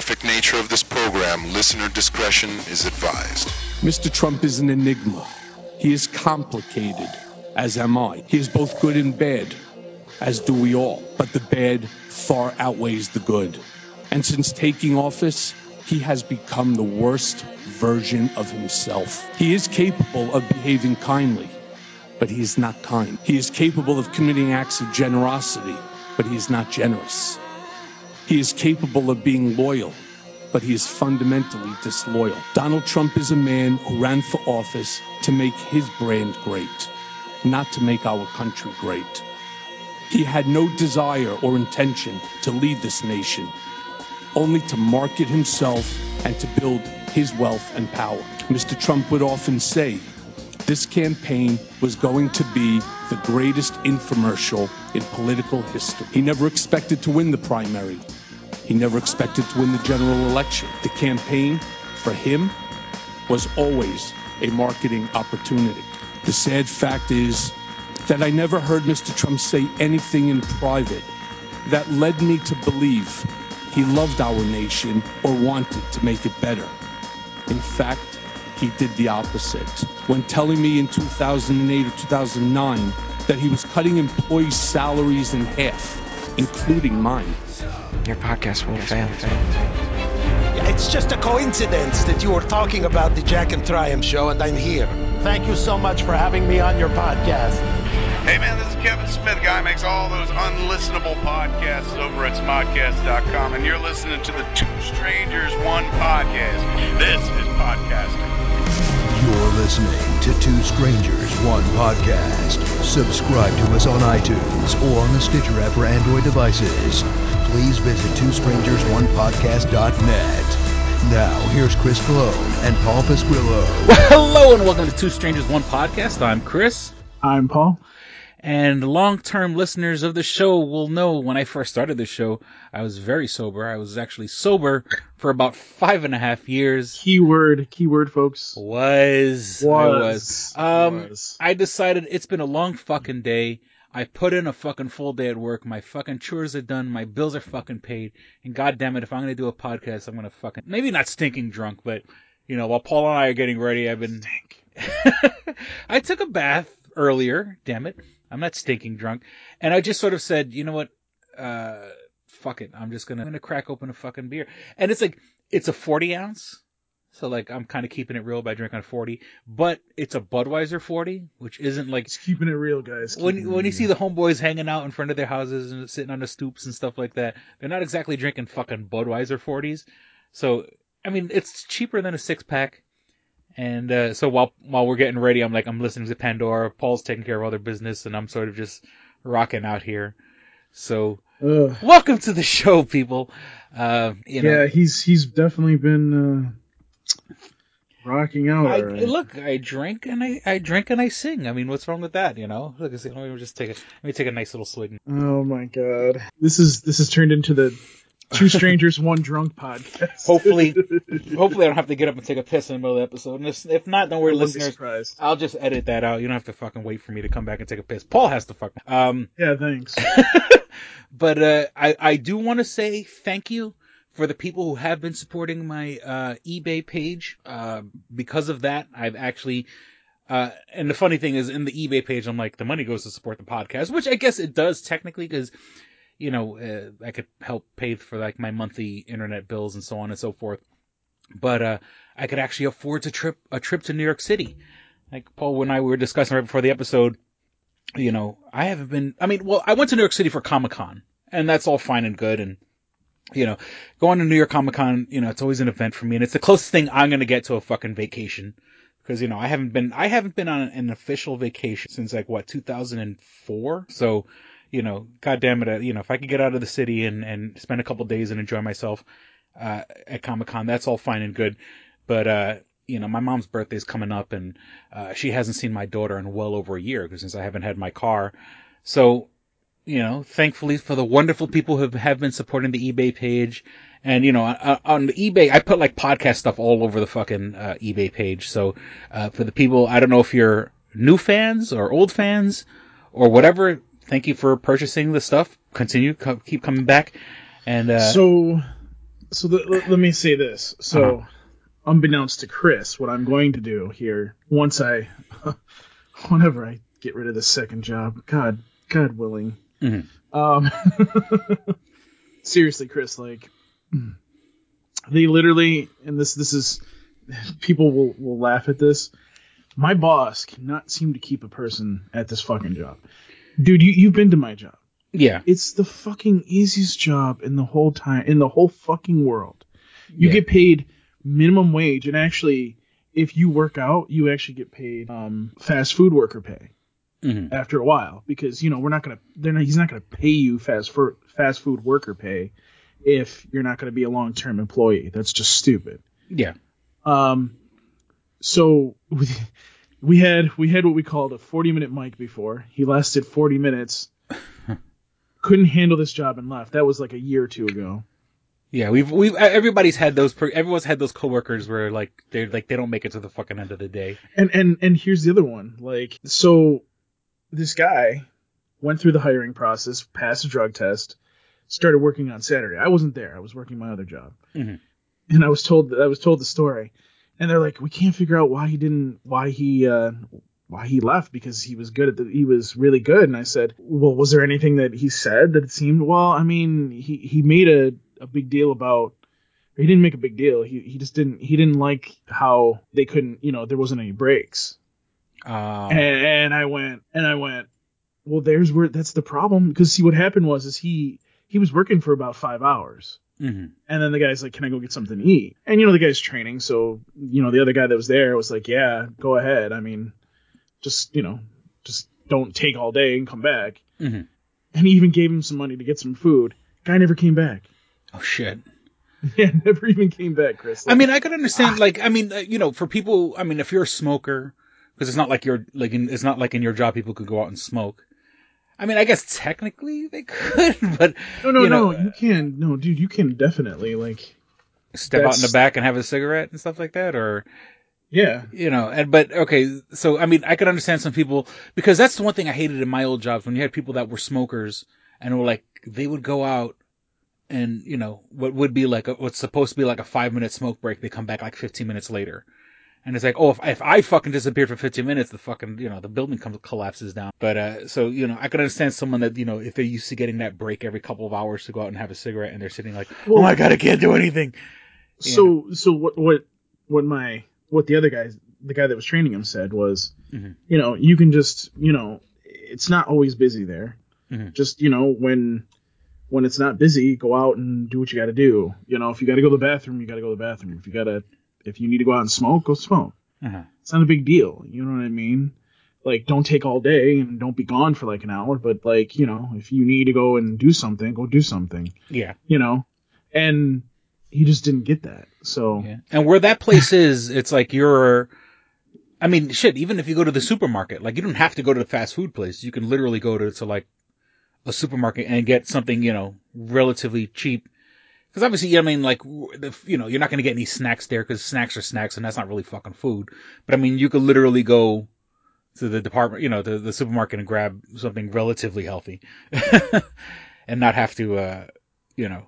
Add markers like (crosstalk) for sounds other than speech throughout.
graphic nature of this program, listener discretion is advised. Mr. Trump is an enigma. He is complicated, as am I. He is both good and bad, as do we all. But the bad far outweighs the good. And since taking office, he has become the worst version of himself. He is capable of behaving kindly, but he is not kind. He is capable of committing acts of generosity, but he is not generous. He is capable of being loyal, but he is fundamentally disloyal. Donald Trump is a man who ran for office to make his brand great, not to make our country great. He had no desire or intention to lead this nation, only to market himself and to build his wealth and power. Mr. Trump would often say, this campaign was going to be the greatest infomercial in political history. He never expected to win the primary. He never expected to win the general election. The campaign, for him, was always a marketing opportunity. The sad fact is that I never heard Mr. Trump say anything in private that led me to believe he loved our nation or wanted to make it better. In fact, he did the opposite. When telling me in 2008 or 2009 that he was cutting employees' salaries in half, including mine. Your podcast will fail. It's just a coincidence that you were talking about the Jack and Triumph show and I'm here. Thank you so much for having me on your podcast. Hey man, this is Kevin Smith, guy who makes all those unlistenable podcasts over at smodcast.com, and you're listening to the Two Strangers One podcast. This is podcasting. You're listening to Two Strangers One Podcast. Subscribe to us on iTunes or on the Stitcher app for Android devices. Please visit twostrangersonepodcast.net. Now, here's Chris Cologne and Paul Pasquillo. Well, (laughs) hello and welcome to Two Strangers One Podcast. I'm Chris. I'm Paul. And long-term listeners of the show will know when I first started the show, I was very sober. I was actually sober for about five and a half years. Keyword, keyword, folks. Was. I Was. was. Um, Was. I decided it's been a long fucking day. I put in a fucking full day at work. My fucking chores are done. My bills are fucking paid. And god damn it, if I'm gonna do a podcast, I'm gonna fucking, maybe not stinking drunk, but, you know, while Paul and I are getting ready, I've been, (laughs) I took a bath earlier, damn it. I'm not stinking drunk. And I just sort of said, you know what, uh, fuck it. I'm just gonna, I'm gonna crack open a fucking beer. And it's like, it's a 40 ounce. So like, I'm kind of keeping it real by drinking a 40, but it's a Budweiser 40, which isn't like, Just keeping it real, guys. when Keeping when you see the homeboys hanging out in front of their houses and sitting on the stoops and stuff like that, they're not exactly drinking fucking Budweiser 40s. So I mean, it's cheaper than a six pack. And uh, so while while we're getting ready, I'm like I'm listening to Pandora. Paul's taking care of other business, and I'm sort of just rocking out here. So Ugh. welcome to the show, people. Uh, you know, yeah, he's he's definitely been uh, rocking out. I, alright. look, I drink and I, I drink and I sing. I mean, what's wrong with that? You know, look, let me just take a let me take a nice little swig. Oh my god, this is this has turned into the two strangers one drunk podcast. Hopefully, (laughs) hopefully I don't have to get up and take a piss in the middle of the episode. And if, not, don't worry, listeners. I'll just edit that out. You don't have to fucking wait for me to come back and take a piss. Paul has to fuck. Um, Yeah, thanks. (laughs) but uh, I I do want to say thank you for the people who have been supporting my uh, eBay page. Uh, because of that, I've actually. Uh, and the funny thing is, in the eBay page, I'm like, the money goes to support the podcast, which I guess it does technically, because you know, uh, I could help pay for like my monthly internet bills and so on and so forth. But uh, I could actually afford a trip a trip to New York City. Like Paul and I were discussing right before the episode. You know, I haven't been. I mean, well, I went to New York City for Comic Con, and that's all fine and good. And you know, going to New York Comic Con, you know, it's always an event for me, and it's the closest thing I'm gonna get to a fucking vacation. Because you know, I haven't been I haven't been on an official vacation since like what 2004. So you know, God damn it, uh, you know, if I could get out of the city and, and spend a couple days and enjoy myself, uh, at Comic Con, that's all fine and good. But, uh, you know, my mom's birthday's coming up and, uh, she hasn't seen my daughter in well over a year because since I haven't had my car. So, you know, thankfully for the wonderful people who have, have been supporting the eBay page. And, you know, on, on eBay, I put like podcast stuff all over the fucking, uh, eBay page. So, uh, for the people, I don't know if you're new fans or old fans or whatever, thank you for purchasing the stuff. Continue, co- keep coming back. And, uh, so So the, let, me say this. So, unbeknownst to Chris, what I'm going to do here once I, (laughs) whenever I get rid of the second job, God, God willing. Mhm. Um, (laughs) seriously, Chris, like they literally, and this this is people will will laugh at this. My boss cannot seem to keep a person at this fucking job. Dude, you you've been to my job. Yeah. It's the fucking easiest job in the whole time in the whole fucking world. You Yeah. get paid minimum wage, and actually, if you work out, you actually get paid um, fast food worker pay Mhm. after a while because you know we're not gonna they're not, he's not gonna pay you fast for fast food worker pay if you're not gonna be a long term employee. That's just stupid. Yeah. Um, so (laughs) we, had we had what we called a 40 minute mic before. He lasted 40 minutes. (laughs) Couldn't handle this job and left. That was like a year or two ago. Yeah, we've we've everybody's had those. Everyone's had those coworkers where like they're like they don't make it to the fucking end of the day. And and and here's the other one. Like so, this guy went through the hiring process, passed a drug test, started working on Saturday. I wasn't there. I was working my other job, Mhm. and I was told I was told the story, and they're like, we can't figure out why he didn't, why he, uh, why he left because he was good at the, he was really good. And I said, well, was there anything that he said that it seemed? Well, I mean, he he made a a big deal about. He didn't make a big deal. He he just didn't he didn't like how they couldn't you know there wasn't any breaks. Uh, And, and I went, and I went, well, there's where that's the problem. Because see, what happened was, is he he was working for about five hours, mhm. and then the guy's like, "Can I go get something to eat?" And you know, the guy's training, so you know, the other guy that was there was like, "Yeah, go ahead. I mean, just you know, just don't take all day and come back." Mhm. And he even gave him some money to get some food. Guy never came back. Oh shit. (laughs) Yeah, never even came back, Chris. I mean, I could understand, like, I mean, uh, you know, for people, I mean, if you're a smoker, because it's not like you're, like, in, it's not like in your job people could go out and smoke. I mean, I guess technically they could, (laughs) but no, no, you know, no, uh, you can, no, dude, you can definitely like, step out in the back and have a cigarette and stuff like that, or yeah, you know, and but okay, so I mean, I could understand some people because that's the one thing I hated in my old jobs when you had people that were smokers and were like they would go out and you know what would be like a, what's supposed to be like a five minute smoke break, they come back like fifteen minutes later. And it's like, oh, if, if I fucking disappeared for 15 minutes, the fucking, you know, the building comes, collapses down. But, uh, so, you know, I can understand someone that, you know, if they're used to getting that break every couple of hours to go out and have a cigarette and they're sitting like, oh my God, I can't do anything. So so what what what my what the other guys, the guy that was training him said was, Mhm. you know, you can just you know, it's not always busy there. Mhm. Just you know when when it's not busy, go out and do what you got to do. You know, if you got to go to the bathroom, you got to go to the bathroom. If you got to if you need to go out and smoke, go smoke. Uh-huh. It's not a big deal. You know what I mean? Like, don't take all day and don't be gone for like an hour. But like, you know, if you need to go and do something, go do something. Yeah. You know, and he just didn't get that. So Yeah. And where that place is, it's like you're, I mean, shit, even if you go to the supermarket, like you don't have to go to the fast food place. You can literally go to, to like a supermarket and get something, you know, relatively cheap. Cause obviously, I mean, like, you know, you're not going to get any snacks there because snacks are snacks and that's not really fucking food. But I mean, you could literally go to the department, you know, the, the supermarket and grab something relatively healthy (laughs) and not have to, uh, you know,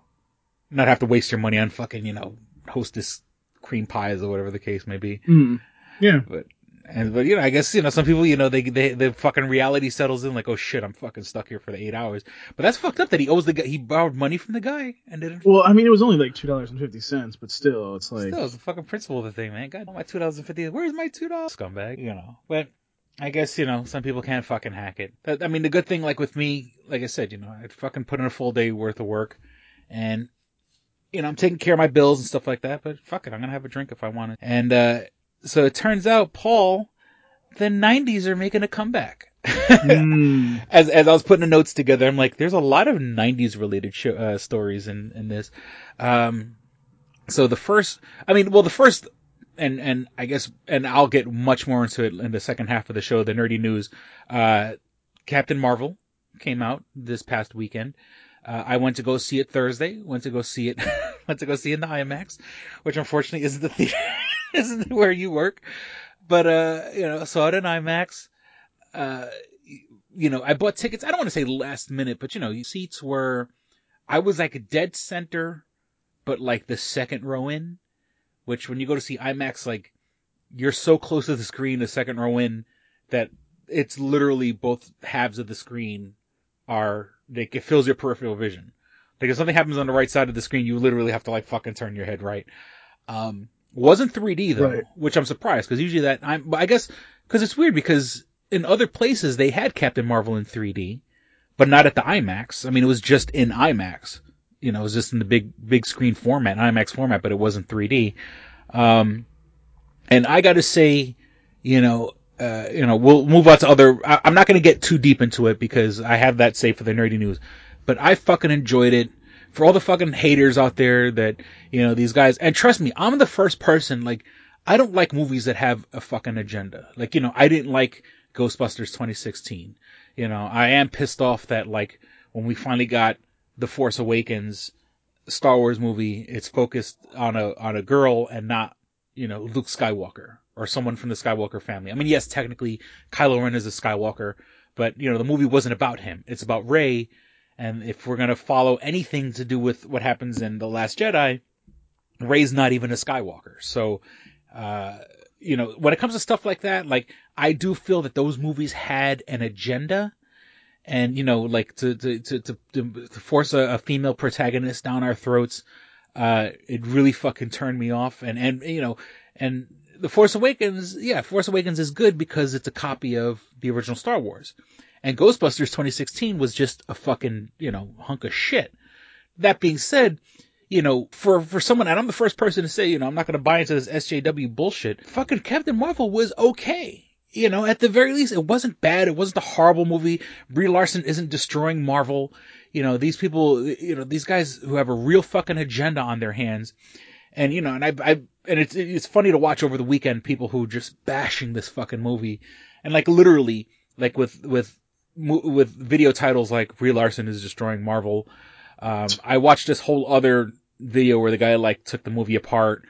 not have to waste your money on fucking, you know, hostess cream pies or whatever the case may be. mm, yeah. But, and, but, you know, I guess, you know, some people, you know, they, they, the fucking reality settles in like, oh shit, I'm fucking stuck here for the eight hours. But that's fucked up that he owes the guy, he borrowed money from the guy and didn't. Well, I mean, it was only like two dollars and fifty cents, but still, it's like Still, it's the fucking principle of the thing, man. God, my two dollars and fifty. Where's my two dollars, scumbag? You know, but I guess you know some people can't fucking hack it. But, I mean, the good thing, like with me, like I said, you know, I fucking put in a full day worth of work, and you know, I'm taking care of my bills and stuff like that. But fuck it, I'm gonna have a drink if I want it. And uh so it turns out, Paul, the '90s are making a comeback. mm, (laughs) as as I was putting the notes together, I'm like, there's a lot of '90s related show, uh, stories in in this. Um, so the first, I mean, well, the first, and and I guess, and I'll get much more into it in the second half of the show, the nerdy news. Uh, Captain Marvel came out this past weekend. Uh, I went to go see it Thursday. Went to go see it. (laughs) went to go see it in the IMAX, which unfortunately isn't the theater, (laughs) isn't where you work. But uh, you know, saw it in IMAX. Uh, you know, I bought tickets. I don't want to say last minute, but you know, seats were. I was like dead center but like the second row in, which when you go to see IMAX, like you're so close to the screen, the second row in, that it's literally both halves of the screen are like it fills your peripheral vision. Like if something happens on the right side of the screen, you literally have to like fucking turn your head right. Um, wasn't 3D though, Right. which I'm surprised because usually that I'm, but I guess because it's weird because in other places they had Captain Marvel in 3D, but not at the IMAX. I mean, it was just in IMAX. You know, it was just in the big big screen format, IMAX format, but it wasn't 3D. Um, and I got to say, you know, uh, you know, we'll move on to other. I, I'm not going to get too deep into it because I have that saved for the nerdy news. But I fucking enjoyed it. For all the fucking haters out there that you know these guys, and trust me, I'm the first person. Like, I don't like movies that have a fucking agenda. Like, you know, I didn't like Ghostbusters 2016. You know, I am pissed off that like when we finally got The Force Awakens, Star Wars movie, it's focused on a on a girl and not you know Luke Skywalker or someone from the Skywalker family. I mean, yes, technically Kylo Ren is a Skywalker, but you know the movie wasn't about him. It's about Rey, and if we're gonna follow anything to do with what happens in the Last Jedi, Rey's not even a Skywalker. So, uh, you know, when it comes to stuff like that, like I do feel that those movies had an agenda. And you know, like to to to to, to force a, a female protagonist down our throats, uh, it really fucking turned me off. And and you know, and the Force Awakens, yeah, Force Awakens is good because it's a copy of the original Star Wars. And Ghostbusters 2016 was just a fucking, you know, hunk of shit. That being said, you know, for, for someone, and I'm the first person to say, you know, I'm not going to buy into this SJW bullshit. Fucking Captain Marvel was okay. You know, at the very least, it wasn't bad. It wasn't a horrible movie. Brie Larson isn't destroying Marvel. You know, these people, you know, these guys who have a real fucking agenda on their hands. And, you know, and I, I, and it's, it's funny to watch over the weekend people who are just bashing this fucking movie. And like literally, like with, with, with video titles like Brie Larson is destroying Marvel. Um, I watched this whole other video where the guy like took the movie apart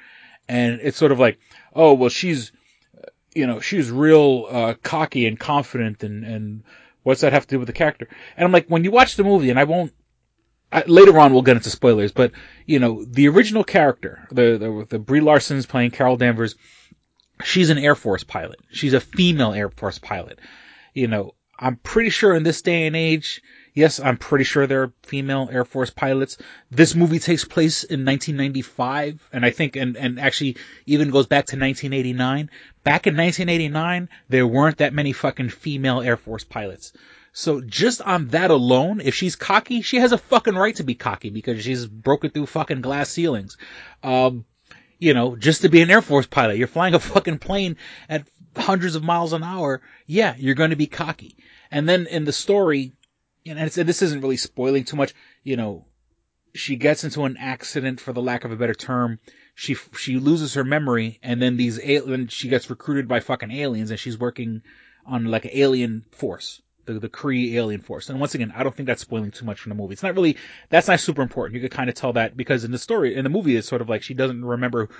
and it's sort of like, oh, well, she's, you know, she's real, uh, cocky and confident and, and what's that have to do with the character? And I'm like, when you watch the movie, and I won't, I, later on we'll get into spoilers, but, you know, the original character, the, the, the Brie Larson's playing Carol Danvers, she's an Air Force pilot. She's a female Air Force pilot. You know, I'm pretty sure in this day and age, yes, I'm pretty sure there are female Air Force pilots. This movie takes place in 1995, and I think, and, and actually even goes back to 1989. Back in 1989, there weren't that many fucking female Air Force pilots. So just on that alone, if she's cocky, she has a fucking right to be cocky because she's broken through fucking glass ceilings. Um, you know, just to be an Air Force pilot, you're flying a fucking plane at hundreds of miles an hour. Yeah, you're going to be cocky. And then in the story, and, this isn't really spoiling too much, you know, she gets into an accident for the lack of a better term. She, she loses her memory and then these, then she gets recruited by fucking aliens and she's working on like an alien force. The, the Kree alien force. And once again, I don't think that's spoiling too much from the movie. It's not really, that's not super important. You could kind of tell that because in the story, in the movie, it's sort of like she doesn't remember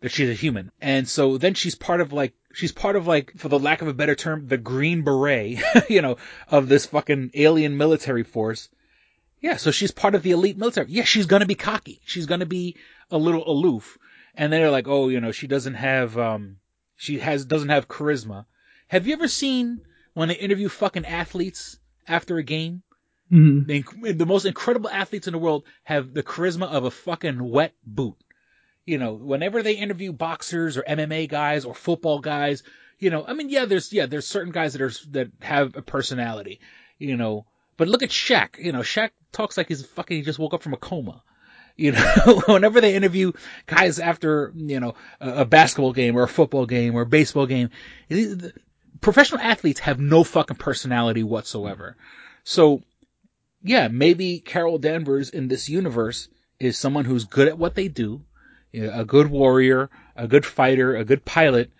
that she's a human. And so then she's part of like, she's part of like, for the lack of a better term, the green beret, (laughs) you know, of this fucking alien military force. Yeah, so she's part of the elite military. Yeah, she's gonna be cocky. She's gonna be a little aloof. And they're like, oh, you know, she doesn't have, um, she has, doesn't have charisma. Have you ever seen when they interview fucking athletes after a game? Mhm. The, the most incredible athletes in the world have the charisma of a fucking wet boot. You know, whenever they interview boxers or MMA guys or football guys, you know, I mean, yeah, there's, yeah, there's certain guys that are, that have a personality, you know, but look at Shaq, you know, Shaq talks like he's fucking, he just woke up from a coma. (laughs) You know, (laughs) whenever they interview guys after, you know, a, a basketball game or a football game or a baseball game, professional athletes have no fucking personality whatsoever. So, yeah, maybe Carol Danvers in this universe is someone who's good at what they do, you know, a good warrior, a good fighter, a good pilot.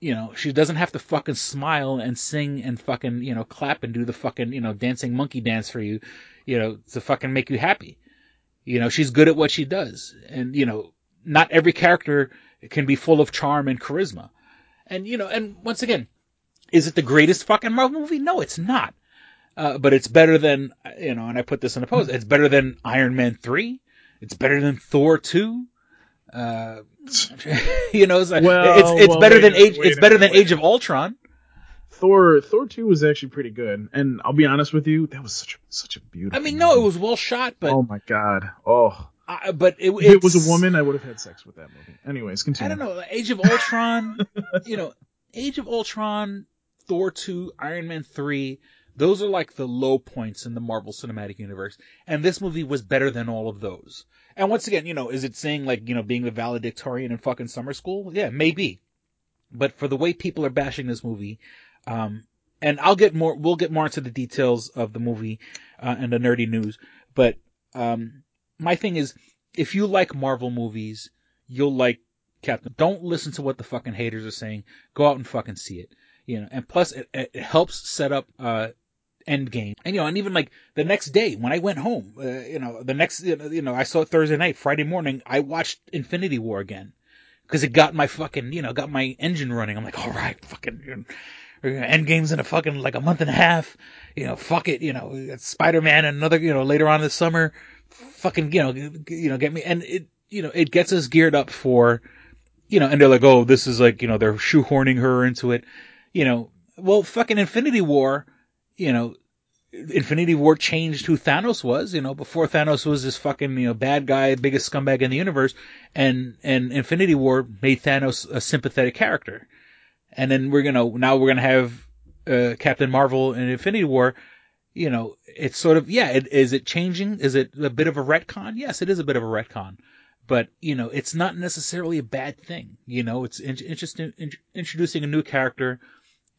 You know, she doesn't have to fucking smile and sing and fucking, you know, clap and do the fucking, you know, dancing monkey dance for you, you know, to fucking make you happy. You know, she's good at what she does. And, you know, not every character can be full of charm and charisma. And, you know, and once again, is it the greatest fucking Marvel movie? No, it's not. Uh, but it's better than, you know, and I put this in a post, it's better than Iron Man 3. It's better than Thor two. Uh, (laughs) you know, it's, Well, it's it's well, better wait than Age. It's better than wait Age of Ultron. Thor Thor two was actually pretty good, and I'll be honest with you, that was such a, such a beautiful. I mean, no, it was well shot, but oh my god, oh. I, but it, If it was a woman, I would have had sex with that movie. Anyways, continue. I don't know. Age of Ultron, you know, Age of Ultron, Thor 2, Iron Man 3, those are like the low points in the Marvel Cinematic Universe. And this movie was better than all of those. And once again, you know, is it saying like, you know, being the valedictorian in fucking summer school? Yeah, maybe. But for the way people are bashing this movie, um, and I'll get more, we'll get more into the details of the movie, uh, and the nerdy news. But, um, my thing is, if you like Marvel movies, you'll like Captain. Don't listen to what the fucking haters are saying. Go out and fucking see it. You know, and plus it, it helps set up, uh, Endgame. And you know, and even like the next day when I went home, uh, you know, the next, you know, I saw it Thursday night, Friday morning, I watched Infinity War again. Cause it got my fucking, you know, got my engine running. I'm like, all right, fucking, you know, Endgame's in a fucking like a month and a half. You know, fuck it. You know, Spider-Man and another, you know, later on this summer, fucking, you know, you know, get me. And it, you know, it gets us geared up for, you know, and they're like, oh, this is like, you know, they're shoehorning her into it. You know, well, fucking Infinity War, you know, Infinity War changed who Thanos was. You know, before Thanos was this fucking you know bad guy, biggest scumbag in the universe, and and Infinity War made Thanos a sympathetic character. And then we're gonna now we're gonna have uh, Captain Marvel in Infinity War. You know, it's sort of yeah. It, is it changing? Is it a bit of a retcon? Yes, it is a bit of a retcon. But you know, it's not necessarily a bad thing. You know, it's in- interesting in- introducing a new character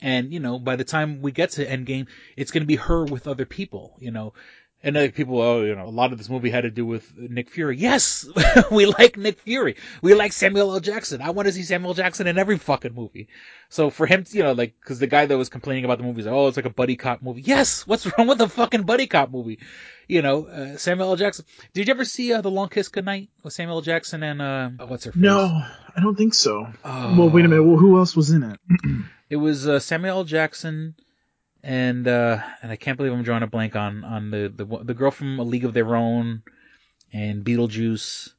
and, you know, by the time we get to Endgame, it's going to be her with other people, you know. And other people, oh, you know, a lot of this movie had to do with Nick Fury. Yes, (laughs) we like Nick Fury. We like Samuel L. Jackson. I want to see Samuel L. Jackson in every fucking movie. So for him, you know, like, cause the guy that was complaining about the movie is like, oh, it's like a buddy cop movie. Yes, what's (laughs) wrong with a fucking buddy cop movie? You know, uh, Samuel L. Jackson. Did you ever see uh, The Long Kiss Goodnight with Samuel L. Jackson and, uh, oh, what's her face? No, I don't think so. Oh. Well, wait a minute. Well, who else was in it? (clears throat) It was uh, Samuel L. Jackson and uh, and I can't believe I'm drawing a blank on on the the the girl from A League of Their Own and Beetlejuice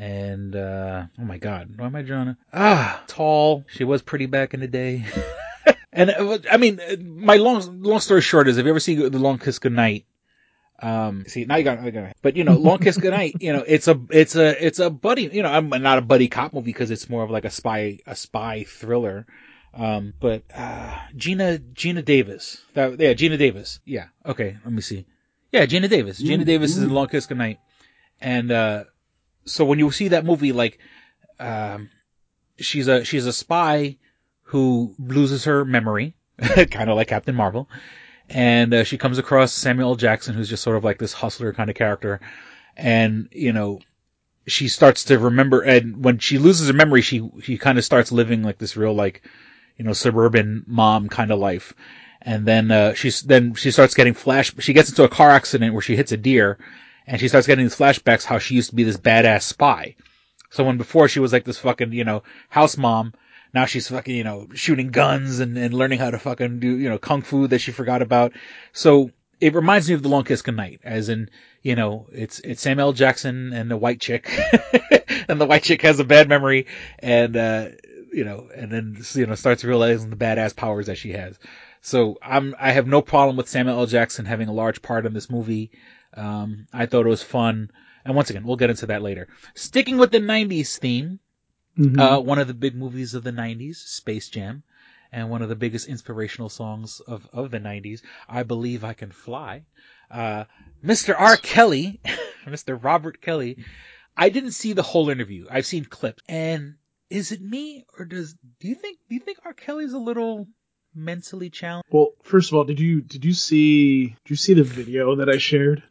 and uh, oh my God, why am I drawing? A... Ah, tall. She was pretty back in the day. (laughs) and uh, I mean, uh, my long long story short is, if you ever see the Long Kiss Goodnight. Um, see, now you got, I but you know, Long Kiss Goodnight, you know, it's a, it's a, it's a buddy, you know, I'm not a buddy cop movie because it's more of like a spy, a spy thriller. Um, but, uh, Geena, Geena Davis. That, yeah, Geena Davis. Yeah. Okay. Let me see. Yeah, Geena Davis. Geena Davis is in Long Kiss Goodnight. And, uh, so when you see that movie, like, um, she's a, she's a spy who loses her memory, (laughs) kind of like Captain Marvel. And, uh, she comes across Samuel L. Jackson, who's just sort of like this hustler kind of character. And, you know, she starts to remember, and when she loses her memory, she, she kind of starts living like this real, like, you know, suburban mom kind of life. And then, uh, she's, then she starts getting flash, she gets into a car accident where she hits a deer and she starts getting these flashbacks how she used to be this badass spy. So when before she was like this fucking, you know, house mom, now she's fucking, you know, shooting guns and, and learning how to fucking do, you know, kung fu that she forgot about. So it reminds me of the Long Kiss Goodnight, as in, you know, it's, it's Samuel. Jackson and the white chick, (laughs) and the white chick has a bad memory, and, uh, you know, and then, you know, starts realizing the badass powers that she has. So I'm, I have no problem with Samuel L. Jackson having a large part in this movie. Um, I thought it was fun. And once again, we'll get into that later. Sticking with the 90s theme, Mhm. uh, one of the big movies of the 90s, Space Jam, and one of the biggest inspirational songs of, of the 90s, I Believe I Can Fly. Uh, Mr. R. Kelly, (laughs) Mr. Robert Kelly, I didn't see the whole interview. I've seen clips. And is it me or does, do you think, do you think R. Kelly's a little mentally challenged? well, first of all, did you did you see did you see the video that I shared?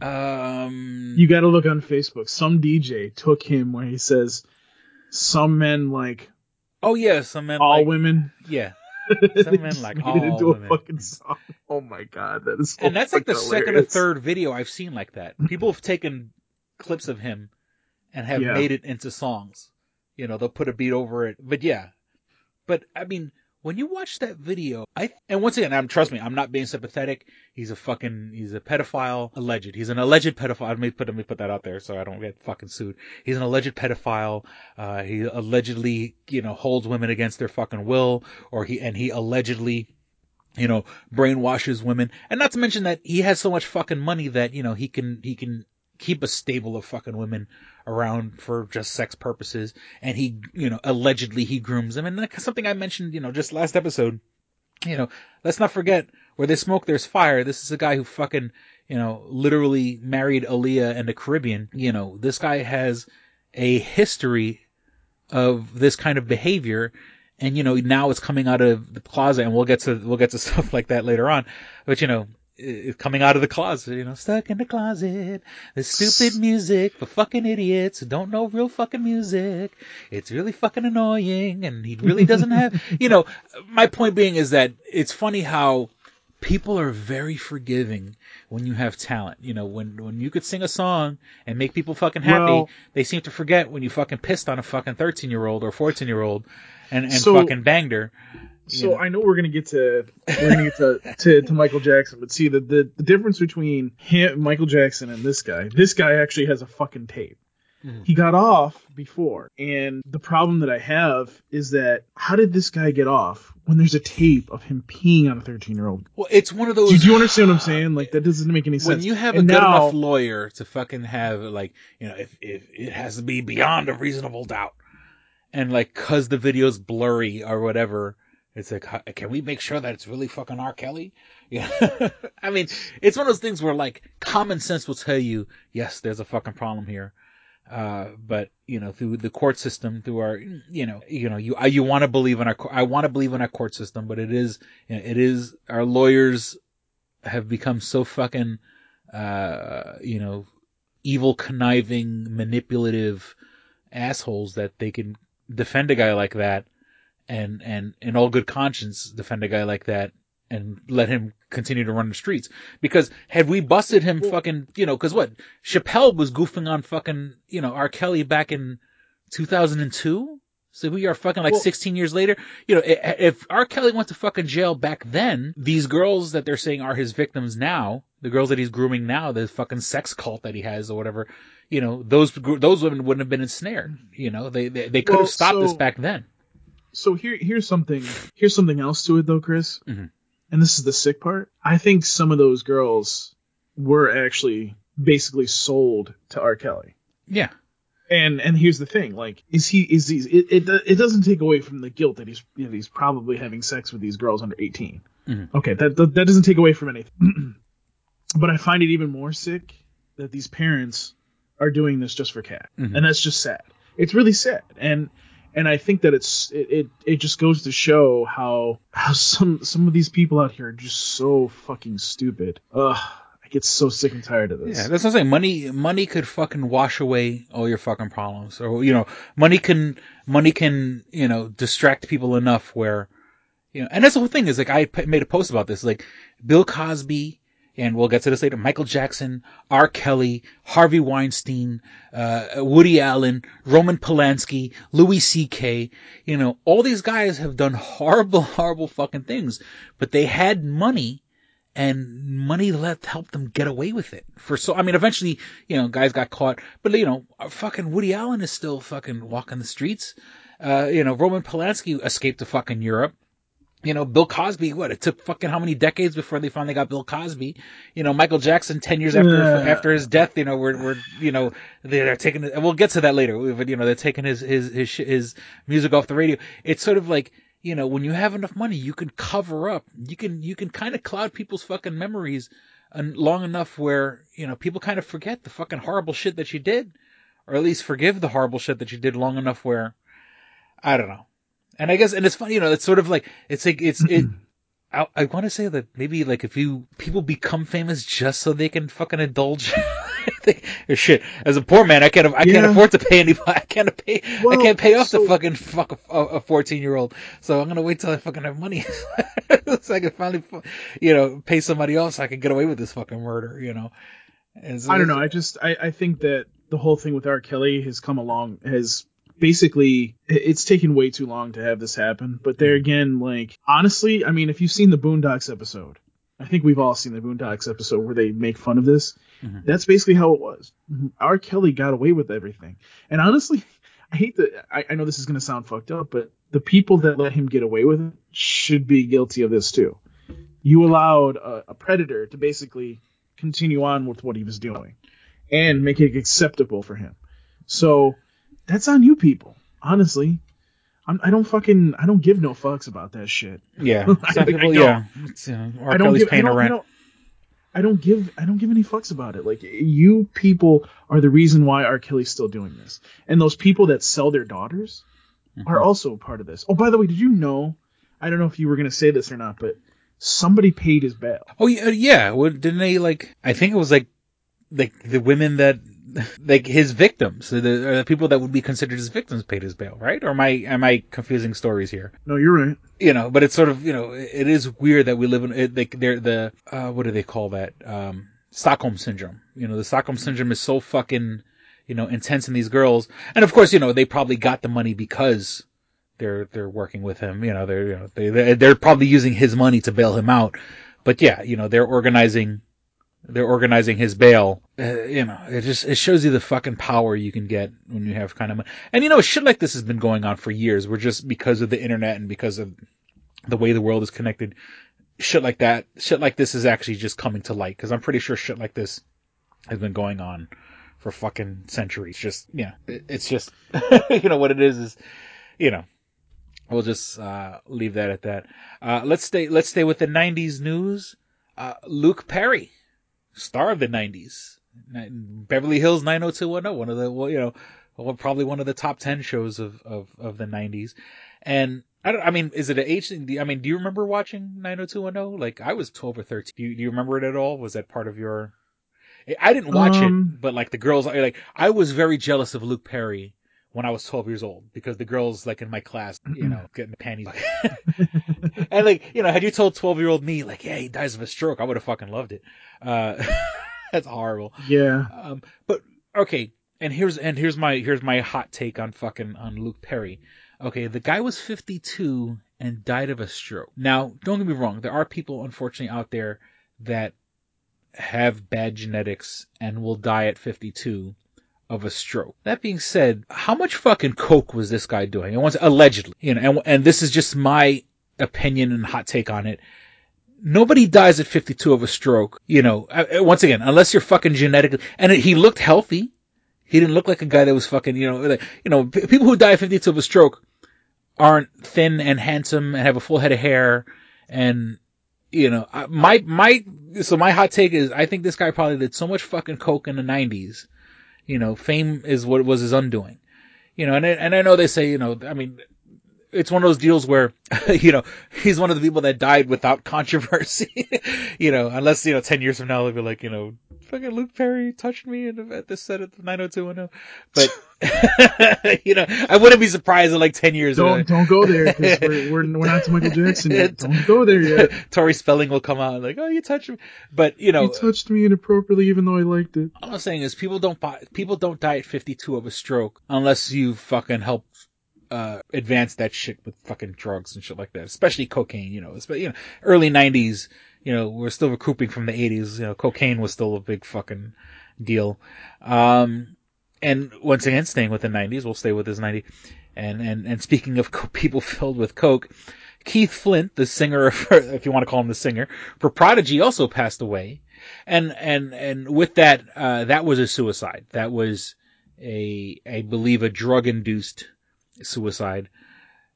Um, You got to look on Facebook. Some DJ took him where he says, "Some men like oh yeah, some men like all like, women." yeah. (laughs) Some men like made all it into women. a fucking song. Oh my god, that is. So and that's like the fucking second or third video I've seen like that. People have taken clips of him and have Yeah. made it into songs. You know, they'll put a beat over it. But yeah. But I mean, when you watch that video, I and once again, I'm trust me, I'm not being sympathetic. He's a fucking he's a pedophile, alleged. He's an alleged pedophile. Let me put let me put that out there so I don't get fucking sued. He's an alleged pedophile. Uh, he allegedly you know holds women against their fucking will, or he and he allegedly you know brainwashes women, and not to mention that he has so much fucking money that you know he can he can keep a stable of fucking women around for just sex purposes. And he, you know, allegedly he grooms them. And that's something I mentioned, you know, just last episode. You know, let's not forget where there's smoke, there's fire. This is a guy who fucking, you know, literally married Aaliyah and the Caribbean. You know, this guy has a history of this kind of behavior. And, you know, now it's coming out of the closet and we'll get to, we'll get to (laughs) stuff like that later on. But, you know, Uh, coming out of the closet, you know, stuck in the closet. The stupid music for fucking idiots who don't know real fucking music. It's really fucking annoying and he really doesn't have, (laughs) you know, my point being is that it's funny how people are very forgiving when you have talent. You know, when, when you could sing a song and make people fucking happy, Well- they seem to forget when you fucking pissed on a fucking 13 year old or 14 year old and, and So- fucking banged her. So. I know we're gonna get to we're gonna get to, to, to Michael Jackson, but see the, the the difference between him, Michael Jackson, and this guy. This guy actually has a fucking tape. Mhm. He got off before, and the problem that I have is that how did this guy get off when there's a tape of him peeing on a 13 year old? Well, it's one of those. Do, do you understand what I'm saying? Like that doesn't make any sense. when you have a good now- enough lawyer to fucking have like you know if if it has to be beyond a reasonable doubt and like cuz the video's blurry or whatever it's like can we make sure that it's really fucking R. Kelly? (laughs) Yeah. (laughs) I mean it's one of those things where like common sense will tell you yes there's a fucking problem here. Uh, but you know, through the court system, through our, you know, you know, you I, you want to believe in our, I want to believe in our court system, but it is, you know, it is our lawyers have become so fucking, uh, you know, evil, conniving, manipulative assholes that they can defend a guy like that, and and in all good conscience defend a guy like that and let him continue to run the streets. Because had we busted him fucking, you know, cause what? Chappelle was goofing on fucking, you know, R. Kelly back in 2002? So we are fucking like Well- 16 years later. You know, if R. Kelly went to fucking jail back then, these girls that they're saying are his victims now, the girls that he's grooming now, the fucking sex cult that he has or whatever, you know, those, those women wouldn't have been ensnared. You know, they, they, they could Well, have stopped this back then. So here here's something here's something else to it though, Chris. Mhm. And this is the sick part. I think some of those girls were actually basically sold to R. Kelly. Yeah. And and here's the thing, like, is he is he it it, it doesn't take away from the guilt that he's you know, he's probably having sex with these girls under 18. Mhm. Okay, that, that that doesn't take away from anything. (clears throat) but I find it even more sick that these parents are doing this just for cat, Mhm. and that's just sad. It's really sad, and and I think that it's it, it it just goes to show how how some some of these people out here are just so fucking stupid. Ugh, I get so sick and tired of this. Yeah, that's what I'm saying. Money, money could fucking wash away all your fucking problems, or you know, money can, money can, you know, distract people enough where, you know, and that's the whole thing is like I made a post about this, like Bill Cosby, and we'll get to this later. Michael Jackson, R. Kelly, Harvey Weinstein, uh, Woody Allen, Roman Polanski, Louis C.K. You know, all these guys have done horrible, (laughs) horrible fucking things, but they had money and money let help them get away with it for so I mean eventually you know guys got caught but you know fucking Woody Allen is still fucking walking the streets uh you know Roman Polanski escaped to fucking Europe you know Bill Cosby what it took fucking how many decades before they finally got Bill Cosby you know Michael Jackson 10 years after Yeah. after his death you know we're we're you know they're taking and we'll get to that later but you know they're taking his his his his music off the radio it's sort of like you know, when you have enough money, you can cover up. You can you can kind of cloud people's fucking memories, and long enough where you know people kind of forget the fucking horrible shit that you did, or at least forgive the horrible shit that you did long enough where, I don't know. And I guess, and it's funny, you know, it's sort of like it's like it's it. (clears throat) I, I want to say that maybe like if you people become famous just so they can fucking indulge. (laughs) shit, as a poor man, I can't I can't afford to pay any. I can't pay. I can't pay off so- the fucking fuck a, a fourteen year old. So I'm gonna wait till I fucking have money, (laughs) so I can finally, you know, pay somebody else. So I can get away with this fucking murder. You know. So I don't know. I just I, I think that the whole thing with R. Kelly has come along has basically it's taken way too long to have this happen. But there again, like honestly, I mean, if you've seen the Boondocks episode, I think we've all seen the Boondocks episode where they make fun of this. Mhm. That's basically how it was. R. Kelly got away with everything, and honestly, (laughs) I hate that. I, I know this is going to sound fucked up, but the people that let him get away with it should be guilty of this too. You allowed a, a predator to basically continue on with what he was doing and make it acceptable for him. So that's on you people. Honestly, I'm, I don't fucking I don't give no fucks about that shit. Yeah, (laughs) I- some I people, don't. yeah. Know, don't give paying don't, I don't I don't give I don't give any fucks about it. Like you people are the reason why R. Kelly's still doing this, and those people that sell their daughters Mm-hmm. are also a part of this. Oh, by the way, did you know? I don't know if you were gonna say this or not, but somebody paid his bail. Oh yeah, yeah. Well, didn't they like? I think it was like, like the women that, like his victims, the, the people that would be considered his victims, paid his bail, right? Or am I am I confusing stories here? No, you're right. You know, but it's sort of you know, it is weird that we live in it, like they're the uh, what do they call that? Um, Stockholm syndrome. You know, the Stockholm syndrome is so fucking you know intense in these girls, and of course, you know, they probably got the money because they're they're working with him. You know, they're you know they they're, they're probably using his money to bail him out. But yeah, you know, they're organizing they're organizing his bail. Uh, you know, it just it shows you the fucking power you can get when you have kind of money. And you know, shit like this has been going on for years. We're just because of the internet and because of the way the world is connected. Shit like that, shit like this is actually just coming to light because I'm pretty sure shit like this has been going on for fucking centuries. Just know, it, it's just (laughs) you know what it is is you know we'll just uh, leave that at that. Uh, let's stay let's stay with the '90s news. Uh, Luke Perry, star of the '90s, Ni- Beverly Hills 90210, one of the well, you know, well, probably one of the top ten shows of of, of the '90s. And I don't. I mean, is it an age thing? I mean, do you remember watching 90210? Like I was 12 or 13. Do you, do you remember it at all? Was that part of your? I didn't watch Um, it, but like the girls, like I was very jealous of Luke Perry when I was 12 years old because the girls like in my class, you know, (clears throat) getting panties. (laughs) and like, you know, had you told 12 year old me like, yeah, he dies of a stroke, I would have fucking loved it. Uh, (laughs) (laughs) that's horrible. Yeah. Um, but okay. And here's, and here's my, here's my hot take on fucking, on Luke Perry. Okay. The guy was 52 and died of a stroke. Now, don't get me wrong. There are people, unfortunately, out there that have bad genetics and will die at 52 of a stroke. That being said, how much fucking coke was this guy doing? And once allegedly, you know, and, and this is just my opinion and hot take on it. Nobody dies at 52 of a stroke, you know, uh, uh, once again, unless you're fucking genetically, and he looked healthy. He didn't look like a guy that was fucking, you know, like, you know, people who die at 52 of a stroke aren't thin and handsome and have a full head of hair and, you know, my, my, so my hot take is I think this guy probably did so much fucking coke in the 90s you know, fame is what was his undoing. You know, and and I know they say, you know, I mean, it's one of those deals where, (laughs) you know, he's one of the people that died without controversy. (laughs) you know, unless, you know, 10 years from now they'll be like, you know, fucking Luke Perry touched me at this set the 90210. But, (laughs) you know, I wouldn't be surprised in like 10 years. Don't uh, don't go there we're, we're we're not to Michael Jackson yet. Don't go there yet. Tori Spelling will come out and like, oh, you touched me. But, you know, You touched me inappropriately, even though I liked it. all I'm saying is people don't buy, people don't die at 52 of a stroke unless you fucking help uh, advance that shit with fucking drugs and shit like that, especially cocaine, you know, especially, you know, early 90s, you know, we're still recouping from the 80s, you know, cocaine was still a big fucking deal. Um, and once again, staying with the 90s, we'll stay with this 90. And, and, and speaking of co- (laughs) people filled with coke, Keith Flint, the singer, (laughs) if you want to call him the singer, for Prodigy also passed away. And, and, and with that, uh, that was a suicide. That was a, I believe a drug induced suicide.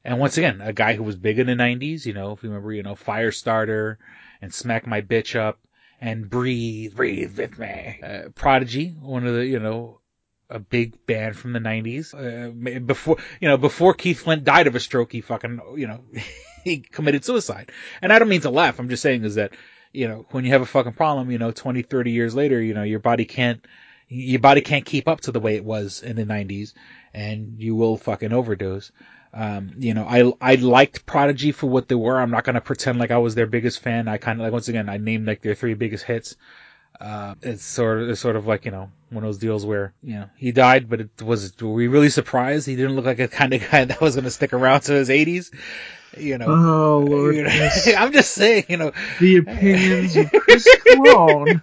And once again, a guy who was big in the 90s, you know, if you remember, you know, Firestarter and Smack My Bitch Up and Breathe, Breathe with Me. Uh, Prodigy, one of the, you know, a big band from the 90s. Uh, before, you know, before Keith Flint died of a stroke, he fucking, you know, (laughs) he committed suicide. And I don't mean to laugh. I'm just saying is that, you know, when you have a fucking problem, you know, 20, 30 years later, you know, your body can't, your body can't keep up to the way it was in the 90s and you will fucking overdose. Um, you know, I, I liked Prodigy for what they were. I'm not going to pretend like I was their biggest fan. I kind of like, once again, I named like their three biggest hits. Uh, it's sort of, it's sort of like, you know, one of those deals where, you know, he died, but it was, were we really surprised? He didn't look like a kind of guy (laughs) that was going to stick around to his 80s. You know, Oh Lord, you know, (laughs) I'm just saying, you know, the opinions of Chris (laughs) Cologne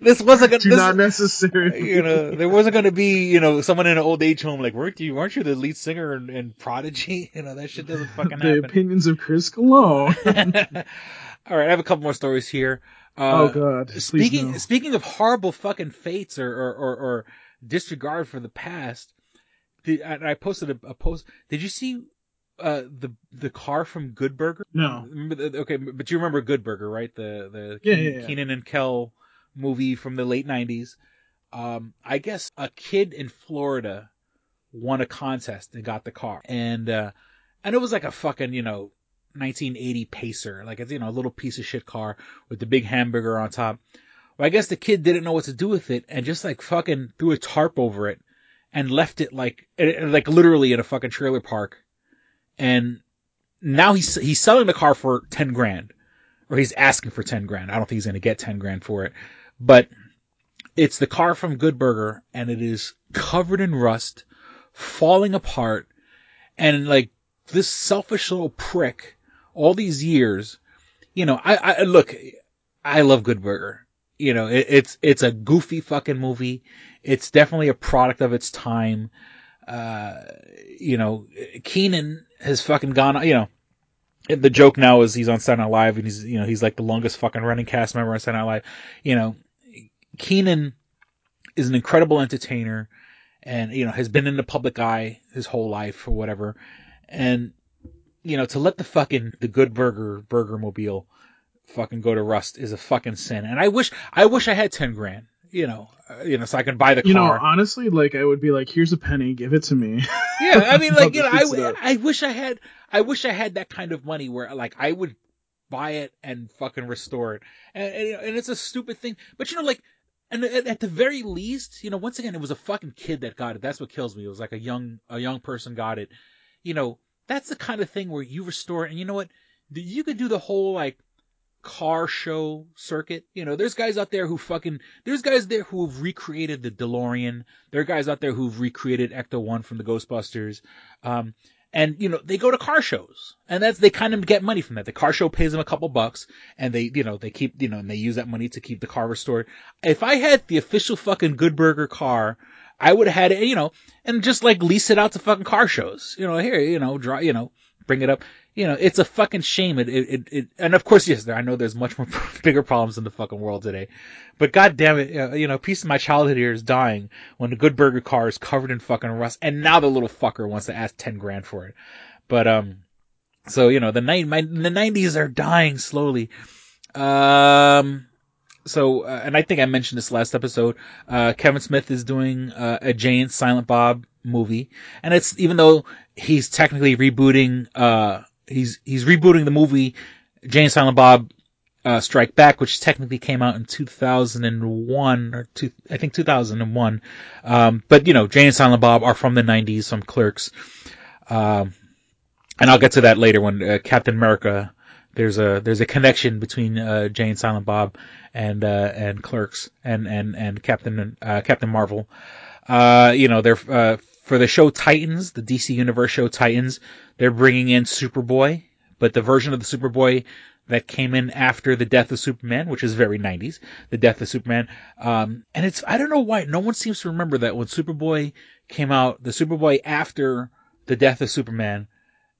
this wasn't going do to, not necessary. (laughs) you know, there wasn't going to be, you know, someone in an old age home like, weren't you, weren't you the lead singer in, in Prodigy? You know, that shit doesn't fucking the happen. opinions of Chris Cologne. All right, I have a couple more stories here. oh Uh, God, please speaking no. speaking of horrible fucking fates or or, or, or disregard for the past, the, I, I posted a, a post. Did you see uh, the the car from Good Burger? No. The, okay, but you remember Good Burger, right? The the Yeah, Keen- yeah. Keenan and Kel movie from the late '90s. Um, I guess a kid in Florida won a contest and got the car, and uh, and it was like a fucking you know 1980 Pacer, like it's you know a little piece of shit car with the big hamburger on top. Well, I guess the kid didn't know what to do with it and just like fucking threw a tarp over it and left it like eh, like literally in a fucking trailer park. And now he's he's selling the car for 10 grand or he's asking for 10 grand. I don't think he's going to get 10 grand for it. But it's the car from Good Burger and it is covered in rust, falling apart and like this selfish little prick all these years, you know, I, I look, I love Good Burger. You know, it, it's, it's a goofy fucking movie. It's definitely a product of its time. Uh, you know, Keenan has fucking gone, you know, the joke now is he's on Saturday Night Live and he's, you know, he's like the longest fucking running cast member on Saturday Night Live. You know, Keenan is an incredible entertainer and, you know, has been in the public eye his whole life or whatever. And, you know, to let the fucking, the good burger, burger mobile fucking go to rust is a fucking sin. And I wish, I wish I had 10 grand, you know, uh, you know, so I can buy the car. You know, honestly, like I would be like, "Here's a penny, give it to me." (laughs) Yeah, I mean, like (laughs) you know, just fix it I. I wish I had, I wish I had that kind of money where like I would buy it and fucking restore it, and and, and it's a stupid thing, but you know, like, and at, at the very least, you know, once again, it was a fucking kid that got it. That's what kills me. It was like a young, a young person got it. You know, that's the kind of thing where you restore it, and you know what, you could do the whole like car show circuit. You know, there's guys out there who fucking, there's guys there who have recreated the DeLorean. There are guys out there who've recreated Ecto 1 from the Ghostbusters. Um, and you know, they go to car shows and that's, they kind of get money from that. The car show pays them a couple bucks and they, you know, they keep, you know, and they use that money to keep the car restored. If I had the official fucking Good Burger car, I would have had it, you know, and just like lease it out to fucking car shows. You know, here, you know, draw, you know, bring it up. You know, it's a fucking shame. It, it, it, and of course, yes, there, I know there's much more (laughs) bigger problems in the fucking world today, but god damn it, uh, you know, a piece of my childhood here is dying when the Good Burger car is covered in fucking rust, and now the little fucker wants to ask 10 grand for it. But, um, so, you know, the night, my, the 90s are dying slowly. Um, so, uh, and I think I mentioned this last episode, uh, Kevin Smith is doing, uh, a Jay and Silent Bob movie. And it's, even though he's technically rebooting, uh, he's, he's rebooting the movie Jay and Silent Bob, uh, Strike Back, which technically came out in 2001 or two, I think 2001. Um, but you know, Jane and Silent Bob are from the 90s, some clerks. Um, and I'll get to that later when uh, Captain America. There's a there's a connection between uh, Jay and Silent Bob and uh, and Clerks and and and Captain uh, Captain Marvel. Uh, you know they're uh, for the show Titans, the DC Universe show Titans. They're bringing in Superboy, but the version of the Superboy that came in after the death of Superman, which is very 90s, the death of Superman. Um, and it's, I don't know why, no one seems to remember that when Superboy came out, the Superboy after the death of Superman,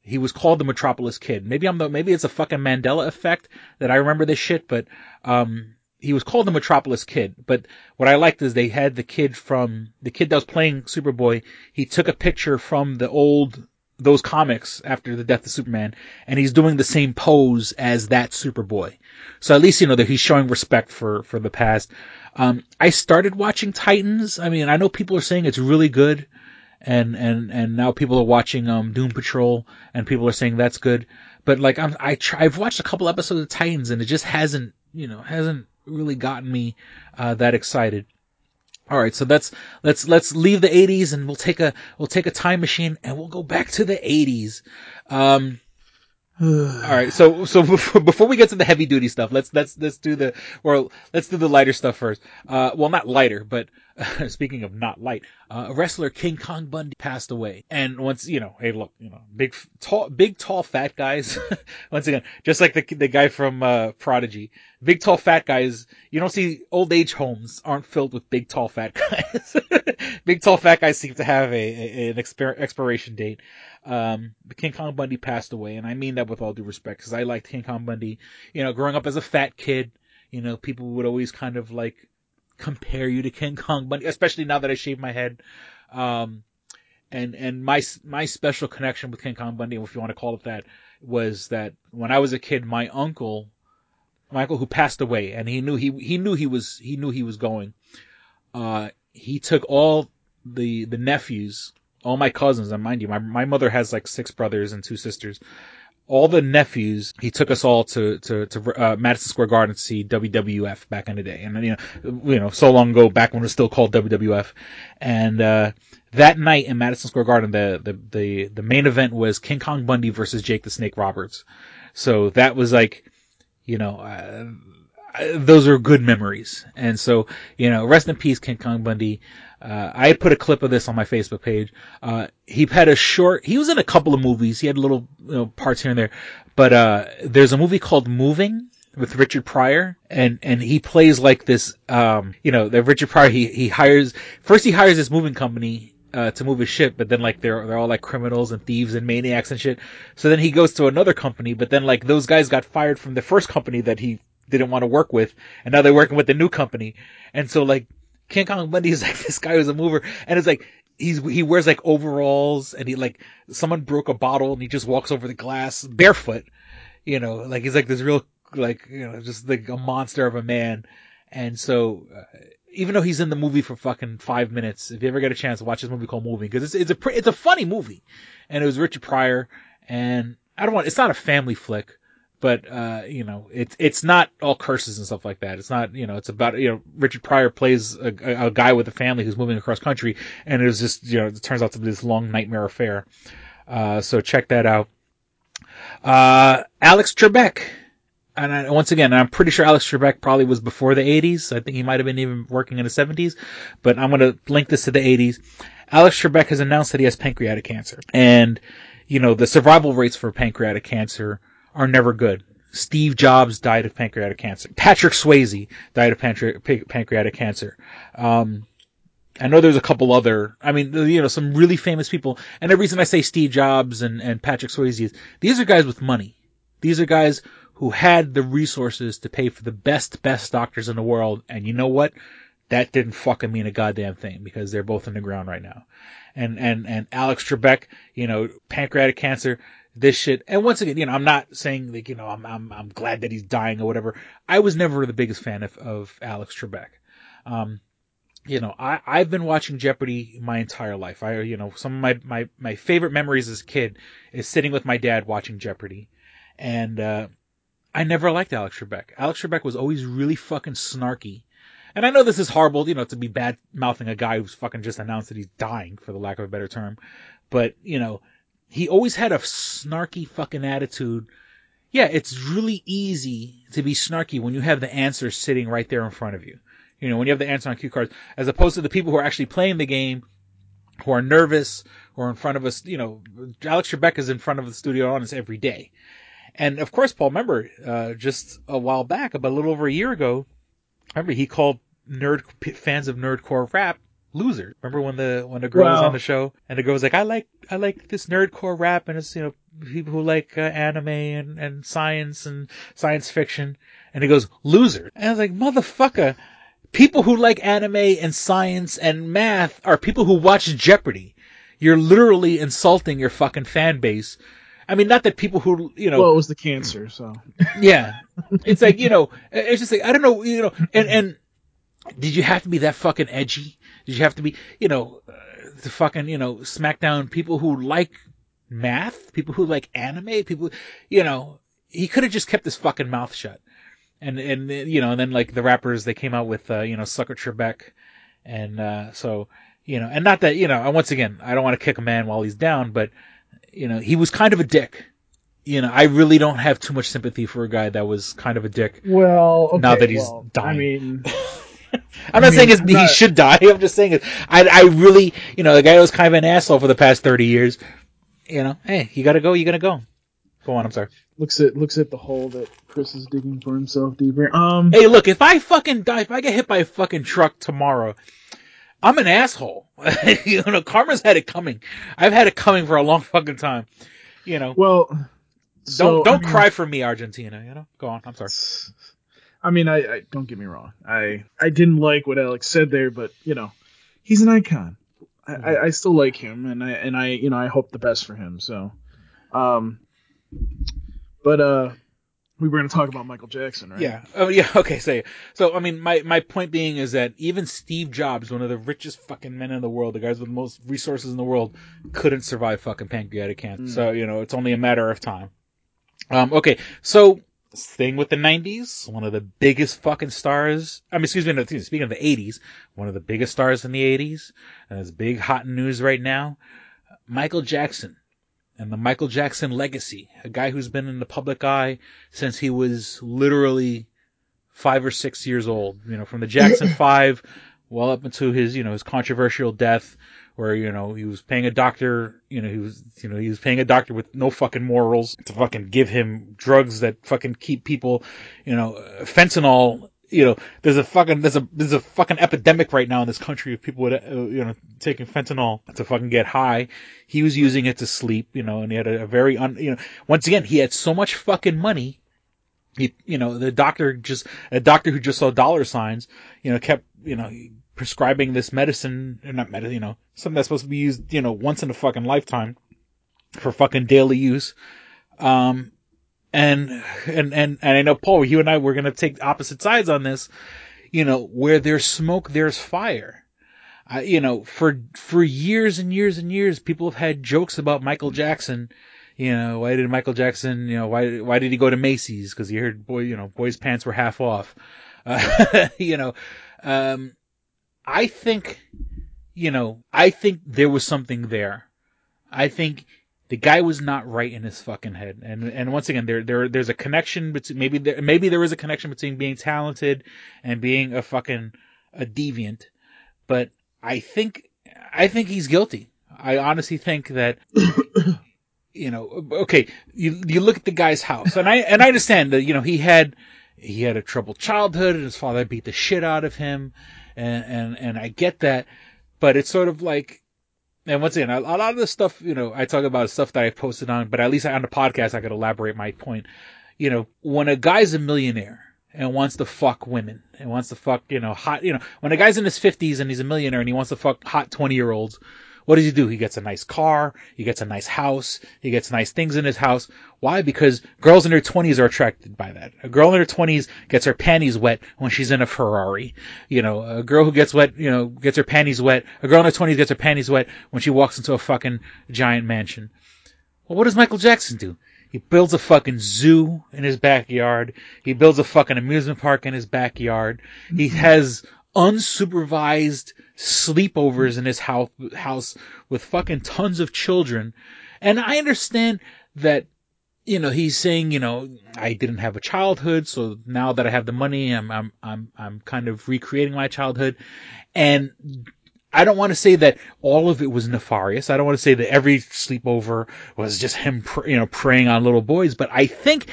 he was called the Metropolis Kid. Maybe I'm the, maybe it's a fucking Mandela effect that I remember this shit, but, um, he was called the Metropolis Kid. But what I liked is they had the kid from, the kid that was playing Superboy, he took a picture from the old, those comics after the death of Superman, and he's doing the same pose as that Superboy. So at least, you know, that he's showing respect for, for the past. Um, I started watching Titans. I mean, I know people are saying it's really good and and and now people are watching um Doom Patrol and people are saying that's good. But like I'm I try, I've watched a couple episodes of Titans and it just hasn't you know hasn't really gotten me uh, that excited. All right, so let's let's let's leave the 80s and we'll take a we'll take a time machine and we'll go back to the 80s. Um, (sighs) All right, so so before, before we get to the heavy duty stuff, let's let's let's do the or let's do the lighter stuff first. Uh, well, not lighter, but (laughs) speaking of not light, uh, wrestler King Kong Bundy passed away, and once you know, hey, look, you know, big tall, big tall fat guys. (laughs) once again, just like the the guy from uh, Prodigy, big tall fat guys. You don't see old age homes aren't filled with big tall fat (laughs) guys. big tall fat guys seem to have a, a an expir- expiration date. Um, King Kong Bundy passed away, and I mean that with all due respect, because I liked King Kong Bundy. You know, growing up as a fat kid, you know, people would always kind of like compare you to King Kong Bundy, especially now that I shaved my head. Um, and and my my special connection with King Kong Bundy, if you want to call it that, was that when I was a kid, my uncle, my uncle who passed away, and he knew he he knew he was he knew he was going. Uh, he took all the the nephews all my cousins, and mind you, my, my mother has like six brothers and two sisters. All the nephews, he took us all to, to, to, uh, Madison Square Garden to see WWF back in the day. And, you know, you know, so long ago, back when it was still called WWF. And, uh, that night in Madison Square Garden, the, the, the, the main event was King Kong Bundy versus Jake the Snake Roberts. So that was like, you know, uh, those are good memories. And so, you know, rest in peace, King Kong Bundy. Uh, I put a clip of this on my Facebook page. Uh, he had a short, he was in a couple of movies. He had little, you know, parts here and there, but, uh, there's a movie called Moving with Richard Pryor and, and he plays like this, um, you know, the Richard Pryor, he, he hires, first he hires this moving company, uh, to move his ship, but then like they're, they're all like criminals and thieves and maniacs and shit. So then he goes to another company, but then like those guys got fired from the first company that he didn't want to work with, and now they're working with the new company. And so like King Kong Bundy (laughs) is like this guy who's a mover, and it's like he's he wears like overalls, and he like someone broke a bottle, and he just walks over the glass barefoot. You know, like he's like this real like you know just like a monster of a man. And so, uh, even though he's in the movie for fucking five minutes, if you ever get a chance, to watch this movie called Moving because it's it's a it's a funny movie, and it was Richard Pryor, and I don't want it's not a family flick, but uh, you know, it's it's not all curses and stuff like that. It's not you know, it's about you know, Richard Pryor plays a, a, guy with a family who's moving across country, and it was just you know, it turns out to be this long nightmare affair. Uh, so check that out. Uh, Alex Trebek. And I, once again, I'm pretty sure Alex Trebek probably was before the 80s. I think he might have been even working in the 70s, but I'm going to link this to the 80s. Alex Trebek has announced that he has pancreatic cancer. And, you know, the survival rates for pancreatic cancer are never good. Steve Jobs died of pancreatic cancer. Patrick Swayze died of pancreatic cancer. Um, I know there's a couple other, I mean, you know, some really famous people. And the reason I say Steve Jobs and, and Patrick Swayze is these are guys with money. These are guys who had the resources to pay for the best, best doctors in the world. And you know what? That didn't fucking mean a goddamn thing because they're both in the ground right now. And, and, and Alex Trebek, you know, pancreatic cancer, this shit. And once again, you know, I'm not saying like, you know, I'm, I'm, I'm glad that he's dying or whatever. I was never the biggest fan of, of Alex Trebek. Um, you know, I, I've been watching Jeopardy my entire life. I, you know, some of my, my, my favorite memories as a kid is sitting with my dad watching Jeopardy. And, uh, I never liked Alex Trebek. Alex Trebek was always really fucking snarky. And I know this is horrible, you know, to be bad mouthing a guy who's fucking just announced that he's dying, for the lack of a better term. But, you know, he always had a snarky fucking attitude. Yeah, it's really easy to be snarky when you have the answer sitting right there in front of you. You know, when you have the answer on cue cards, as opposed to the people who are actually playing the game, who are nervous, who are in front of us. You know, Alex Trebek is in front of the studio audience every day. And of course, Paul, remember, uh, just a while back, about a little over a year ago, remember he called nerd fans of nerdcore rap loser. Remember when the when the girl was on the show and the girl was like, I like I like this nerdcore rap and it's you know people who like uh, anime and and science and science fiction, and he goes loser. And I was like, motherfucker. People who like anime and science and math are people who watch Jeopardy. You're literally insulting your fucking fan base. I mean, not that people who, you know. Well, it was the cancer, so. Yeah. It's like, you know, it's just like, I don't know, you know, and, and, did you have to be that fucking edgy? Did you have to be, you know, uh, the fucking, you know, smackdown people who like math, people who like anime, people, you know, he could have just kept his fucking mouth shut. And, and, you know, and then like the rappers, they came out with, uh, you know, Sucker Trebek. And, uh, so, you know, and not that, you know, once again, I don't want to kick a man while he's down, but, you know, he was kind of a dick. you know, I really don't have too much sympathy for a guy that was kind of a dick. Well, okay, Now that he's well, dying. I mean, (laughs) (laughs) I'm not I saying mean, it's, I'm he should die. (laughs) I'm just saying it. I, I really, you know, the guy was kind of an asshole for the past 30 years. You know, hey, you gotta go, you gotta go. Go on, I'm sorry. looks at looks at the hole that Chris is digging for himself deeper. Um, Hey, look, if I fucking die, if I get hit by a fucking truck tomorrow, I'm an asshole. (laughs) you know, karma's had it coming. I've had it coming for a long fucking time. You know, well, don't don't I mean, cry for me, Argentina. You know, go on. I'm sorry. I mean, I, I don't get me wrong. I I didn't like what Alex said there, but you know, he's an icon. I, I, I still like him, and I and I you know I hope the best for him. So, um, but uh, we were gonna talk about Michael Jackson, right? Yeah. Oh, yeah. (laughs) Okay. So, so I mean, my my point being is that even Steve Jobs, one of the richest fucking men in the world, the guys with the most resources in the world, couldn't survive fucking pancreatic cancer. So you know, it's only a matter of time. Um. Okay. So. Staying with the 90s, one of the biggest fucking stars. I mean, excuse me, no, speaking of the 80s, one of the biggest stars in the 80s, and it's big hot news right now. Michael Jackson and the Michael Jackson legacy, a guy who's been in the public eye since he was literally five or six years old. You know, from the Jackson (clears throat) Five, well up into his, you know, his controversial death, where you know he was paying a doctor, you know, he was, you know, he was paying a doctor with no fucking morals to fucking give him drugs that fucking keep people, you know, uh, fentanyl. You know, there's a fucking there's a there's a fucking epidemic right now in this country of people with uh, you know taking fentanyl to fucking get high. He was using it to sleep, you know, and he had a, a very un, you know, once again he had so much fucking money he, you know, the doctor just, a doctor who just saw dollar signs, you know, kept, you know, prescribing this medicine, or not medicine, you know, something that's supposed to be used, you know, once in a fucking lifetime for fucking daily use. Um, and, and, and, and I know, Paul, you and I, we're going to take opposite sides on this, you know, where there's smoke, there's fire. I, you know, for, for years and years and years, people have had jokes about Michael Jackson, you know, why did Michael Jackson, you know, why why did he go to Macy's? Because he heard boy, you know, boys' pants were half off. Uh, (laughs) you know, um, I think, you know, I think there was something there. I think the guy was not right in his fucking head. And and once again, there there there's a connection between maybe there maybe there is a connection between being talented and being a fucking a deviant. But I think I think he's guilty. I honestly think that (coughs) you know, okay, you you look at the guy's house, and I and I understand that you know he had he had a troubled childhood, and his father beat the shit out of him, and and and I get that, but it's sort of like, and once again, a, a lot of the stuff you know I talk about stuff that I posted on, but at least on the podcast I could elaborate my point. You know, when a guy's a millionaire and wants to fuck women and wants to fuck you know hot you know when a guy's in his fifties and he's a millionaire and he wants to fuck hot twenty year olds what does he do? He gets a nice car, he gets a nice house, he gets nice things in his house. Why? Because girls in their 20s are attracted by that. A girl in her 20s gets her panties wet when she's in a Ferrari. You know, a girl who gets wet, you know, gets her panties wet. A girl in her 20s gets her panties wet when she walks into a fucking giant mansion. Well, what does Michael Jackson do? He builds a fucking zoo in his backyard. He builds a fucking amusement park in his backyard. He mm-hmm. has unsupervised sleepovers in his house, house with fucking tons of children. And I understand that, you know, he's saying, you know, I didn't have a childhood, so now that I have the money, I'm, I'm, I'm, I'm kind of recreating my childhood. And I don't want to say that all of it was nefarious. I don't want to say that every sleepover was just him, pr- you know, preying on little boys, but I think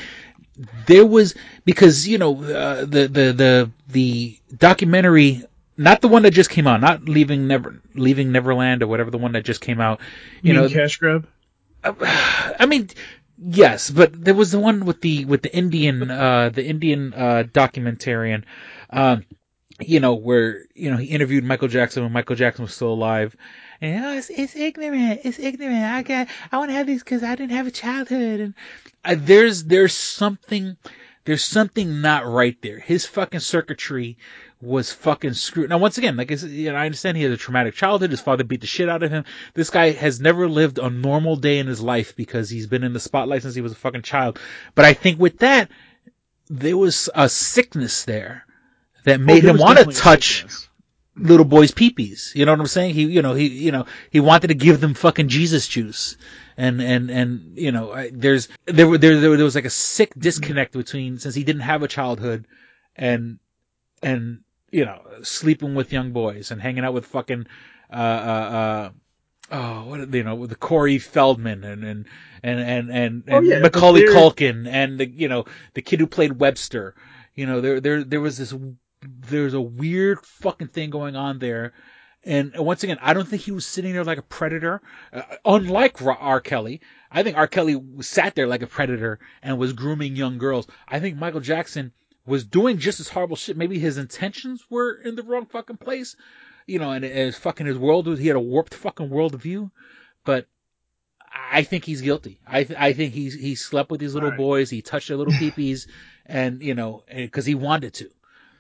there was because you know uh, the the the the documentary not the one that just came out not leaving never leaving neverland or whatever the one that just came out you, You, know cash grab? (sighs) i mean yes but there was the one with the with the indian uh the indian uh documentarian um you know where you know he interviewed michael jackson when michael jackson was still alive and oh, it's, it's ignorant. It's ignorant. I got, I want to have these because I didn't have a childhood. And uh, there's, there's something, there's something not right there. His fucking circuitry was fucking screwed. Now, once again, like I said, you know, I understand he had a traumatic childhood. His father beat the shit out of him. This guy has never lived a normal day in his life because he's been in the spotlight since he was a fucking child. But I think with that, there was a sickness there that made him want to touch little boys' peepees. You know what I'm saying? He, you know, he, you know, he wanted to give them fucking Jesus juice. And, and, and, you know, I, there's, there, there, there, there was like a sick disconnect between, since he didn't have a childhood and, and, you know, sleeping with young boys and hanging out with fucking, uh, uh, uh, oh, what, you know, with the Corey Feldman and, and, and, and, and, Oh, and yeah, Macaulay Culkin and the, you know, the kid who played Webster. You know, there, there, there was this, there's a weird fucking thing going on there. And once again, I don't think he was sitting there like a predator. Uh, unlike R. R. Kelly, I think R. Kelly sat there like a predator and was grooming young girls. I think Michael Jackson was doing just as horrible shit. Maybe his intentions were in the wrong fucking place. You know, and his fucking his world was, he had a warped fucking worldview. But I think he's guilty. I, th- I think he's, he slept with these little Right. boys. He touched their little (laughs) peepees and, you know, cause he wanted to.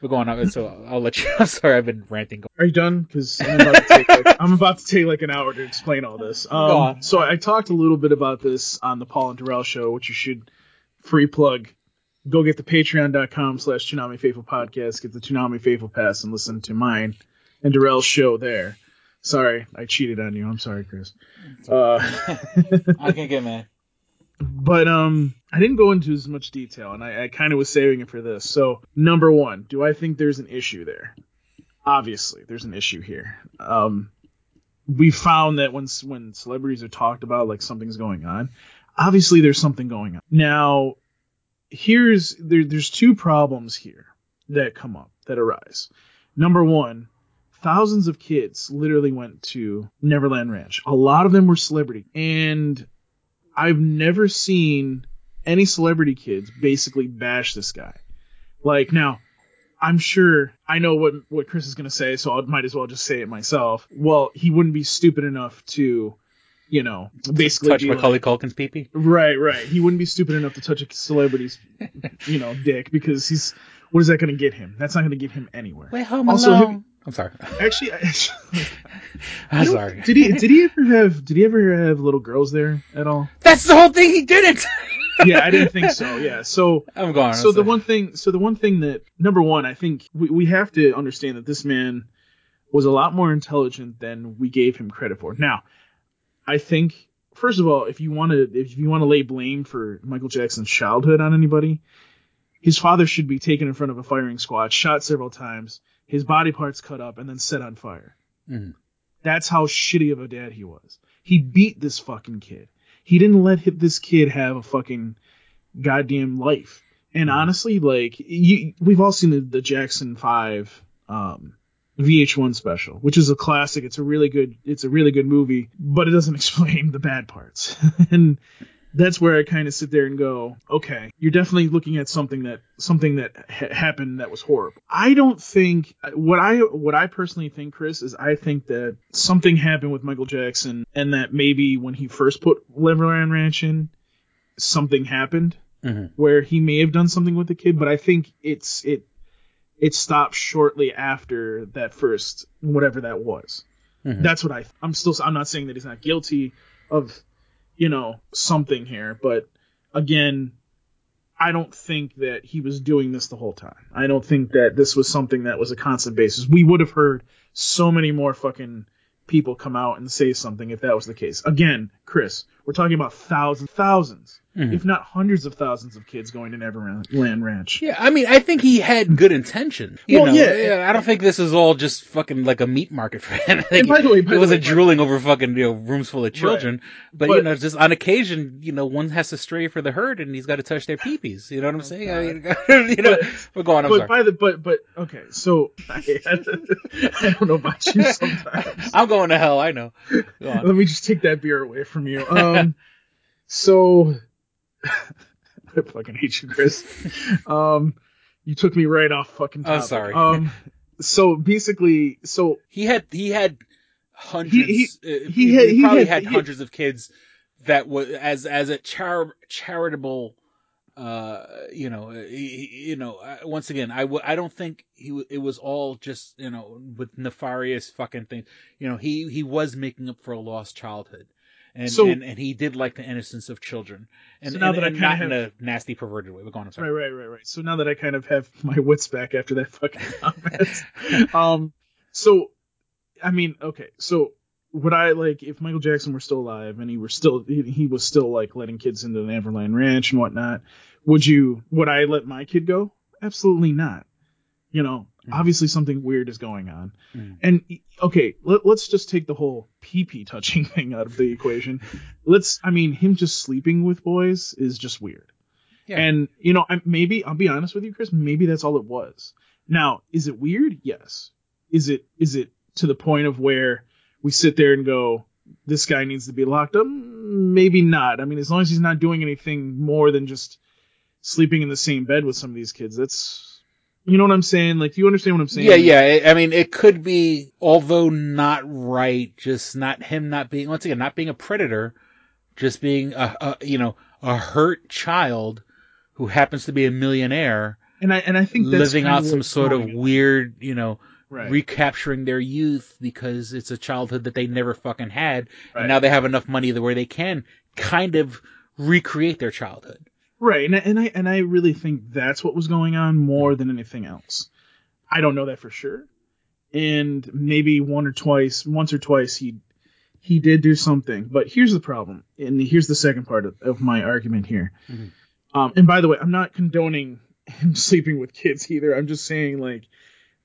We're going on. So I'll let you, (laughs) I'm sorry, I've been ranting. Are you done? Because I'm about to take like, I'm about to take like an hour to explain all this. Um, so I talked a little bit about this on the Paul and Darrell show, which you should free plug. Go get the patreon.com slash Tsunami Faithful podcast, get the Tsunami Faithful pass, and listen to mine and Darrell's show there. Sorry, I cheated on you. I'm sorry, Chris. Uh, I can get mad. but um I didn't go into as much detail, and I, I kind of was saving it for this. So number one, do I think there's an issue there? Obviously, there's an issue here. Um, we found that when when celebrities are talked about like something's going on, obviously there's something going on. Now, here's there, there's two problems here that come up that arise. Number one, thousands of kids literally went to Neverland Ranch. A lot of them were celebrity, and I've never seen any celebrity kids basically bash this guy. Like now, I'm sure I know what what Chris is gonna say, so I might as well just say it myself. Well, he wouldn't be stupid enough to, you know, basically Touch be like- Macaulay Culkin's peepee. Right, right. He wouldn't be stupid enough to touch a celebrity's, (laughs) you know, dick because he's. What is that going to get him? That's not going to get him anywhere. We're home Also, alone. I'm sorry. Actually, actually (laughs) I'm sorry. did he did he ever have did he ever have little girls there at all? That's the whole thing. He didn't. (laughs) Yeah, I didn't think so. Yeah, so I'm going. so the one thing so the one thing that number one i think we, we have to understand that this man was a lot more intelligent than we gave him credit for now i think first of all if you want to if you want to lay blame for michael jackson's childhood on anybody his father should be taken in front of a firing squad shot several times his body parts cut up and then set on fire Mhm. that's how shitty of a dad he was he beat this fucking kid he didn't let this kid have a fucking goddamn life. And honestly, like you, we've all seen the, the Jackson Five um, VH1 special, which is a classic. It's a really good, it's a really good movie, but it doesn't (laughs) explain the bad parts. (laughs) and that's where I kind of sit there and go, okay, you're definitely looking at something that something that ha- happened that was horrible. I don't think what I what I personally think, Chris, is I think that something happened with Michael Jackson, and that maybe when he first put Neverland Ranch in, something happened Mhm. where he may have done something with the kid, but I think it's it it stopped shortly after that first whatever that was. Mhm. That's what I I'm still I'm not saying that he's not guilty of you know something here, but again, I don't think that he was doing this the whole time. I don't think that this was something that was a constant basis. We would have heard so many more fucking people come out and say something if that was the case. Again, Chris, we're talking about thousands, 1000s Mhm. if not hundreds of thousands of kids going to Neverland Ranch. Yeah, I mean, I think he had good intention. You Well, know, yeah. I don't think this is all just fucking like a meat market for him. (laughs) I think And by the way, by wasn't way, by- drooling over fucking you know rooms full of children. But, you know, just on occasion, you know, one has to stray for the herd, and he's got to touch their peepees. You know what I'm saying? I mean, (laughs) you know, But- we're going. I'm but sorry. by the but but okay, so I, (laughs) I don't know about you sometimes. I'm going to hell. I know. Go on. Let me just take that beer away from you. Um, so I fucking hate you, Chris. Um, you took me right off fucking. I'm sorry. Um, so basically, so He had he had hundreds. He- uh, he had- he probably had- had, he- hundreds of kids that was as as a char- charitable. Uh, you know, uh, he, he- you know. uh, Once again, I w- I don't think he w- it was all just you know with nefarious fucking things. You know, he he was making up for a lost childhood. And, So- and and he did like the innocence of children, and, So now and, that I not in have- a nasty perverted way. We're going. I'm Right, right, right, right. So now that I kind of have my wits back after that fucking (laughs) comment, um, So, I mean, okay, so would I like if Michael Jackson were still alive and he were still he, he was still like letting kids into the Neverland Ranch and whatnot? Would you would I let my kid go? Absolutely not. You know, Mhm. obviously something weird is going on. Mhm. And okay, let, let's just take the whole pee pee touching (laughs) thing out of the equation. Let's, I mean, him just sleeping with boys is just weird. Yeah. And you know, I, maybe I'll be honest with you, Chris. Maybe that's all it was. Now, is it weird? Yes. Is it is it to the point of where we sit there and go, this guy needs to be locked up? Maybe not. I mean, as long as he's not doing anything more than just sleeping in the same bed with some of these kids, that's you know what I'm saying? Like, do you understand what I'm saying? Yeah, yeah. I- mean, it could be, although not right, just not him not being, once again, not being a predator, just being a, a you know, a hurt child who happens to be a millionaire And I and I think that's living out some sort of weird, you know, right. recapturing their youth because it's a childhood that they never fucking had. Right. And now they have enough money where they can kind of recreate their childhood. Right, and I, and I and I really think that's what was going on more than anything else. I don't know that for sure, and maybe one or twice, once or twice, he he did do something. But here's the problem, and here's the second part of, of my argument here. Mhm. Um, and by the way, I'm not condoning (laughs) him sleeping with kids either. I'm just saying like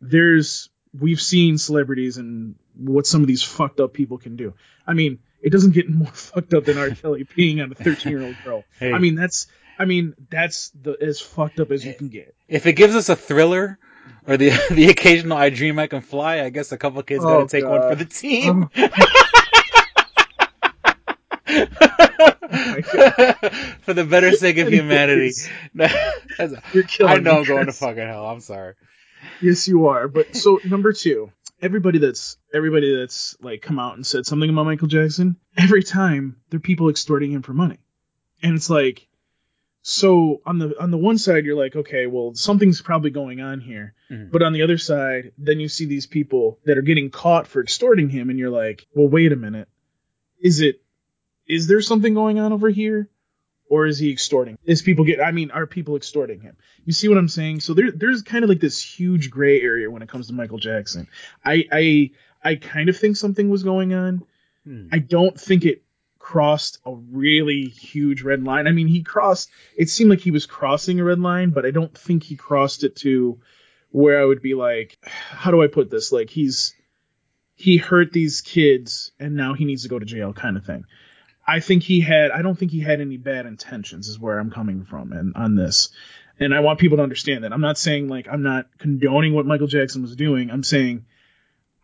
there's we've seen celebrities and what some of these fucked up people can do. I mean, it doesn't get (laughs) more fucked up than R. Kelly peeing on a 13 year old girl. (laughs) Hey. I mean, that's I mean, that's the as fucked up as you can get. If it gives us a thriller or the (laughs) the occasional I dream I can fly, I guess a couple kids Oh, gotta take one for the team. my um, (laughs) for the better sake of humanity. (laughs) You're killing I know I'm going to fucking hell. I'm sorry. Yes, you are. But so number two, everybody that's everybody that's like come out and said something about Michael Jackson, every time they're people extorting him for money, and it's like, so on the on the one side you're like, okay, well something's probably going on here, Mhm. but on the other side, then you see these people that are getting caught for extorting him, and you're like, well, wait a minute, is it is there something going on over here? Or is he extorting? Is people get? I mean, are people extorting him? You see what I'm saying? So there, there's kind of like this huge gray area when it comes to Michael Jackson. I, I, I kind of think something was going on. Hmm. I don't think it crossed a really huge red line. I mean, he crossed. It seemed like he was crossing a red line, but I don't think he crossed it to where I would be like, (sighs) how do I put this? Like he's he hurt these kids and now he needs to go to jail, kind of thing. I think he had. I don't think he had any bad intentions. Is where I'm coming from and on this. And I want people to understand that. I'm not saying like I'm not condoning what Michael Jackson was doing. I'm saying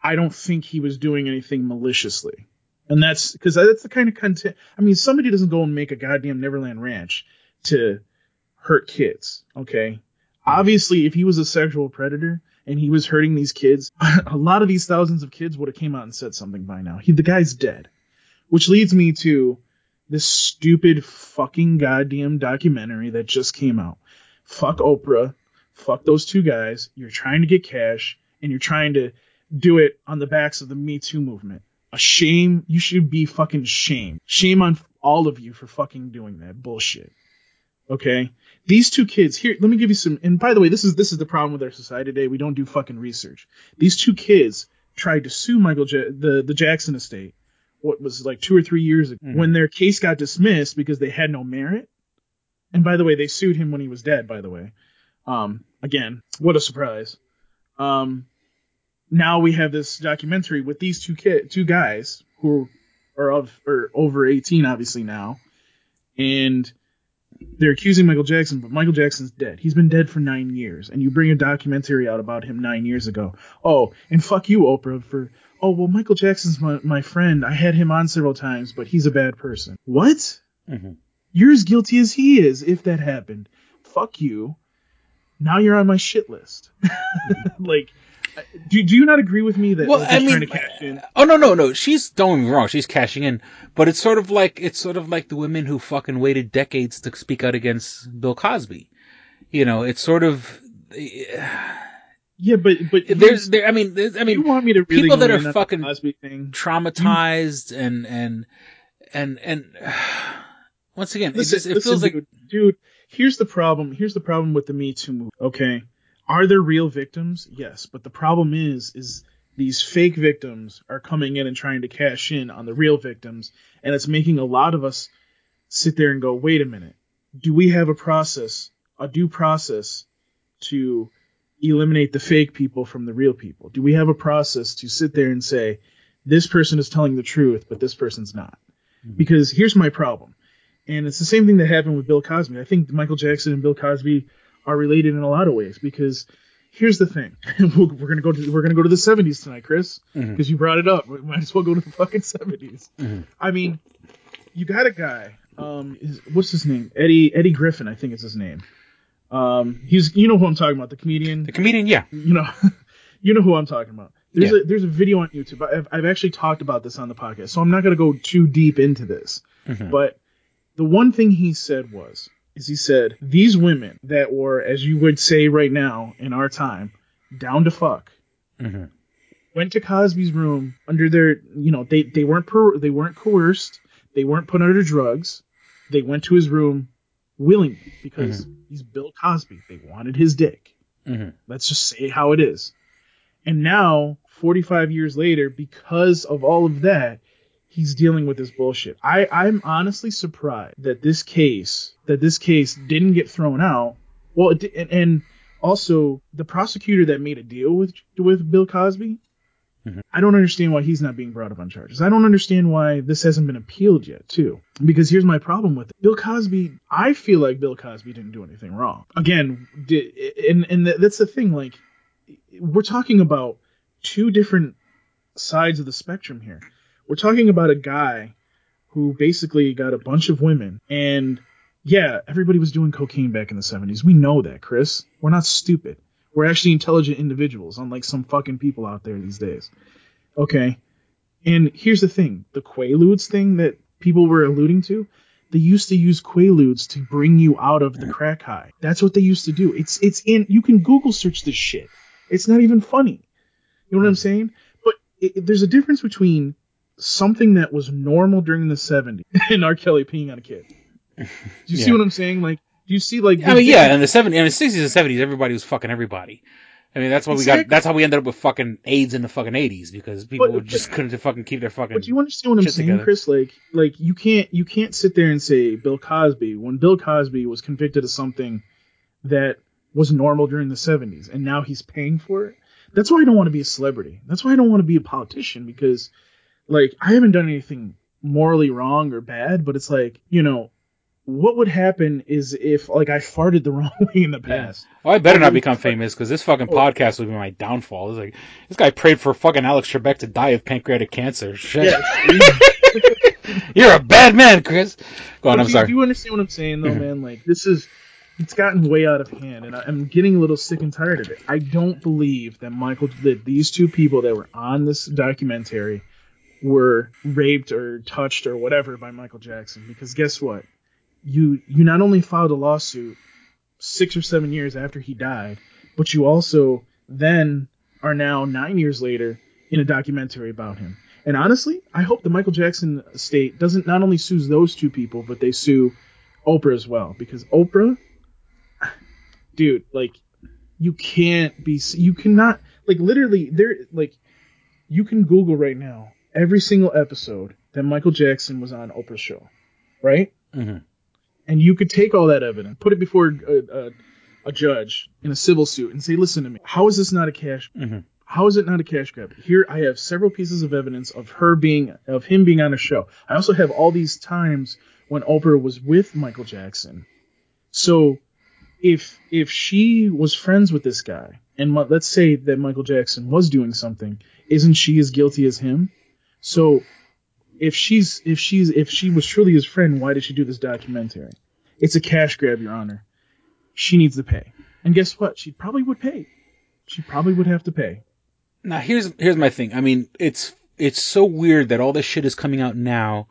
I don't think he was doing anything maliciously. And that's because that's the kind of content. I mean, somebody doesn't go and make a goddamn Neverland Ranch to hurt kids. Okay. Obviously, if he was a sexual predator and he was hurting these kids, (laughs) a lot of these thousands of kids would have came out and said something by now. He, the guy's dead. Which leads me to this stupid fucking goddamn documentary that just came out. Fuck Oprah. Fuck those two guys. You're trying to get cash and you're trying to do it on the backs of the Me Too movement. A shame. You should be fucking shame. Shame on all of you for fucking doing that bullshit. Okay? These two kids here, let me give you some and by the way, this is this is the problem with our society today. We don't do fucking research. These two kids tried to sue Michael ja- the the Jackson estate what was like 2 or 3 years ago Mhm. when their case got dismissed because they had no merit. And by the way, they sued him when he was dead, by the way. Um again, what a surprise. Um now we have this documentary with these two kid, two guys who are of or over 18 obviously now and they're accusing Michael Jackson, but Michael Jackson's dead. He's been dead for nine years, and you bring a documentary out about him nine years ago. Oh, and fuck you, Oprah, for oh well, Michael Jackson's my, my friend. I had him on several times, but he's a bad person. What? Mhm. You're as guilty as he is if that happened. Fuck you. Now you're on my shit list. (laughs) like, Uh, do, do you not agree with me that Well, like, I mean, trying to cash in? oh no, no, no. She's don't get me wrong. She's cashing in, but it's sort of like it's sort of like the women who fucking waited decades to speak out against Bill Cosby. You know, it's sort of Yeah, but but there's there. I mean, there's, I you mean, want me to really people that are in on the fucking traumatized and and and and (sighs) once again, Listen, it just it listen, feels like dude, dude, here's the problem. Here's the problem with the Me Too movement. Okay, are there real victims? Yes, but the problem is, is these fake victims are coming in and trying to cash in on the real victims, and it's making a lot of us sit there and go, wait a minute, do we have a process, a due process to eliminate the fake people from the real people? Do we have a process to sit there and say, this person is telling the truth, but this person's not? Mm-hmm. Because here's my problem. And it's the same thing that happened with Bill Cosby. I think Michael Jackson and Bill Cosby are related in a lot of ways because here's the thing. (laughs) we're gonna go to we're gonna go to the 70s tonight, Chris, because you brought it up. We might as well go to the fucking 70s. I mean, you got a guy. Um, is, what's his name? Eddie Eddie Griffin, I think is his name. Um, he's you know who I'm talking about, the comedian. The comedian, yeah. You know, (laughs) you know who I'm talking about. There's Yeah. a there's a video on YouTube. I've, I've actually talked about this on the podcast, so I'm not gonna go too deep into this. Mhm. But the one thing he said was, is he said these women that were, as you would say right now in our time, down to fuck, Mhm. went to Cosby's room under their, you know, they they weren't per, they weren't coerced, they weren't put under drugs, they went to his room willingly because he's Bill Cosby. They wanted his dick. Mhm. Let's just say how it is. And now, 45 years later, because of all of that, he's dealing with this bullshit. I, I'm honestly surprised that this case, that this case didn't get thrown out. Well, it, and, and also the prosecutor that made a deal with with Bill Cosby. Mhm. I don't understand why he's not being brought up on charges. I don't understand why this hasn't been appealed yet, too. Because here's my problem with it. Bill Cosby, I feel like Bill Cosby didn't do anything wrong. Again, di- and and that's the thing. Like, we're talking about two different sides of the spectrum here. We're talking about a guy who basically got a bunch of women and yeah, everybody was doing cocaine back in the 70s. We know that, Chris. We're not stupid. We're actually intelligent individuals, unlike some fucking people out there these days. Okay. And here's the thing the Quaaludes thing that people were alluding to, they used to use Quaaludes to bring you out of the crack high. That's what they used to do. It's it's in you can Google search this shit. It's not even funny. You know what I'm hmm. saying? But it, it- there's a difference between something that was normal during the 70s (laughs) and R. Kelly peeing on a kid. Do you see what I'm saying? Like, do you see like? I mean, yeah, in the 70s, in the 60s and 70s, everybody was fucking everybody. I mean, that's why we got, that's how we ended up with fucking AIDS in the fucking 80s, because people But- just couldn't fucking keep their fucking. But do you understand what I'm saying, together. Chris? Like, like you can't you can't sit there and say Bill Cosby when Bill Cosby was convicted of something that was normal during the 70s, and now he's paying for it. That's why I don't want to be a celebrity. That's why I don't want to be a politician because, like, I haven't done anything morally wrong or bad, but it's like, you know, what would happen is if like I farted the (laughs) wrong way in the past. Oh, I better not become famous because this fucking Oh. podcast would be my downfall. It's like this guy prayed for fucking Alex Trebek to die of pancreatic cancer. Shit, Yeah, (laughs) you're a bad man, Chris. Go on, But I'm do, sorry. Do you understand what I'm saying, though, Mhm. man? Like this is, it's gotten way out of hand, and I'm getting a little sick and tired of it. I don't believe that Michael, that these two people that were on this documentary were raped or touched or whatever by Michael Jackson. Because guess what? You you not only filed a lawsuit six or seven years after he died, but you also then are now nine years later in a documentary about him. And honestly, I hope the Michael Jackson estate doesn't not only sues those two people, but they sue Oprah as well. Because Oprah, dude, like, you can't be, you cannot, like, literally, there, like, you can Google right now every single episode that Michael Jackson was on Oprah's show, right? Mhm. And you could take all that evidence, put it before a, a, a judge in a civil suit, and say, listen to me, how is this not a cash Mhm. how is it not a cash grab? Here I have several pieces of evidence of her being of him being on a show. I also have all these times when Oprah was with Michael Jackson. So if if she was friends with this guy and let's say that Michael Jackson was doing something, isn't she as guilty as him? So if she's if she's if she was truly his friend, why did she do this documentary? It's a cash grab, Your Honor. She needs to pay. And guess what? She probably would pay. She probably would have to pay. Now here's here's my thing. I mean, it's it's so weird that all this shit is coming out now,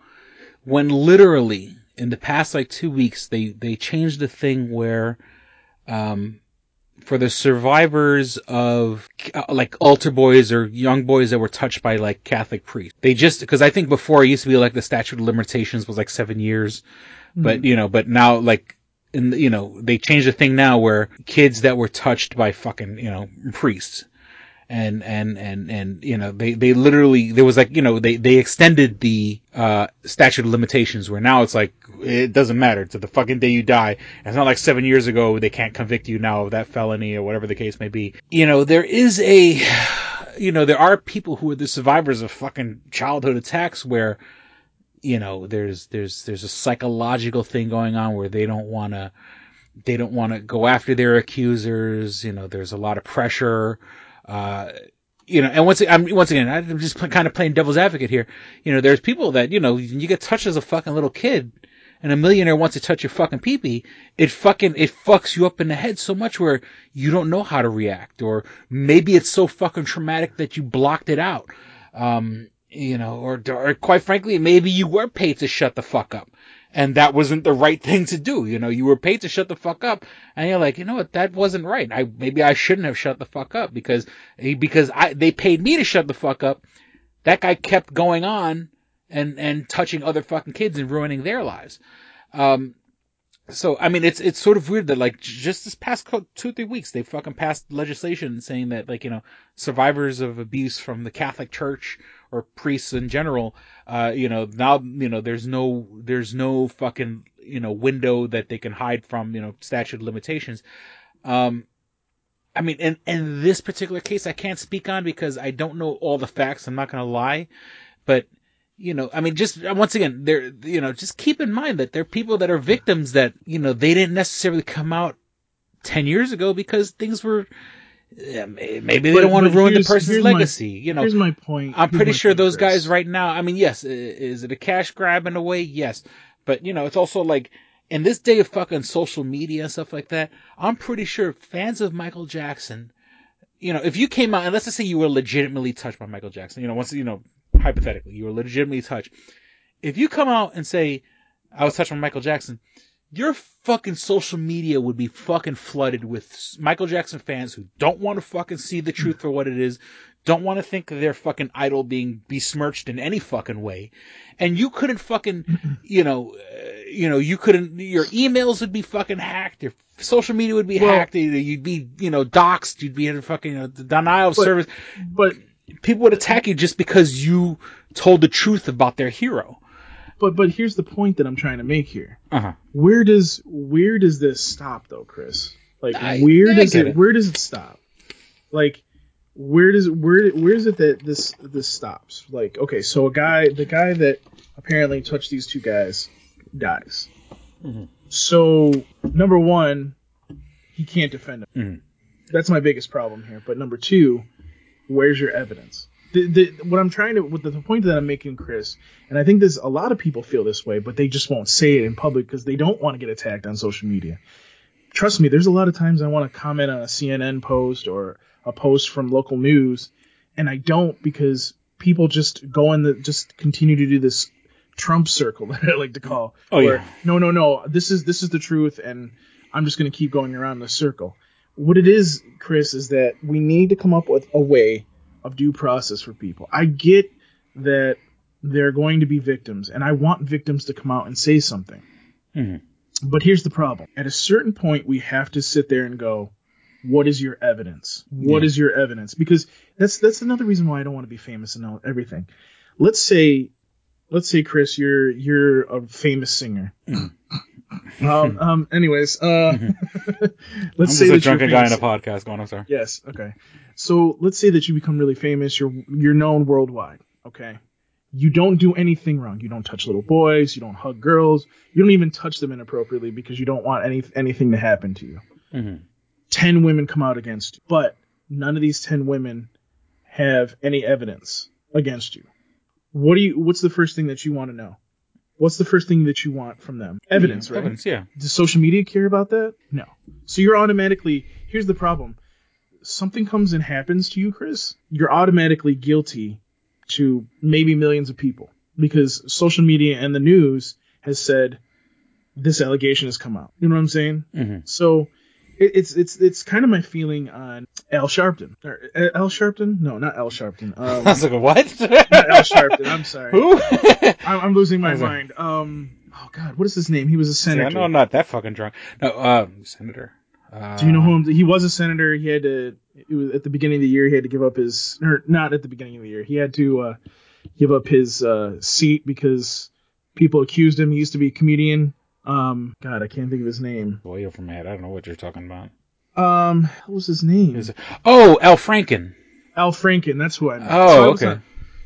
when literally in the past like two weeks they they changed the thing where, um, for the survivors of uh, like altar boys or young boys that were touched by like Catholic priests, they just because I think before it used to be like the statute of limitations was like seven years, but you know, but now like. In you know, they changed the thing now where kids that were touched by fucking, you know, priests, and and and and you know they they literally there was like you know they they extended the uh statute of limitations where now it's like it doesn't matter. To the fucking day you die. It's not like seven years ago they can't convict you now of that felony or whatever the case may be. You know there is a you know there are people who are the survivors of fucking childhood attacks where you know there's there's there's a psychological thing going on where they don't want to they don't want to go after their accusers. You know there's a lot of pressure uh, you know, and once I'm once again, I'm just kind of playing devil's advocate here. You know, there's people that you know you get touched as a fucking little kid, and a millionaire wants to touch your fucking peepee. It fucking it fucks you up in the head so much where you don't know how to react, or maybe it's so fucking traumatic that you blocked it out. Um, you know, or, or quite frankly, maybe you were paid to shut the fuck up and that wasn't the right thing to do. You know, you were paid to shut the fuck up, and you're like, you know what, that wasn't right. I maybe I shouldn't have shut the fuck up because because I they paid me to shut the fuck up. That guy kept going on and and touching other fucking kids and ruining their lives. Um, so I mean, it's it's sort of weird that like just this past two three weeks they fucking passed legislation saying that like you know survivors of abuse from the Catholic Church or priests in general, uh, you know, now, you know, there's no, there's no fucking, you know, window that they can hide from, you know, statute limitations. Um, I mean, in, in this particular case, I can't speak on because I don't know all the facts. I'm not going to lie, but, you know, I mean, just once again, there, you know, just keep in mind that there are people that are victims that, you know, they didn't necessarily come out 10 years ago because things were, yeah, maybe they But- don't want to ruin the person's here's my- legacy. you know, Here's my point. I'm Here's pretty sure those guys right now. I mean, yes, is it a cash grab in a way? Yes, but you know, it's also like in this day of fucking social media and stuff like that. I'm pretty sure fans of Michael Jackson, you know, if you came out and let's just say you were legitimately touched by Michael Jackson, you know, once you know, hypothetically, you were legitimately touched. If you come out and say, "I was touched by Michael Jackson," your fucking social media would be fucking flooded with Michael Jackson fans who don't want to fucking see the truth for what it is, don't want to think of their fucking idol being besmirched in any fucking way, and you couldn't fucking, (laughs) you know, uh, you know, you couldn't, your emails would be fucking hacked, your social media would be Well- hacked, you'd be, you know, doxxed, you'd be in fucking you know, denial of But- service. But People would attack you just because you told the truth about their hero. But but here's the point that I'm trying to make here. Uh huh. Where does where does this stop though, Chris? Like I- where I does it, it. where does it stop? Like where does where where is it that this this stops? Like okay, so a guy the guy that apparently touched these two guys dies. Mhm. So number one, he can't defend him. Mhm. That's my biggest problem here. But number two, where's your evidence? The, the, what I'm trying to, what the, the point that I'm making, Chris, and I think there's a lot of people feel this way, but they just won't say it in public because they don't want to get attacked on social media. Trust me, there's a lot of times I want to comment on a CNN post or a post from local news, and I don't because people just go in the, just continue to do this Trump circle (laughs) that I like to call. Oh, where, yeah. No, no, no. This is this is the truth, and I'm just going to keep going around the circle. What it is, Chris, is that we need to come up with a way of due process for people. I get that they're going to be victims, and I want victims to come out and say something. Mhm. But here's the problem. At a certain point, we have to sit there and go, what is your evidence? What Yeah. is your evidence? Because that's that's another reason why I don't want to be famous and everything. Let's say, let's say, Chris, you're you're a famous singer. um, (laughs) um. Anyways, uh, (laughs) let's I'm say just a drunken guy in a podcast going, I'm sorry. Yes. Okay. So let's say that you become really famous. You're you're known worldwide. Okay. You don't do anything wrong. You don't touch little boys. You don't hug girls. You don't even touch them inappropriately because you don't want any anything to happen to you. hmm Ten women come out against you, but none of these ten women have any evidence against you. What do you? What's the first thing that you want to know? What's the first thing that you want from them? Evidence, right? Evidence, yeah. Does social media care about that? No. So you're automatically here's the problem. Something comes and happens to you, Chris, you're automatically guilty to maybe millions of people because social media and the news has said this allegation has come out. You know what I'm saying? hmm So it, it's it's it's kind of my feeling on Al Sharpton. Or, uh, Al Sharpton? No, not Al Sharpton. (laughs) I Um, was like, what? not Al Sharpton. I'm sorry. Who? (laughs) I'm, I'm losing my mind. Um, oh God, what is his name? He was a senator. I know I'm not that fucking drunk. No, uh, Senator. Do you know who I'm, he was a senator? He had to. It was at the beginning of the year. He had to give up his, or not at the beginning of the year. He had to uh, give up his uh, seat because people accused him. He used to be a comedian. Um, God, I can't think of his name. Way over my head. I don't know what you're talking about. Um, what was his name? It- Oh, Al Franken. Al Franken. That's meant. Oh, So okay.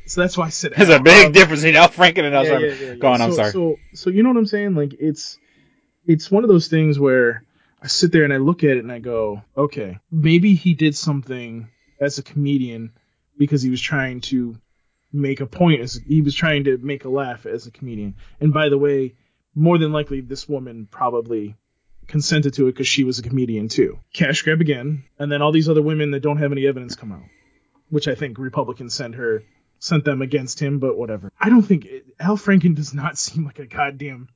so that's why I said There's Al. a big Um, difference between Al Franken and Al yeah, yeah, yeah, yeah. Go on, I'm sorry. So, so you know what I'm saying? Like it's, it's one of those things where I sit there and I look at it and I go, okay, maybe he did something as a comedian because he was trying to make a point. As he was trying to make a laugh as a comedian. And by the way, more than likely, this woman probably consented to it because she was a comedian too. Cash grab again, and then all these other women that don't have any evidence come out, which I think Republicans sent her sent them against him, but whatever. I don't think Al Franken does not (laughs) seem like a goddamn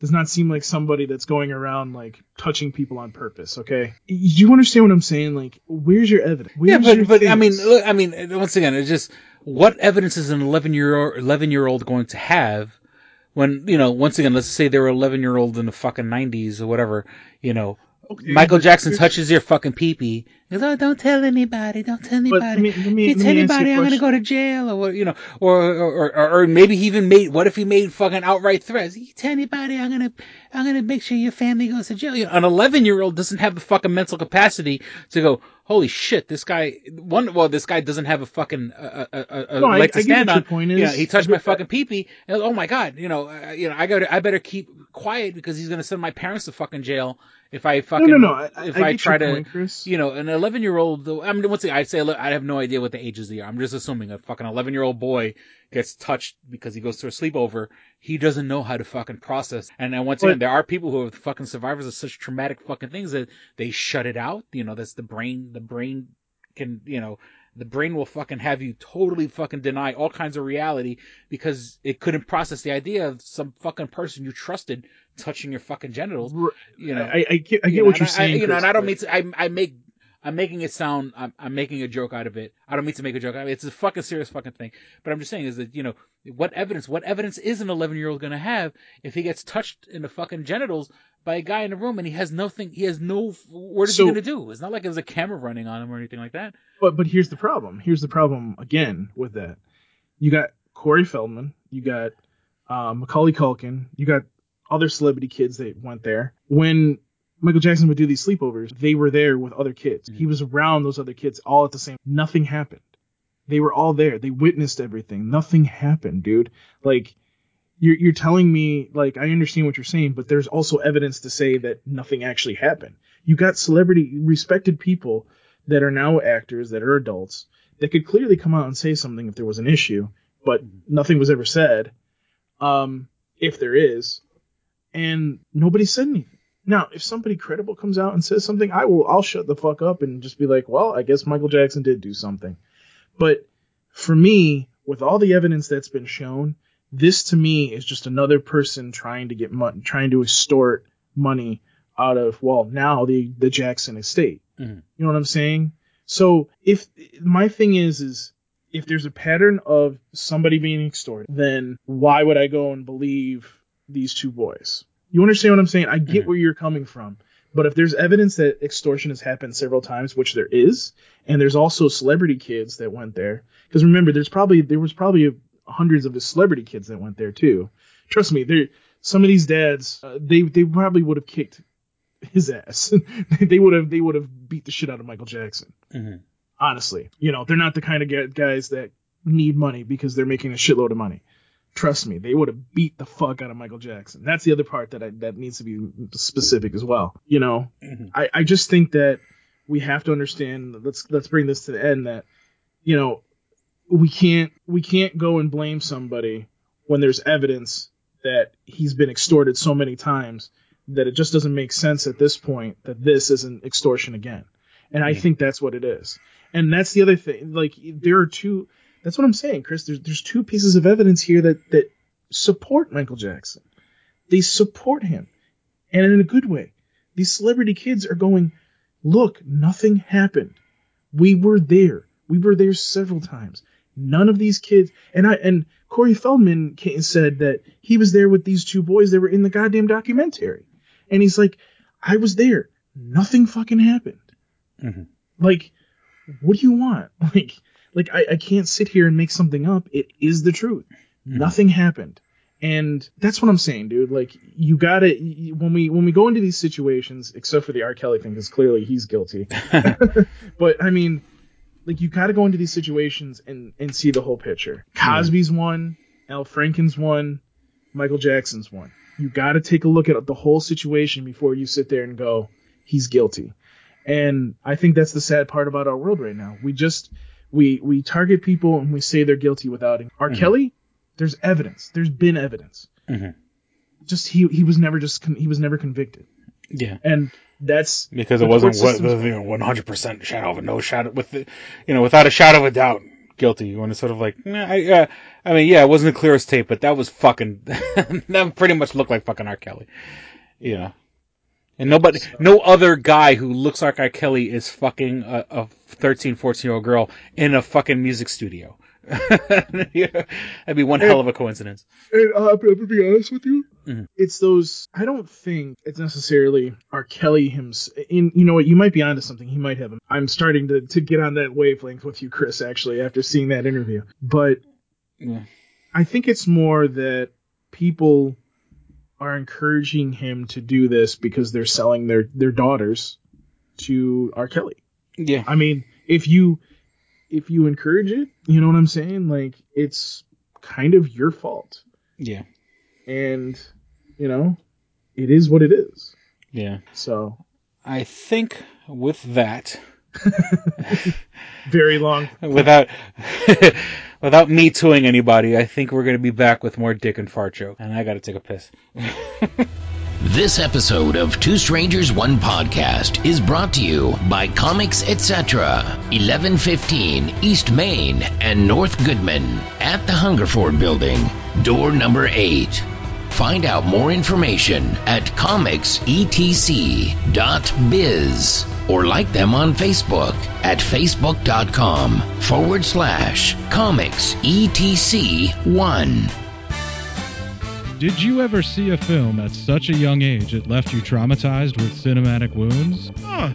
does not seem like somebody that's going around like touching people on purpose. Okay, Do you understand what I'm saying? Like, where's your evidence? yeah, Where's your but but I mean, look, I mean, once again, it's just what evidence is an 11 year 11 year old going to have when you know? Once again, let's say they were 11 year old in the fucking 90s or whatever. You know, Okay, Michael Jackson touches your fucking peepee. Goes, oh, don't tell anybody, don't tell anybody. let me- let me- if you tell anybody, I'm gonna go to jail, or you know, or or, or or maybe he even made. What if he made fucking outright threats? You tell anybody, I'm gonna I'm gonna make sure your family goes to jail. You know, an 11 year old doesn't have the fucking mental capacity to go. Holy shit! This guy, one, well, this guy doesn't have a fucking uh, a, a, a No, I- leg to stand on. point is. he touched my fucking peepee. And, oh my god! You know, uh, you know, I got, I better keep quiet because he's gonna send my parents to fucking jail if I no, fucking no, no. I, if I, I, try to, point, you know, an 11 year old, though, I mean, what's the, I'd say, I have no idea what the ages they are. I'm just assuming a fucking 11 year old boy gets touched because he goes to a sleepover. He doesn't know how to fucking process. And then once But- again, there are people who are fucking survivors of such traumatic fucking things that they shut it out. You know, that's the brain, the brain can, you know, the brain will fucking have you totally fucking deny all kinds of reality because it couldn't process the idea of some fucking person you trusted touching your fucking genitals. You know, I, I get, I get know, what and you're saying. you know, Chris, and I don't mean to, I, I make, I'm making it sound, I'm, I'm making a joke out of it. I don't mean to make a joke out of it. It's a fucking serious fucking thing. But I'm just saying is that, you know, what evidence, what evidence is an 11 year old going to have if he gets touched in the fucking genitals by a guy in a room and he has nothing, he has no, what is So- he going to do? It's not like there's a camera running on him or anything like that. But but here's the problem. Here's the problem again with that. You got Corey Feldman. You got uh, Macaulay Culkin. You got other celebrity kids that went there. When Michael Jackson would do these sleepovers, they were there with other kids. He was around those other kids all at the same. Nothing happened. They were all there. They witnessed everything. Nothing happened, dude. Like you're you're telling me like I understand what you're saying, but there's also evidence to say that nothing actually happened. You got celebrity respected people that are now actors that are adults that could clearly come out and say something if there was an issue, but nothing was ever said. Um, if there is, and nobody said anything. Now, if somebody credible comes out and says something, I will I'll shut the fuck up and just be like, well, I guess Michael Jackson did do something. But for me, with all the evidence that's been shown, this to me is just another person trying to get money, trying to extort money out of well now the the Jackson estate. Mhm. You know what I'm saying? So if my thing is is if there's a pattern of somebody being extorted, then why would I go and believe these two boys? You understand what I'm saying? I get Mhm. where you're coming from. But if there's evidence that extortion has happened several times, which there is, and there's also celebrity kids that went there, because remember, there's probably there was probably hundreds of the celebrity kids that went there too. Trust me, there some of these dads uh, they they probably would have kicked his ass. (laughs) they would have they would have beat the shit out of Michael Jackson. Mhm. Honestly, you know, they're not the kind of guys that need money because they're making a shitload of money. Trust me, they would have beat the fuck out of Michael Jackson. That's the other part that I, that needs to be specific as well. You know, Mhm. I, I just think that we have to understand. Let's let's bring this to the end that you know we can't we can't go and blame somebody when there's evidence that he's been extorted so many times that it just doesn't make sense at this point that this isn't extortion again. And I think that's what it is. And that's the other thing. Like there are two. That's what I'm saying, Chris. There's there's two pieces of evidence here that that support Michael Jackson. They support him, and in a good way. These celebrity kids are going, look, nothing happened. We were there. We were there several times. None of these kids, and I and Corey Feldman said that he was there with these two boys that were in the goddamn documentary, and he's like, I was there. nothing fucking happened. Mhm. Like, what do you want? (laughs) Like, like I, I can't sit here and make something up. It is the truth. Mhm. Nothing happened. And that's what I'm saying, dude. Like, you gotta when we when we go into these situations, except for the R. Kelly thing, because clearly he's guilty. (laughs) (laughs) but I mean, like, you gotta go into these situations and and see the whole picture. Cosby's one, Al Franken's one, Michael Jackson's one. You gotta take a look at the whole situation before you sit there and go, he's guilty. And I think that's the sad part about our world right now. We just we we target people and we say they're guilty without it. R. Mhm. Kelly, there's evidence. There's been evidence. Mhm. Just he he was never just con- he was never convicted. Yeah. And that's because it wasn't what you know, 100% shadow of a no shadow with the, you know without a shadow of a doubt guilty when it's sort of like nah, I uh, I mean yeah it wasn't the clearest tape but that was fucking (laughs) that pretty much looked like fucking R Kelly you know and nobody no other guy who looks like R Kelly is fucking a, a 13 14 year old girl in a fucking music studio (laughs) that'd be one hell of a coincidence And uh, I'm gonna be honest with you. Mhm. It's those. I don't think it's necessarily R. Kelly himself. In you know what, you might be onto something. He might have. I'm starting to to get on that wavelength with you, Chris. Actually, after seeing that interview, but yeah. I think it's more that people are encouraging him to do this because they're selling their their daughters to R. Kelly. yeah I mean, if you if you encourage it, you know what I'm saying? Like it's kind of your fault. yeah And you know, it is what it is. yeah So, I think with that (laughs) very long. (laughs) without (laughs) without me tooing anybody, I think we're gonna be back with more dick and fart joke. And I gotta take a piss. (laughs) This episode of Two Strangers One Podcast is brought to you by Comics Etc. 1115 East Main and North Goodman at the Hungerford Building, door number 8. Find out more information at comicsetc.biz or like them on Facebook at facebook.com forward slash comicsetc1. Did you ever see a film at such a young age it left you traumatized with cinematic wounds? Oh,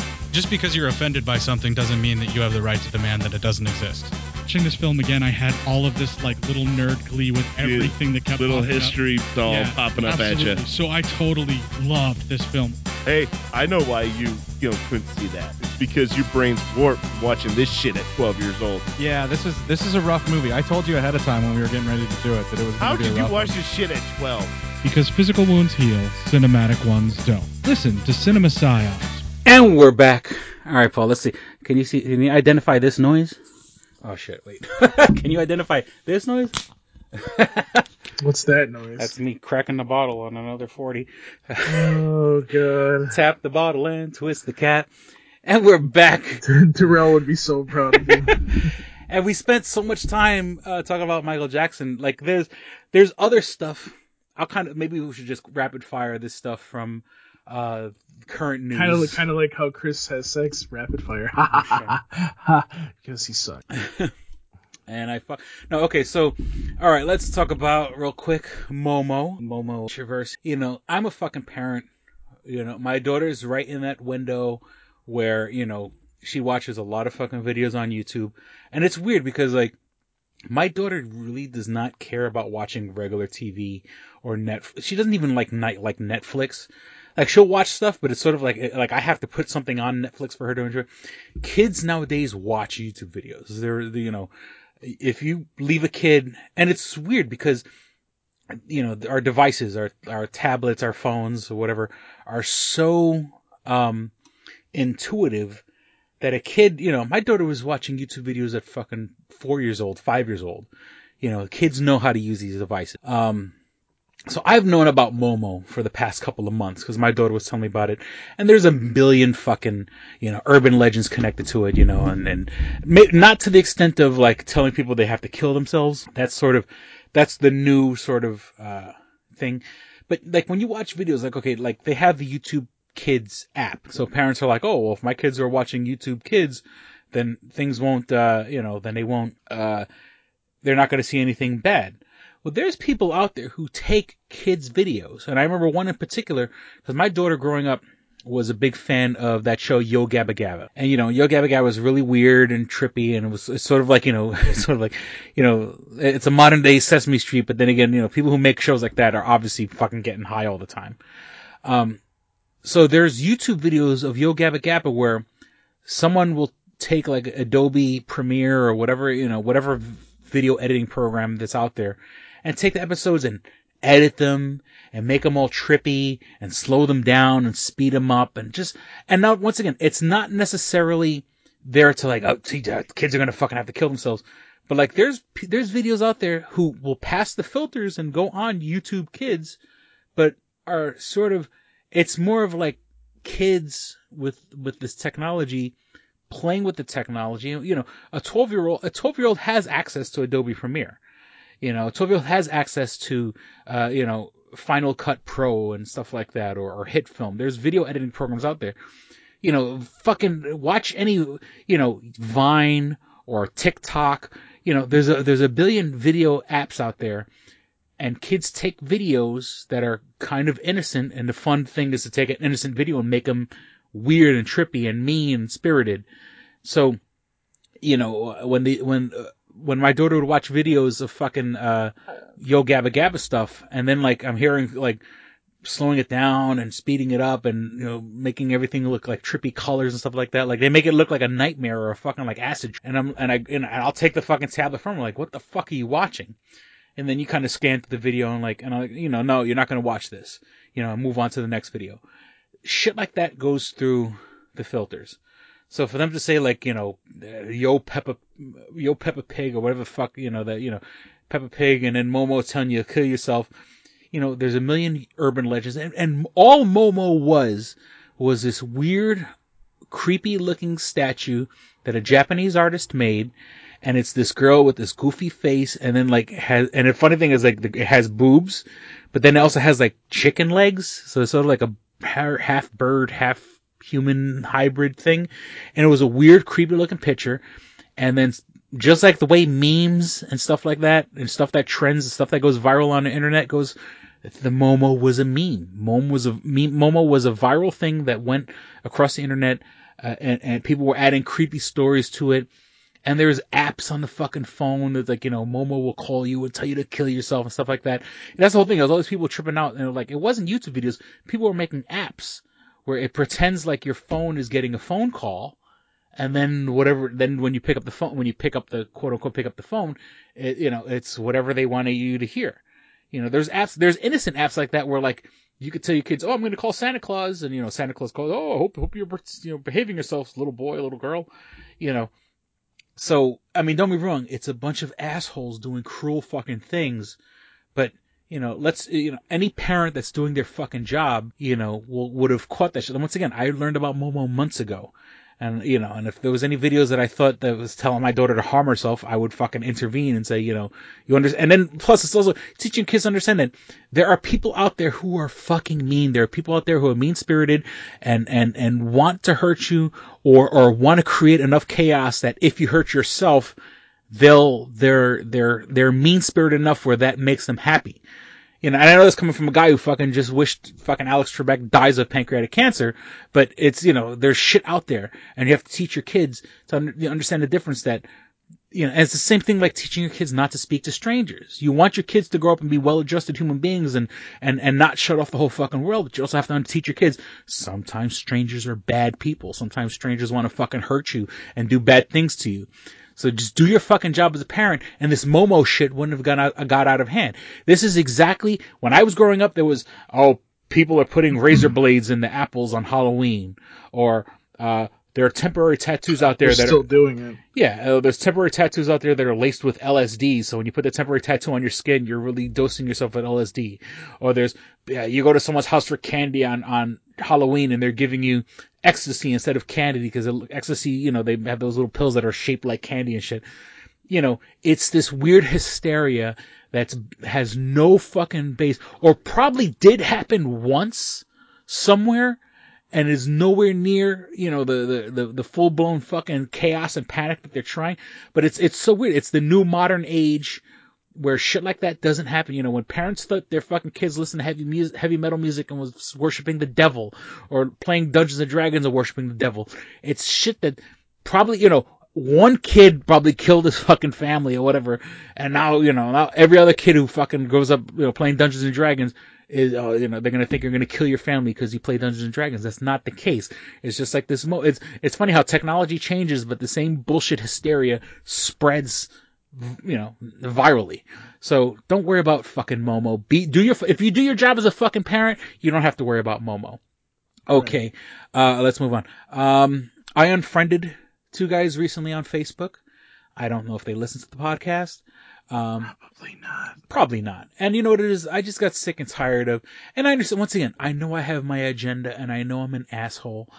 Just because you're offended by something doesn't mean that you have the right to demand that it doesn't exist. Watching this film again, I had all of this like little nerd glee with everything that kept Little popping up. Little history doll Yeah, popping up absolutely. at you. So I totally loved this film. Hey, I know why you, you know, couldn't see that. It's because your brain's warped from watching this shit at 12 years old. Yeah, this is this is a rough movie. I told you ahead of time when we were getting ready to do it that it was How going to be could a you rough watch one. this shit at 12? Because physical wounds heal, cinematic ones don't. Listen to Cinema Psyops. And we're back. All right, Paul. Let's see. Can you see? Can you identify this noise? Oh shit! Wait. (laughs) can you identify this noise? (laughs) What's that noise? That's me cracking the bottle on another forty. oh god. (laughs) Tap the bottle and twist the cap. And we're back. Terrell would be so proud of you. and we spent so much time uh, talking about Michael Jackson. Like there's there's other stuff. I'll kind of maybe we should just rapid fire this stuff from uh, current news. kind of kind of like how Chris has sex, rapid fire. (laughs) (laughs) because he sucked. (laughs) And I fuck. No, okay, so, alright, let's talk about real quick Momo. Momo Traverse. You know, I'm a fucking parent. You know, my daughter's right in that window where, you know, she watches a lot of fucking videos on YouTube. And it's weird because, like, my daughter really does not care about watching regular TV or net. She doesn't even like night like Netflix. Like she'll watch stuff, but it's sort of like like I have to put something on Netflix for her to enjoy. Kids nowadays watch YouTube videos. They're you know, if you leave a kid, and it's weird because you know, our devices, our, our tablets, our phones, or whatever, are so, um, intuitive that a kid, you know, my daughter was watching YouTube videos at fucking four years old, five years old. You know, kids know how to use these devices. Um, so I've known about Momo for the past couple of months because my daughter was telling me about it, and there's a billion fucking you know urban legends connected to it, you know, and and not to the extent of like telling people they have to kill themselves. That's sort of that's the new sort of uh, thing. But like when you watch videos, like okay, like they have the YouTube Kids app, so parents are like, oh, well, if my kids are watching YouTube Kids, then things won't, uh, you know, then they won't, uh, they're not going to see anything bad. Well, there's people out there who take kids' videos, and I remember one in particular because my daughter growing up was a big fan of that show Yo Gabba Gabba, and you know Yo Gabba Gabba was really weird and trippy, and it was it's sort of like you know (laughs) sort of like you know it's a modern day Sesame Street, but then again you know people who make shows like that are obviously fucking getting high all the time. Um, so there's YouTube videos of Yo Gabba Gabba where someone will take like Adobe Premiere or whatever you know whatever video editing program that's out there and take the episodes and edit them and make them all trippy and slow them down and speed them up and just and now once again it's not necessarily there to like oh see kids are gonna fucking have to kill themselves but like there's there's videos out there who will pass the filters and go on YouTube Kids but are sort of it's more of like kids with with this technology playing with the technology. You know a 12 year old a 12 year old has access to Adobe Premiere you know, Tovio has access to, uh, you know, Final Cut Pro and stuff like that, or, or HitFilm. There's video editing programs out there. You know, fucking watch any, you know, Vine or TikTok. You know, there's a there's a billion video apps out there, and kids take videos that are kind of innocent, and the fun thing is to take an innocent video and make them weird and trippy and mean and spirited. So, you know, when the when uh, when my daughter would watch videos of fucking uh, Yo Gabba Gabba stuff, and then like I'm hearing like slowing it down and speeding it up and you know making everything look like trippy colors and stuff like that. Like they make it look like a nightmare or a fucking like acid. And I'm and I and I'll take the fucking tablet from her like, what the fuck are you watching? And then you kind of scan through the video and like and I like, you know no you're not gonna watch this. You know move on to the next video. Shit like that goes through the filters. So for them to say like, you know, uh, yo Peppa, yo Peppa Pig or whatever fuck, you know, that, you know, Peppa Pig and then Momo telling you to kill yourself, you know, there's a million urban legends and, and all Momo was, was this weird, creepy looking statue that a Japanese artist made. And it's this girl with this goofy face and then like has, and the funny thing is like it has boobs, but then it also has like chicken legs. So it's sort of like a half bird, half human hybrid thing. And it was a weird, creepy looking picture. And then just like the way memes and stuff like that and stuff that trends and stuff that goes viral on the internet goes, the Momo was a meme. Momo was a meme. Momo was a viral thing that went across the internet, uh, and, and people were adding creepy stories to it. And there's apps on the fucking phone that's like, you know, Momo will call you and tell you to kill yourself and stuff like that. And that's the whole thing. There's all these people tripping out and like, it wasn't YouTube videos. People were making apps where it pretends like your phone is getting a phone call and then whatever then when you pick up the phone when you pick up the quote unquote pick up the phone it, you know it's whatever they want you to hear. You know there's apps there's innocent apps like that where like you could tell your kids oh i'm going to call santa claus and you know santa claus calls oh i hope hope you're you know behaving yourself little boy little girl you know. So i mean don't be wrong it's a bunch of assholes doing cruel fucking things but you know, let's, you know, any parent that's doing their fucking job, you know, will, would have caught that shit. And once again, I learned about Momo months ago. And, you know, and if there was any videos that I thought that was telling my daughter to harm herself, I would fucking intervene and say, you know, you understand. And then plus it's also teaching kids to understand that there are people out there who are fucking mean. There are people out there who are mean spirited and, and, and want to hurt you or, or want to create enough chaos that if you hurt yourself, they'll they're they're they're mean spirited enough where that makes them happy. You know, and I know this coming from a guy who fucking just wished fucking Alex Trebek dies of pancreatic cancer, but it's you know there's shit out there, and you have to teach your kids to under, understand the difference that. You know, it's the same thing like teaching your kids not to speak to strangers. You want your kids to grow up and be well-adjusted human beings and, and, and not shut off the whole fucking world, but you also have to teach your kids sometimes strangers are bad people. Sometimes strangers want to fucking hurt you and do bad things to you. So just do your fucking job as a parent, and this Momo shit wouldn't have got out, got out of hand. This is exactly when I was growing up. There was oh, people are putting razor (clears throat) blades in the apples on Halloween, or uh, there are temporary tattoos out there They're that still are doing it. yeah, uh, there's temporary tattoos out there that are laced with LSD. So when you put the temporary tattoo on your skin, you're really dosing yourself with LSD. Or there's, yeah, you go to someone's house for candy on, on Halloween and they're giving you ecstasy instead of candy because ecstasy, you know, they have those little pills that are shaped like candy and shit. You know, it's this weird hysteria that's, has no fucking base or probably did happen once somewhere and is nowhere near, you know, the, the, the, the full blown fucking chaos and panic that they're trying. But it's, it's so weird. It's the new modern age where shit like that doesn't happen. You know, when parents thought their fucking kids listened to heavy music, heavy metal music and was worshiping the devil or playing Dungeons and Dragons and worshiping the devil. It's shit that probably, you know, one kid probably killed his fucking family or whatever. And now, you know, now every other kid who fucking grows up, you know, playing Dungeons and Dragons is, uh, you know, they're gonna think you're gonna kill your family because you play Dungeons and Dragons. That's not the case. It's just like this. Mo- it's it's funny how technology changes, but the same bullshit hysteria spreads, you know, virally. So don't worry about fucking Momo. Be do your if you do your job as a fucking parent, you don't have to worry about Momo. Okay, uh, let's move on. Um, I unfriended two guys recently on Facebook. I don't know if they listen to the podcast. Um, Probably not. Probably not. And you know what it is? I just got sick and tired of, and I understand, once again, I know I have my agenda and I know I'm an asshole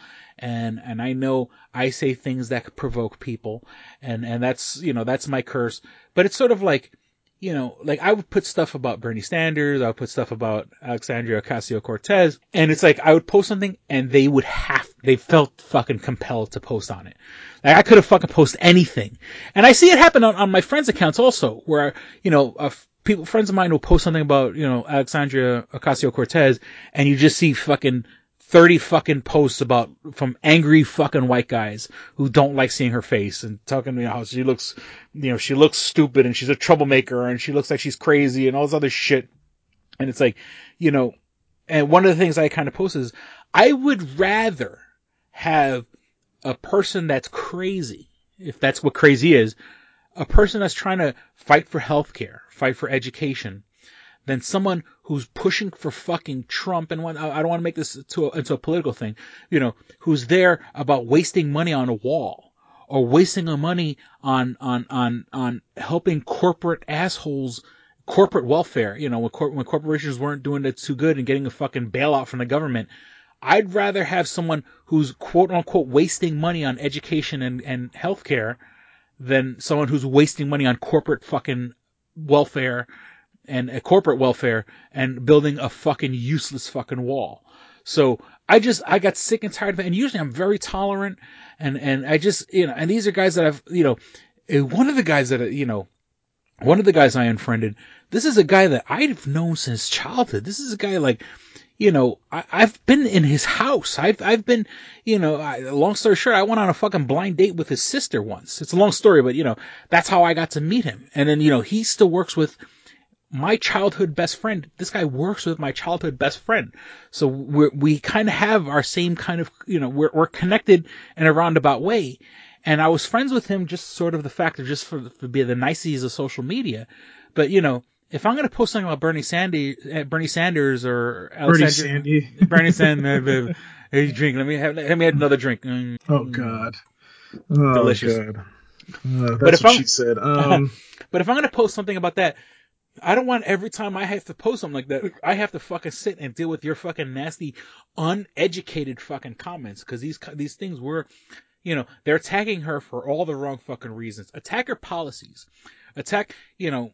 and, and I know I say things that provoke people and, and that's, you know, that's my curse. But it's sort of like, you know, like I would put stuff about Bernie Sanders, I would put stuff about Alexandria Ocasio Cortez, and it's like I would post something and they would have, they felt fucking compelled to post on it. Like I could have fucking posted anything. And I see it happen on, on my friends' accounts also, where, you know, people, friends of mine will post something about, you know, Alexandria Ocasio Cortez, and you just see fucking 30 fucking posts about from angry fucking white guys who don't like seeing her face and talking you know how she looks you know she looks stupid and she's a troublemaker and she looks like she's crazy and all this other shit. And it's like you know and one of the things I kind of post is I would rather have a person that's crazy if that's what crazy is a person that's trying to fight for healthcare fight for education than someone who's pushing for fucking Trump and when, I don't want to make this to a, into a political thing, you know, who's there about wasting money on a wall or wasting money on, on, on, on helping corporate assholes, corporate welfare, you know, when, cor- when corporations weren't doing it too good and getting a fucking bailout from the government. I'd rather have someone who's quote unquote wasting money on education and, and healthcare than someone who's wasting money on corporate fucking welfare and a corporate welfare and building a fucking useless fucking wall. So I just, I got sick and tired of it. And usually I'm very tolerant and, and I just, you know, and these are guys that I've, you know, eh, one of the guys that, you know, one of the guys I unfriended, this is a guy that I've known since childhood. This is a guy like, you know, I, have been in his house. I've, I've been, you know, I, long story short, I went on a fucking blind date with his sister once. It's a long story, but you know, that's how I got to meet him. And then, you know, he still works with, my childhood best friend. This guy works with my childhood best friend. So we we kind of have our same kind of, you know, we're, we're connected in a roundabout way. And I was friends with him just sort of the fact of just for, for be the niceties of social media. But, you know, if I'm going to post something about Bernie Sandy, uh, Bernie Sanders or Bernie Sandy, (laughs) Bernie Sanders, hey, drink. Let me have, let me have another drink. Mm. Oh God. Oh, Delicious. God. Uh, that's But if what I'm- she said. (laughs) Um, But if I'm going to post something about that, I don't want every time I have to post something like that, I have to fucking sit and deal with your fucking nasty, uneducated fucking comments because these these things were, you know, they're attacking her for all the wrong fucking reasons. Attack her policies, attack, you know,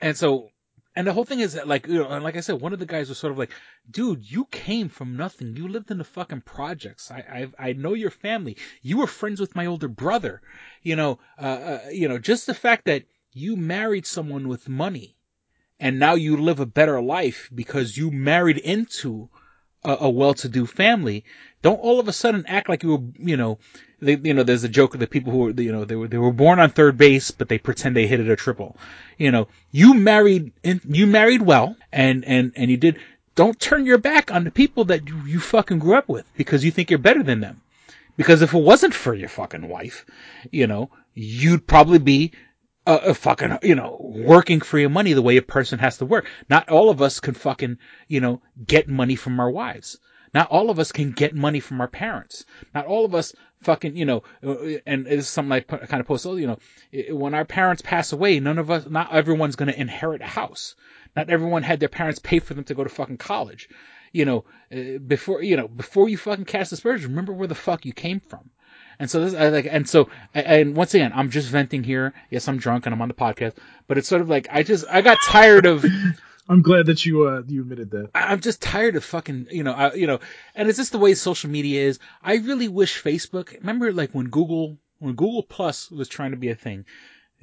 and so. And the whole thing is that, like, you know, and like I said, one of the guys was sort of like, dude, you came from nothing. You lived in the fucking projects. I, I, I know your family. You were friends with my older brother. You know, uh, uh, you know, just the fact that you married someone with money and now you live a better life because you married into a, a well-to-do family. Don't all of a sudden act like you were, you know, they, you know, there's a joke of the people who were, you know, they were, they were born on third base, but they pretend they hit it a triple. You know, you married, in, you married well and, and, and you did, don't turn your back on the people that you fucking grew up with because you think you're better than them. Because if it wasn't for your fucking wife, you know, you'd probably be a, fucking, you know, working for your money the way a person has to work. Not all of us can fucking, you know, get money from our wives. Not all of us can get money from our parents. Not all of us fucking, you know, uh, and it's something I kind of post, you know, when our parents pass away, none of us, not everyone's going to inherit a house. Not everyone had their parents pay for them to go to fucking college. You know, uh, before, you know, before you fucking cast aspersions, remember where the fuck you came from. And so this, I like, and so, and once again, I'm just venting here. Yes, I'm drunk and I'm on the podcast, but it's sort of like, I just, I got tired of, (laughs) I'm glad that you uh you admitted that. I'm just tired of fucking, you know, I, you know, and it's just the way social media is. I really wish Facebook. Remember, like when Google, when Google Plus was trying to be a thing,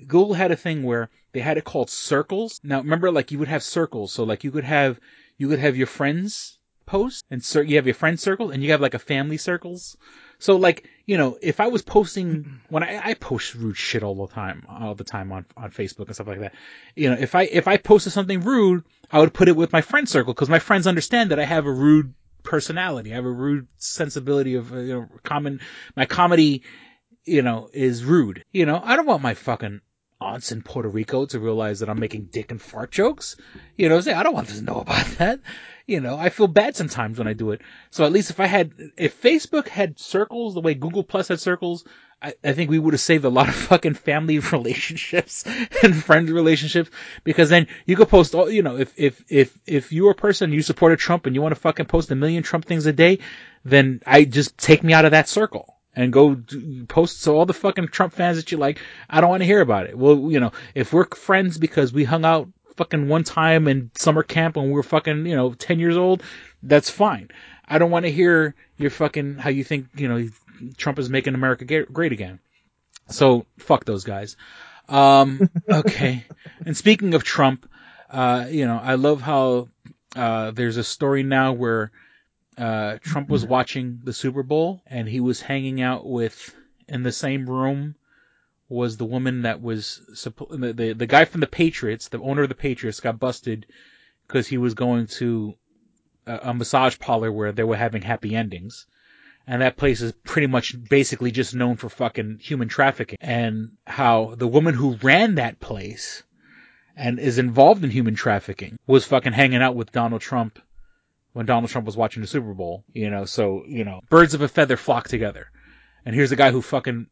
Google had a thing where they had it called circles. Now, remember, like you would have circles, so like you could have, you could have your friends post, and cir- you have your friend circle, and you have like a family circles. So like, you know, if I was posting when I, I post rude shit all the time, all the time on, on Facebook and stuff like that, you know, if I, if I posted something rude, I would put it with my friend circle because my friends understand that I have a rude personality. I have a rude sensibility of, uh, you know, common, my comedy, you know, is rude. You know, I don't want my fucking aunts in Puerto Rico to realize that I'm making dick and fart jokes. You know, say, I don't want them to know about (laughs) that. You know, I feel bad sometimes when I do it. So at least if I had, if Facebook had circles the way Google Plus had circles, I, I think we would have saved a lot of (laughs) fucking family (laughs) relationships and friend relationships because then you could post all, you know, if, if, if, if you're a person, you supported Trump and you want to fucking post a million Trump things a day, then I just take me out of that circle and go do- post so all the fucking Trump fans that you like, I don't want to hear about it. Well, you know, if we're friends because we hung out fucking one time in summer camp when we were fucking, you know, 10 years old, that's fine. I don't want to hear your fucking, how you think, you know, Trump is making America great again. So fuck those guys. Um, (laughs) okay. and speaking of Trump, uh, you know, I love how, uh, there's a story now where, uh, Trump was watching the Super Bowl and he was hanging out with, in the same room was the woman that was the, the the guy from the Patriots, the owner of the Patriots, got busted because he was going to a, a massage parlor where they were having happy endings, and that place is pretty much basically just known for fucking human trafficking, and how the woman who ran that place and is involved in human trafficking was fucking hanging out with Donald Trump when Donald Trump was watching the Super Bowl, you know, so, you know, birds of a feather flock together. And here's a guy who fucking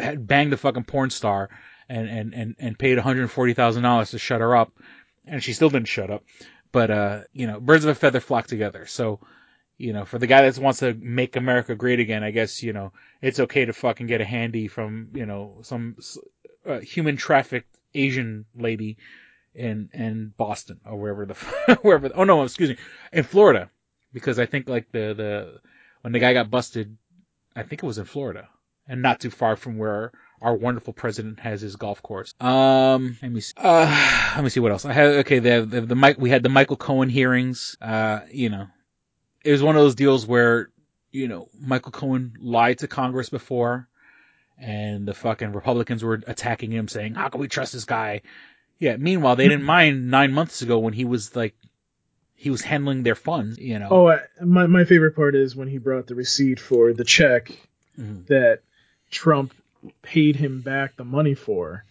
had banged a fucking porn star and, and, and, and paid $140,000 to shut her up. And she still didn't shut up. But, uh, you know, birds of a feather flock together. So, you know, for the guy that wants to make America great again, I guess, you know, it's okay to fucking get a handy from, you know, some uh, human trafficked Asian lady in, in Boston or wherever the, (laughs) wherever, oh no, excuse me, in Florida. Because I think like the, the, when the guy got busted, I think it was in Florida and not too far from where our wonderful president has his golf course. Um, let me see. Uh, let me see what else I have. Okay, the the, the Mike we had the Michael Cohen hearings. Uh, you know, it was one of those deals where you know Michael Cohen lied to Congress before, and the fucking Republicans were attacking him, saying, "How can we trust this guy?" Yeah. Meanwhile, they didn't (clears throat) mind nine months ago when he was like. He was handling their funds, you know. Oh, I, my my favorite part is when he brought the receipt for the check Mhm. that Trump paid him back the money for,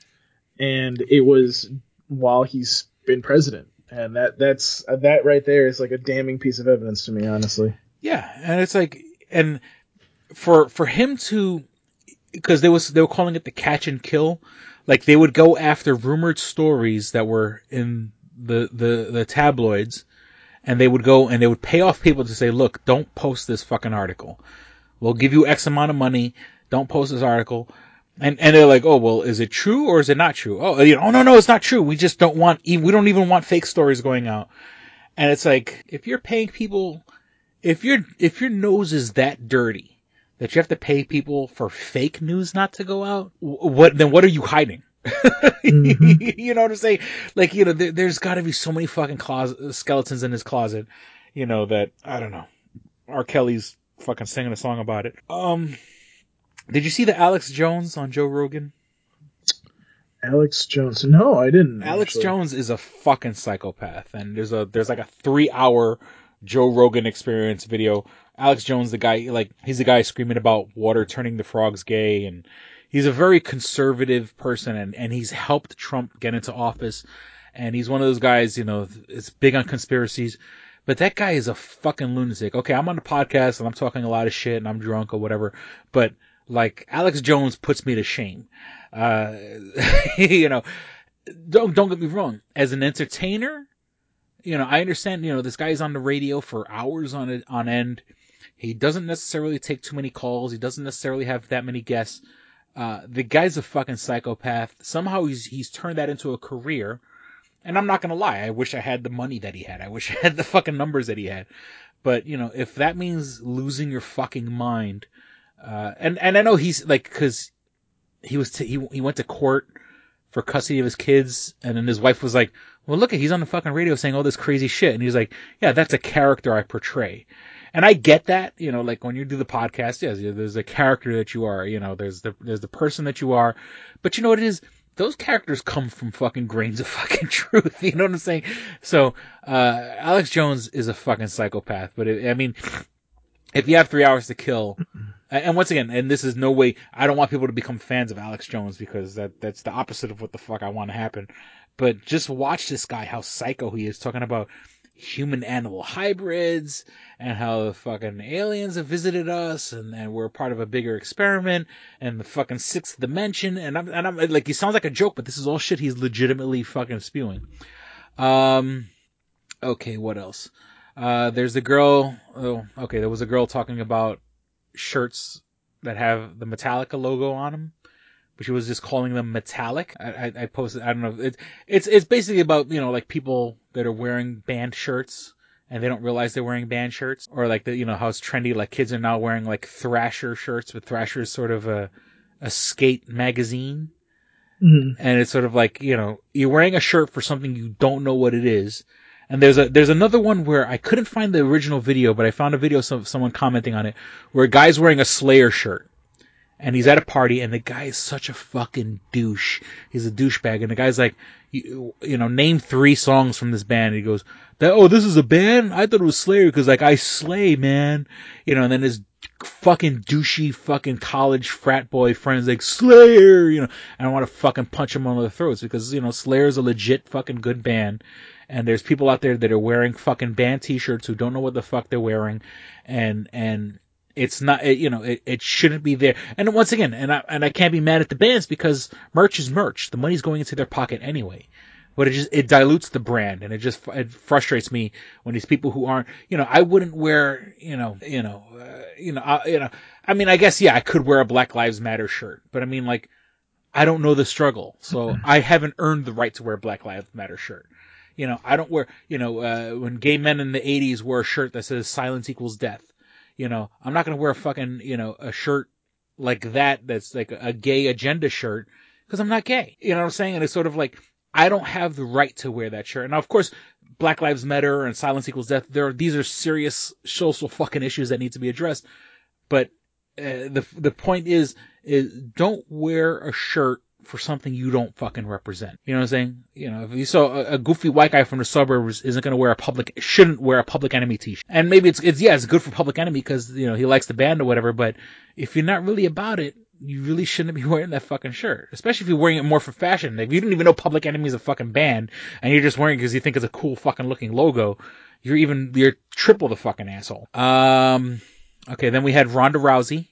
and it was while he's been president, and that that's that right there is like a damning piece of evidence to me, honestly. Yeah, and it's like, and for for him to, because they was they were calling it the catch and kill, like they would go after rumored stories that were in the the the tabloids, and they would go and they would pay off people to say, look, don't post this fucking article. We'll give you X amount of money. Don't post this article. And, and they're like, oh, well, is it true or is it not true? Oh, you know, oh, no, no, it's not true. We just don't want, we don't even want fake stories going out. And it's like, if you're paying people, if your, if your nose is that dirty that you have to pay people for fake news not to go out, what, then what are you hiding? (laughs) you know what I'm saying? Like, you know, there, there's gotta be so many fucking closet, skeletons in his closet, you know, that, I don't know. R. Kelly's fucking singing a song about it. Um, did you see the Alex Jones on Joe Rogan? Alex Jones. No, I didn't. Alex actually. Jones is a fucking psychopath, and there's a there's like a three hour Joe Rogan experience video. Alex Jones, the guy, like he's the guy screaming about water turning the frogs gay, and he's a very conservative person and, and he's helped Trump get into office. And he's one of those guys, you know, it's big on conspiracies. But that guy is a fucking lunatic. Okay, I'm on the podcast and I'm talking a lot of shit and I'm drunk or whatever. But like Alex Jones puts me to shame. Uh, (laughs) you know, don't don't get me wrong. As an entertainer, you know, I understand. You know, this guy's on the radio for hours on it on end. He doesn't necessarily take too many calls. He doesn't necessarily have that many guests. Uh, the guy's a fucking psychopath. Somehow he's he's turned that into a career. And I'm not gonna lie, I wish I had the money that he had. I wish I had (laughs) the fucking numbers that he had. But you know, if that means losing your fucking mind, uh, and and I know he's like, cause he was t- he he went to court for custody of his kids, and then his wife was like, "Well, look, at he's on the fucking radio saying all this crazy shit," and he's like, "Yeah, that's a character I portray." And I get that, you know, like when you do the podcast, yes, there's a character that you are, you know, there's the there's the person that you are, but you know what it is? those characters come from fucking grains of (laughs) fucking truth. You know what I'm saying? So, uh, Alex Jones is a fucking psychopath, but it, I mean, if you have three hours to kill, and once again, and this is no way, I don't want people to become fans of Alex Jones because that, that's the opposite of what the fuck I want to happen. But just watch this guy, how psycho he is, talking about human animal hybrids and how the fucking aliens have visited us and, and we're part of a bigger experiment and the fucking sixth dimension and I'm, and I'm like, he sounds like a joke, but this is all shit he's legitimately fucking spewing. Um, okay, what else? Uh, there's a girl, oh, okay, there was a girl talking about shirts that have the Metallica logo on them but she was just calling them metallic. I, I, I posted, I don't know, it's, it's, it's basically about, you know, like people that are wearing band shirts and they don't realize they're wearing band shirts or like the, you know, how it's trendy, like kids are now wearing like Thrasher shirts, but Thrasher is sort of a, a skate magazine. Mm-hmm. And it's sort of like, you know, you're wearing a shirt for something you don't know what it is. And there's a there's another one where I couldn't find the original video, but I found a video of someone commenting on it where a guy's wearing a Slayer shirt and he's at a party and the guy is such a fucking douche. He's a douchebag and the guy's like, you, you know, name three songs from this band. And he goes, oh, this is a band? I thought it was Slayer because like I slay, man. You know, and then his fucking douchey fucking college frat boy friends like Slayer, you know, and I want to fucking punch him on the throats because, you know, Slayer's a legit fucking good band. And there's people out there that are wearing fucking band t-shirts who don't know what the fuck they're wearing. And, and, it's not, it, you know, it, it shouldn't be there. And once again, and I, and I can't be mad at the bands because merch is merch. The money's going into their pocket anyway. But it just, it dilutes the brand and it just, it frustrates me when these people who aren't, you know, I wouldn't wear, you know, you know, uh, you know, I, you know, I mean, I guess, yeah, I could wear a Black Lives Matter shirt, but I mean, like, I don't know the struggle. So I haven't earned the right to wear a Black Lives Matter shirt. You know, I don't wear, you know, uh, when gay men in the 80s wore a shirt that says silence equals death you know, I'm not going to wear a fucking, you know, a shirt like that that's like a gay agenda shirt because I'm not gay. You know what I'm saying? And it's sort of like, I don't have the right to wear that shirt. Now, of course, Black Lives Matter and silence equals death. There, are, these are serious social fucking issues that need to be addressed. But uh, the the point is, is don't wear a shirt for something you don't fucking represent. You know what I'm saying? You know, if you saw a, a goofy white guy from the suburbs isn't going to wear a public, shouldn't wear a public enemy t-shirt. And maybe it's, it's, yeah, it's good for public enemy because, you know, he likes the band or whatever, but if you're not really about it, you really shouldn't be (laughs) wearing that fucking shirt. Especially if you're wearing it more for fashion. Like, if you didn't even know Public Enemy is a fucking band, and you're just wearing it because you think it's a cool fucking looking logo, you're even, you're triple the fucking asshole. Um, okay, then we had Ronda Rousey.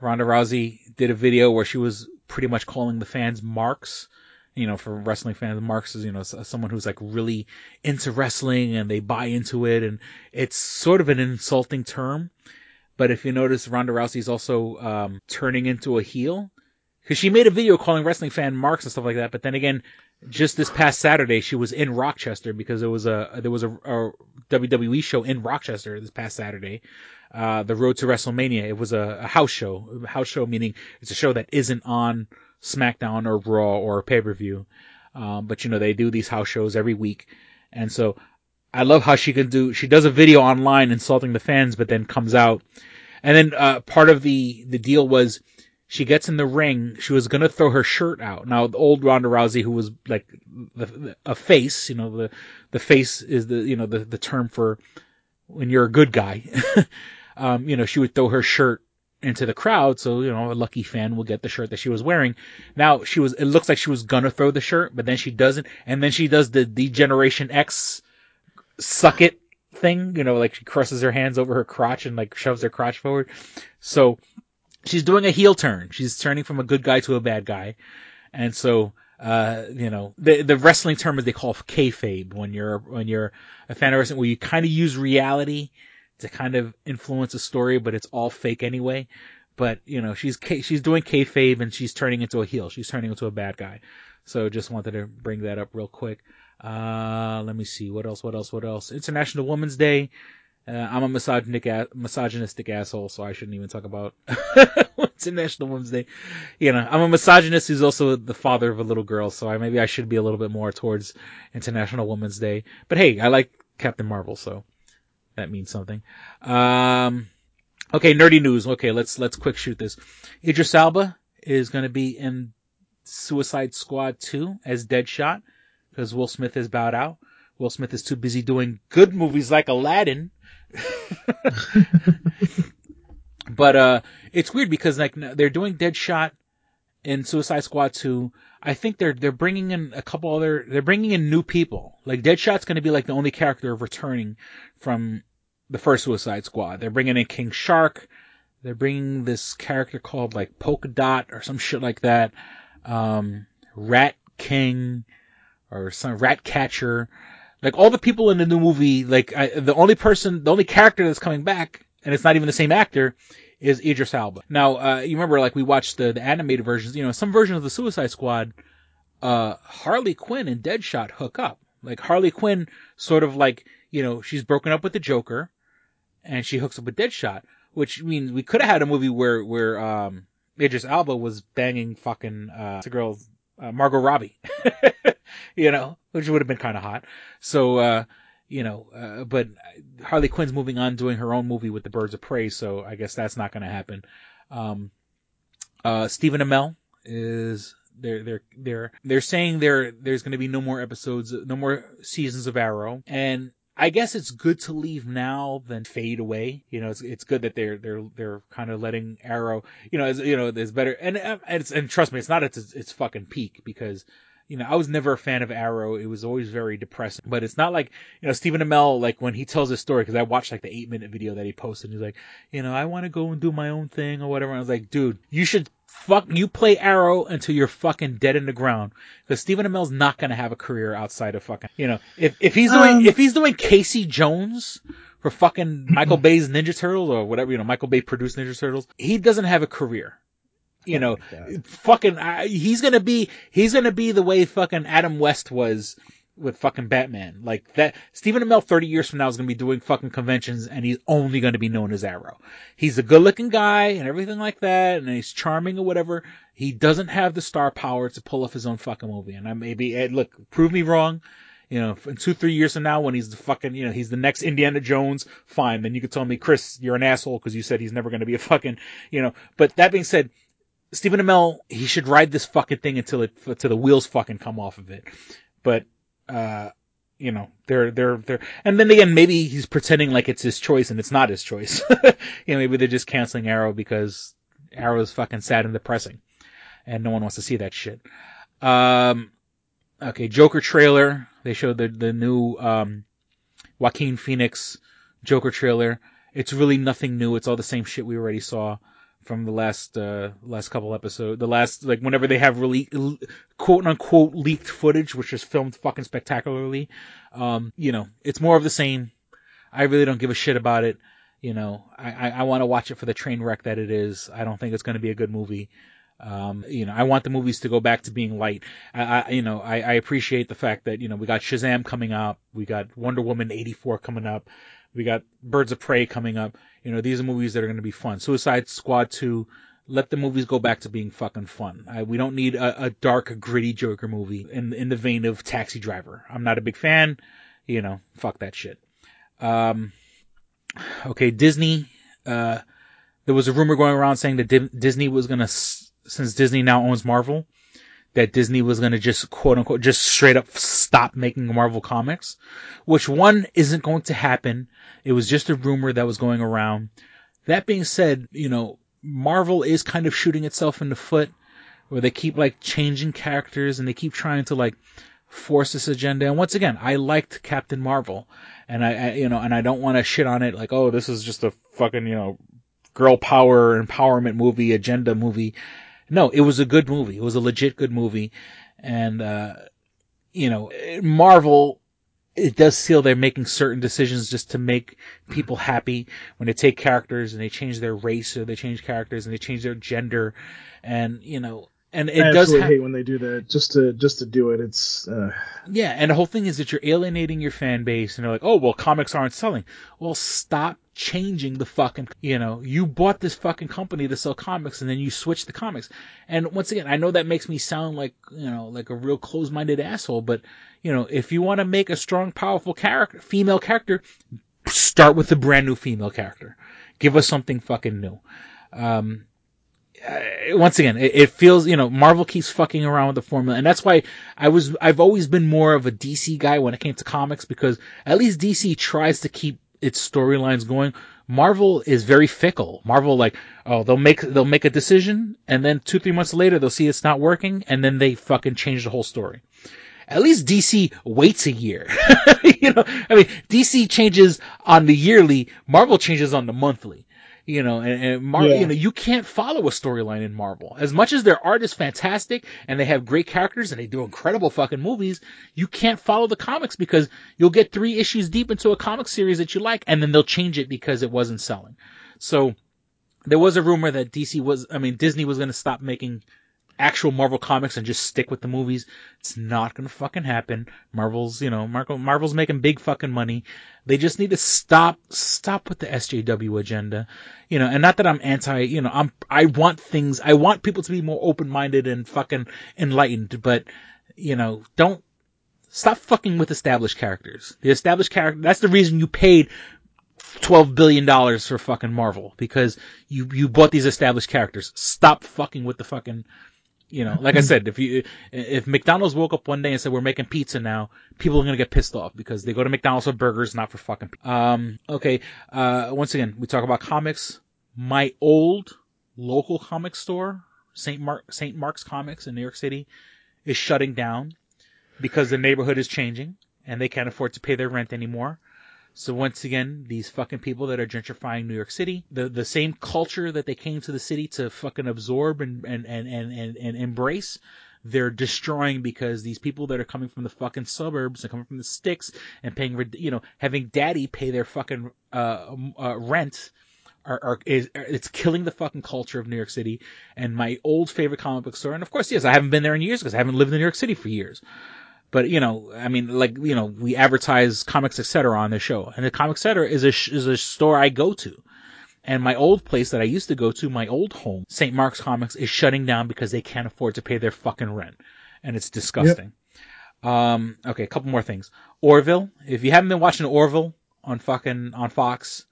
Ronda Rousey did a video where she was pretty much calling the fans marks. You know, for wrestling fans, marks is, you know, someone who's like really into wrestling and they buy into it. And it's sort of an insulting term. But if you notice, Ronda Rousey's also, um, turning into a heel. Cause she made a video calling wrestling fan marks and stuff like that. But then again, just this past Saturday, she was in Rochester because there was a, there was a, a WWE show in Rochester this past Saturday uh, the Road to WrestleMania. It was a, a, house show. A house show meaning it's a show that isn't on SmackDown or Raw or pay per view. Um, but you know they do these house shows every week, and so I love how she can do. She does a video online insulting the fans, but then comes out, and then uh, part of the the deal was she gets in the ring. She was gonna throw her shirt out. Now the old Ronda Rousey, who was like the, the, a face, you know the the face is the you know the the term for when you're a good guy. (laughs) um, you know, she would throw her shirt into the crowd. So, you know, a lucky fan will get the shirt that she was wearing. Now she was, it looks like she was gonna throw the shirt, but then she doesn't. And then she does the D-Generation X suck it thing, you know, like she crosses her hands over her crotch and like shoves her crotch forward. So she's doing a heel turn. She's turning from a good guy to a bad guy. And so, uh, you know, the, the wrestling term is they call kayfabe when you're, when you're a fan of wrestling where you kind of use reality to kind of influence a story, but it's all fake anyway. But, you know, she's, she's doing kayfabe and she's turning into a heel. She's turning into a bad guy. So just wanted to bring that up real quick. Uh, let me see. What else? What else? What else? International Women's Day. Uh, I'm a misogynistic, misogynistic asshole, so I shouldn't even talk about (laughs) International Women's Day. You know, I'm a misogynist who's also the father of a little girl, so I, maybe I should be a little bit more towards International Women's Day. But hey, I like Captain Marvel, so that means something. Um, okay, nerdy news. Okay, let's let's quick shoot this. Idris Elba is going to be in Suicide Squad 2 as Deadshot because Will Smith has bowed out. Will Smith is too busy doing good movies like Aladdin. (laughs) but uh, it's weird because like they're doing Deadshot in Suicide Squad 2. I think they're they're bringing in a couple other they're bringing in new people. Like Deadshot's going to be like the only character returning from the first Suicide Squad. They're bringing in King Shark. They're bringing this character called like Polka Dot or some shit like that. Um, Rat King or some Rat Catcher. Like all the people in the new movie, like I, the only person, the only character that's coming back, and it's not even the same actor, is Idris Elba. Now, uh, you remember like we watched the, the animated versions, you know, some version of the Suicide Squad, uh, Harley Quinn and Deadshot hook up. Like Harley Quinn sort of like, you know, she's broken up with the Joker and she hooks up with Deadshot, which means we could have had a movie where, where, um, Idris Elba was banging fucking, uh, the girl, uh, Margot Robbie, (laughs) you know, which would have been kind of hot. So, uh, you know, uh, but Harley Quinn's moving on doing her own movie with the Birds of Prey, so I guess that's not going to happen. Um, uh, Stephen Amell is they're they're they're they're saying there there's going to be no more episodes, no more seasons of Arrow, and I guess it's good to leave now than fade away. You know, it's it's good that they're they're they're kind of letting Arrow, you know, as you know, there's better and and, and trust me, it's not at its, its fucking peak because you know, I was never a fan of Arrow. It was always very depressing. But it's not like, you know, Stephen Amell, like when he tells his story, because I watched like the eight minute video that he posted, and he's like, you know, I want to go and do my own thing or whatever. And I was like, dude, you should fuck, you play Arrow until you're fucking dead in the ground. Because Stephen Amell's not going to have a career outside of fucking, you know, if, if he's doing, um, if he's doing Casey Jones, for fucking Michael Bay's Ninja Turtles or whatever, you know, Michael Bay produced Ninja Turtles. He doesn't have a career you know, fucking, uh, he's gonna be, he's gonna be the way fucking Adam West was with fucking Batman. Like that, Stephen Amell 30 years from now is gonna be doing fucking conventions and he's only gonna be known as Arrow. He's a good looking guy and everything like that and he's charming or whatever. He doesn't have the star power to pull off his own fucking movie. And I maybe, hey, eh, look, prove me wrong. You know, in two, three years from now, when he's the fucking, you know, he's the next Indiana Jones, fine. Then you could tell me, Chris, you're an asshole because you said he's never going to be a fucking, you know. But that being said, Stephen Amell, he should ride this fucking thing until it, until the wheels fucking come off of it. But, uh, you know, they're, they're, they're, and then again, maybe he's pretending like it's his choice and it's not his choice. (laughs) you know, maybe they're just canceling Arrow because Arrow is fucking sad and depressing and no one wants to see that shit. Um, okay, Joker trailer. They showed the, the new, um, Joaquin Phoenix Joker trailer. It's really nothing new. It's all the same shit we already saw from the last uh, last couple episodes. The last like whenever they have really quote unquote leaked footage, which is filmed fucking spectacularly. Um, you know, it's more of the same. I really don't give a shit about it. You know, I, I, I want to watch it for the train wreck that it is. I don't think it's going to be a good movie. Um, you know, I want the movies to go back to being light. I, I you know, I, I appreciate the fact that, you know, we got Shazam coming up. We got Wonder Woman 84 coming up. We got Birds of Prey coming up. You know, these are movies that are going to be fun. Suicide Squad 2, let the movies go back to being fucking fun. I, we don't need a, a, dark, gritty Joker movie in in the vein of Taxi Driver. I'm not a big fan. You know, fuck that shit. Um, okay, Disney. Uh, there was a rumor going around saying that Disney was gonna, since Disney now owns Marvel, that Disney was going to just quote unquote just straight up stop making Marvel comics, which one isn't going to happen. It was just a rumor that was going around. That being said, you know, Marvel is kind of shooting itself in the foot where they keep like changing characters and they keep trying to like force this agenda. And once again, I liked Captain Marvel and I, I you know, and I don't want to shit on it like, oh, this is just a fucking, you know, girl power empowerment movie, agenda movie. No, it was a good movie. It was a legit good movie. And, uh, you know, Marvel, it does feel they're making certain decisions just to make people happy when they take characters and they change their race or they change characters and they change their gender. And, you know, and it I does ha- hate when they do that just to just to do it. It's uh, yeah, and the whole thing is that you're alienating your fan base, and they're like, "Oh, well, comics aren't selling." Well, stop changing the fucking. You know, you bought this fucking company to sell comics, and then you switch the comics. And once again, I know that makes me sound like you know, like a real closed-minded asshole, but you know, if you want to make a strong, powerful character, female character, start with a brand new female character. Give us something fucking new. Um, uh, once again, it, it feels, you know, Marvel keeps fucking around with the formula. And that's why I was, I've always been more of a DC guy when it came to comics because at least DC tries to keep its storylines going. Marvel is very fickle. Marvel, like, oh, they'll make, they'll make a decision and then two, three months later they'll see it's not working and then they fucking change the whole story. At least DC waits a year. (laughs) you know, I mean, DC changes on the yearly, Marvel changes on the monthly you know, and, and Mar- Yeah. you know, you can't follow a storyline in Marvel. As much as their art is fantastic and they have great characters and they do incredible fucking movies, you can't follow the comics because you'll get three issues deep into a comic series that you like and then they'll change it because it wasn't selling. So there was a rumor that DC was, I mean, Disney was going to stop making actual Marvel comics and just stick with the movies. It's not gonna fucking happen. Marvel's, you know, Marvel, Marvel's making big fucking money. They just need to stop, stop with the SJW agenda. You know, and not that I'm anti, you know, I'm, I want things, I want people to be more open-minded and fucking enlightened, but, you know, don't, stop fucking with established characters. The established character, that's the reason you paid twelve billion dollars for fucking Marvel because you you bought these established characters. Stop fucking with the fucking you know, like I said, if you if McDonald's woke up one day and said we're making pizza now, people are gonna get pissed off because they go to McDonald's for burgers, not for fucking. Pizza. Um, okay. Uh, once again, we talk about comics. My old local comic store, Saint Mark Saint Mark's Comics in New York City, is shutting down because the neighborhood is changing and they can't afford to pay their rent anymore. So once again, these fucking people that are gentrifying New York City, the the same culture that they came to the city to fucking absorb and and and and, and, embrace, they're destroying because these people that are coming from the fucking suburbs and coming from the sticks and paying, you know, having daddy pay their fucking uh, uh rent. Are, are is it's killing the fucking culture of New York City and my old favorite comic book store and of course yes I haven't been there in years because I haven't lived in New York City for years but you know, I mean, like you know, we advertise comics etc. on the show, and the comics etc. is a sh- is a store I go to. And my old place that I used to go to, my old home, St. Mark's Comics, is shutting down because they can't afford to pay their fucking rent, and it's disgusting. Um, okay, a couple more things. Orville, if you haven't been watching Orville on fucking on Fox,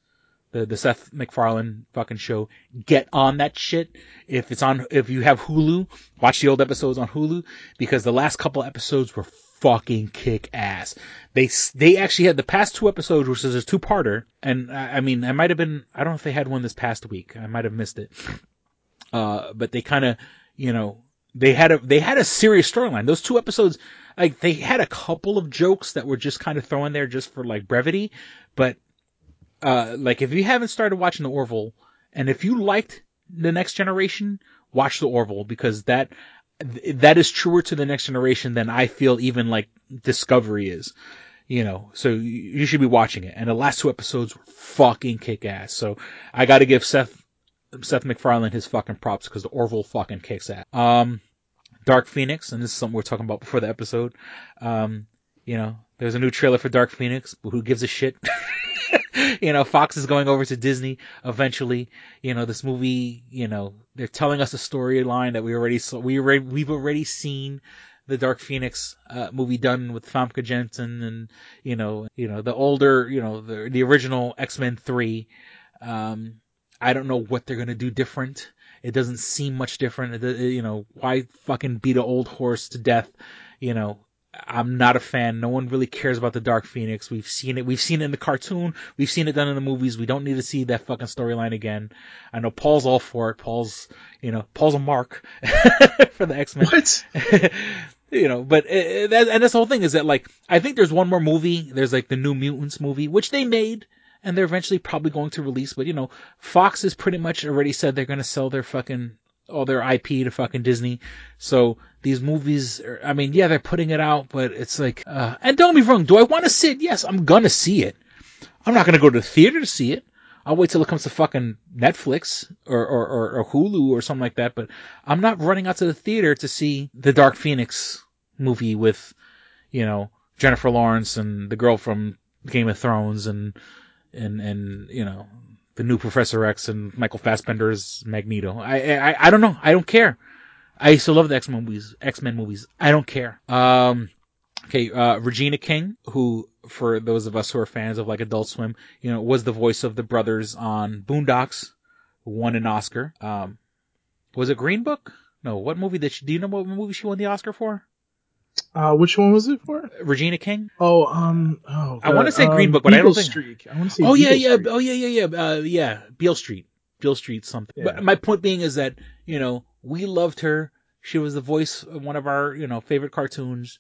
the the Seth MacFarlane fucking show, get on that shit. If it's on, if you have Hulu, watch the old episodes on Hulu because the last couple episodes were fucking kick ass. They they actually had the past two episodes, which is a two parter, and I I mean, I might have been, I don't know if they had one this past week. I might have missed it. Uh, but they kind of, you know, they had a they had a serious storyline. Those two episodes, like they had a couple of jokes that were just kind of thrown there just for like brevity, but uh, like if you haven't started watching the Orville, and if you liked the Next Generation, watch the Orville because that that is truer to the Next Generation than I feel even like Discovery is. You know, so you should be watching it. And the last two episodes were fucking kick ass. So I got to give Seth Seth MacFarlane his fucking props because the Orville fucking kicks ass. Um, Dark Phoenix, and this is something we are talking about before the episode. Um, you know, there's a new trailer for Dark Phoenix, who gives a shit? (laughs) you know, Fox is going over to Disney eventually. You know, this movie, you know, they're telling us a storyline that we already saw. We already, we've already seen the Dark Phoenix uh, movie done with Famke Janssen and you know, you know the older, you know, the the original X Men three. Um, I don't know what they're gonna do different. It doesn't seem much different. It- you know, why fucking beat an old horse to death? You know, I'm not a fan. No one really cares about the Dark Phoenix. We've seen it. We've seen it in the cartoon. We've seen it done in the movies. We don't need to see that fucking storyline again. I know Paul's all for it. Paul's, you know, Paul's a mark (laughs) for the X-Men. What? (laughs) you know, but uh, that, and this whole thing is that like, I think there's one more movie. There's like the New Mutants movie, which they made and they're eventually probably going to release, but you know, Fox has pretty much already said they're going to sell their fucking all their IP to fucking Disney. So these movies, are, I mean, yeah, they're putting it out, but it's like, uh, and don't be wrong, do I want to see it? Yes, I'm gonna see it. I'm not gonna go to the theater to see it. I'll wait till it comes to fucking Netflix or, or, or, or Hulu or something like that, but I'm not running out to the theater to see the Dark Phoenix movie with, you know, Jennifer Lawrence and the girl from Game of Thrones and, and, and, you know, the new Professor X and Michael Fassbender's Magneto. I, I, I don't know. I don't care. I used to love the X Men movies. X Men movies. I don't care. Um, okay, uh, Regina King, who for those of us who are fans of like Adult Swim, you know, was the voice of the brothers on Boondocks, won an Oscar. Um, was it Green Book? No, what movie did she? Do you know what movie she won the Oscar for? Uh, which one was it for? Regina King. Oh, um, oh, I want to God, say Green um, Book, but I don't think. Street. I want to say. Oh yeah, Beale yeah. Street. Oh yeah, yeah, yeah. Uh, yeah, Beale Street. Beale Street something. Yeah. But my point being is that, you know, we loved her. She was the voice of one of our, you know, favorite cartoons.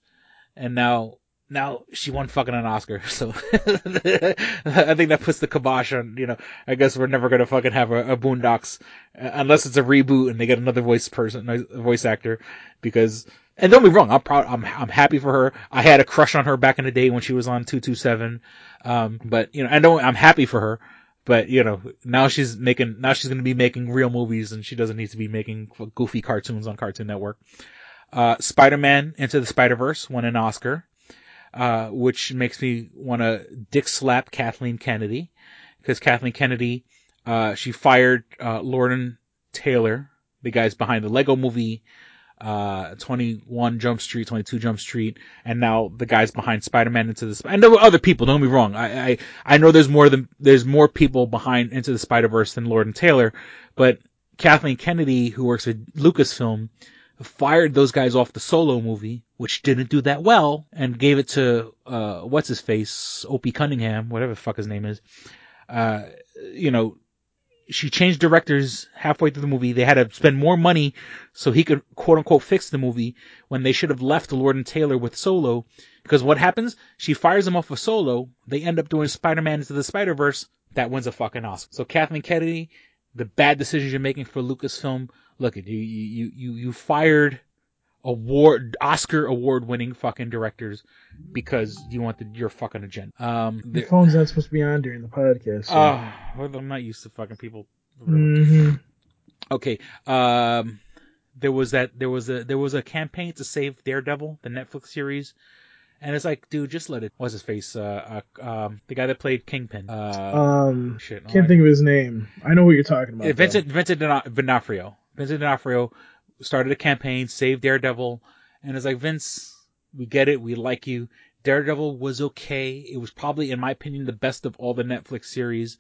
And now, now she won fucking an Oscar. (laughs) So I think that puts the kibosh on, you know, I guess we're never going to fucking have a, a Boondocks uh, unless it's a reboot and they get another voice person, a voice actor because, and don't be wrong, I'm proud, I'm, I'm happy for her. I had a crush on her back in the day when she was on 227. Um, but, you know, I know I'm happy for her. But you know, now she's making now she's going to be making real movies, and she doesn't need to be making goofy cartoons on Cartoon Network. Uh, Spider-Man Into the Spider-Verse won an Oscar, uh, which makes me want to dick slap Kathleen Kennedy because Kathleen Kennedy, uh, she fired uh, Lord Taylor, the guys behind the Lego Movie, uh, 21 Jump Street, 22 Jump Street, and now the guys behind Spider-Man Into the Sp- and there were other people. Don't me wrong. I, I I know there's more than there's more people behind Into the Spider-Verse than Lord and Taylor, but Kathleen Kennedy, who works with Lucasfilm, fired those guys off the Solo movie, which didn't do that well, and gave it to uh what's his face, Opie Cunningham, whatever the fuck his name is. Uh, you know, she changed directors halfway through the movie. They had to spend more money so he could quote unquote fix the movie when they should have left Lord and Taylor with Solo. Because what happens? She fires him off of Solo. They end up doing Spider-Man into the Spider-Verse. That wins a fucking Oscar. So Kathleen Kennedy, the bad decisions you're making for Lucasfilm. Look at you, you, you, you fired award, Oscar award winning fucking directors because you wanted your fucking agenda. Um, The the- phone's not supposed to be on during the podcast. So. Oh, well, I'm not used to fucking people. hmm Okay. Um, there was that. There was a there was a campaign to save Daredevil, the Netflix series, and it's like, dude, just let it. What's his face? Uh, uh um, the guy that played Kingpin. Uh, Um, shit. can't think of his name. I know what you're talking about. Yeah, though. Vincent Vincent D'Ono- D'Onofrio. Vincent D'Onofrio started a campaign, save Daredevil, and it's like Vince, we get it, we like you. Daredevil was okay. It was probably, in my opinion, the best of all the Netflix series.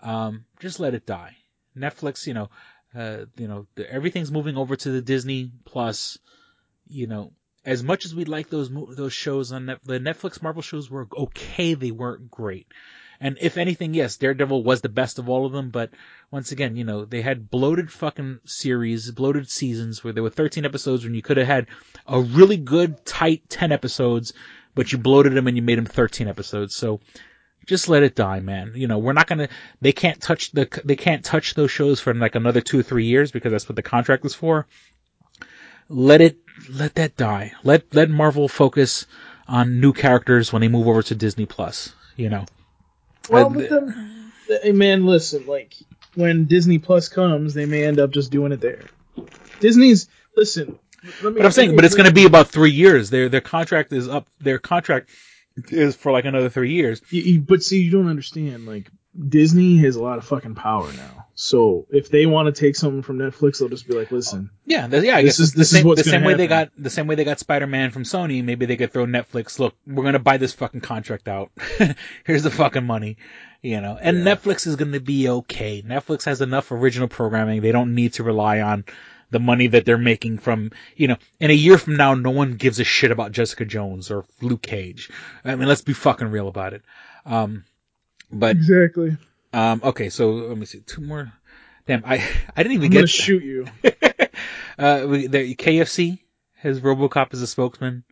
Um, just let it die. Netflix, you know, uh, you know, everything's moving over to the Disney Plus. You know, as much as we like those those shows on Net, the Netflix Marvel shows were okay. They weren't great. And if anything, yes, Daredevil was the best of all of them, but once again, you know, they had bloated fucking series, bloated seasons where there were 13 episodes when you could have had a really good, tight 10 episodes, but you bloated them and you made them 13 episodes. So just let it die, man. You know, we're not gonna, they can't touch the, they can't touch those shows for like another two or three years because that's what the contract was for. Let it, let that die. Let, let Marvel focus on new characters when they move over to Disney Plus, you know. Well, but then, man, listen, like when Disney Plus comes, they may end up just doing it there. Disney's listen. Let me, But I'm saying, but it's going to be about three years. Their their contract is up. Their contract is for like another three years. You, you- but see, you don't understand. Like Disney has a lot of fucking power now. So if they want to take something from Netflix, they'll just be like, listen, Yeah, th- yeah. I This guess is- the this is same, what's the same gonna way they got the same way they got Spider Man from Sony. Maybe they could throw Netflix. Look, we're going to buy this fucking contract out. (laughs) Here's the fucking money. You know, and Netflix is going to be okay. Netflix has enough original programming. They don't need to rely on the money that they're making from, you know, in a year from now, no one gives a shit about Jessica Jones or Luke Cage. I mean, let's be fucking real about it. Um, but exactly. Um, okay, so let me see, two more. Damn, I (laughs) I didn't even I'm get. gonna shoot you. (laughs) uh, we, the KFC has RoboCop as a spokesman.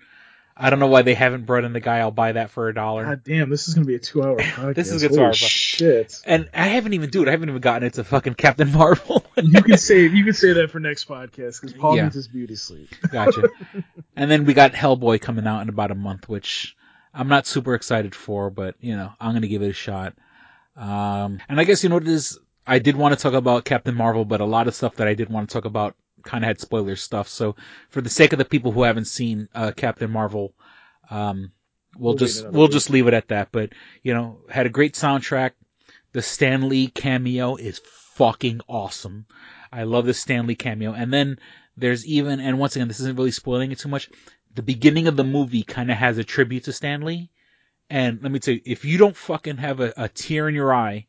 I don't know why they haven't brought in the guy. I'll buy that for a dollar. God damn, this is gonna be a two-hour podcast. (laughs) This is a two-hour. shit. And I haven't even, dude, I haven't even gotten into fucking Captain Marvel. you can say you can say that for next podcast because Paul Yeah. needs his beauty sleep. Gotcha. and then we got Hellboy coming out in about a month, which I'm not super excited for, but you know, I'm gonna give it a shot. Um, and I guess you know what it is. I did want to talk about Captain Marvel, but a lot of stuff that I did want to talk about kind of had spoiler stuff. So for the sake of the people who haven't seen uh, Captain Marvel, um, we'll, We'll just we'll week. just leave it at that. But you know, had a great soundtrack. The Stan Lee cameo is fucking awesome. I love the Stan Lee cameo. And then there's even, and once again, this isn't really spoiling it too much. The beginning of the movie kind of has a tribute to Stan Lee. And let me tell you, if you don't fucking have a, a tear in your eye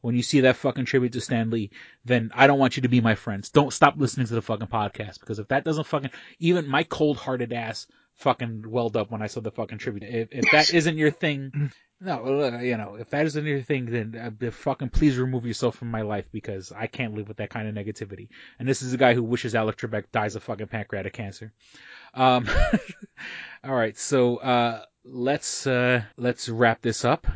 when you see that fucking tribute to Stan Lee, then I don't want you to be my friends. Don't stop listening to the fucking podcast because if that doesn't fucking, even my cold hearted ass fucking welled up when I saw the fucking tribute. If, if that (laughs) isn't your thing, no, uh, you know, if that isn't your thing, then uh, fucking please remove yourself from my life because I can't live with that kind of negativity. And this is a guy who wishes Alec Trebek dies of fucking pancreatic cancer. Um, (laughs) all right, so uh, let's uh, let's wrap this up.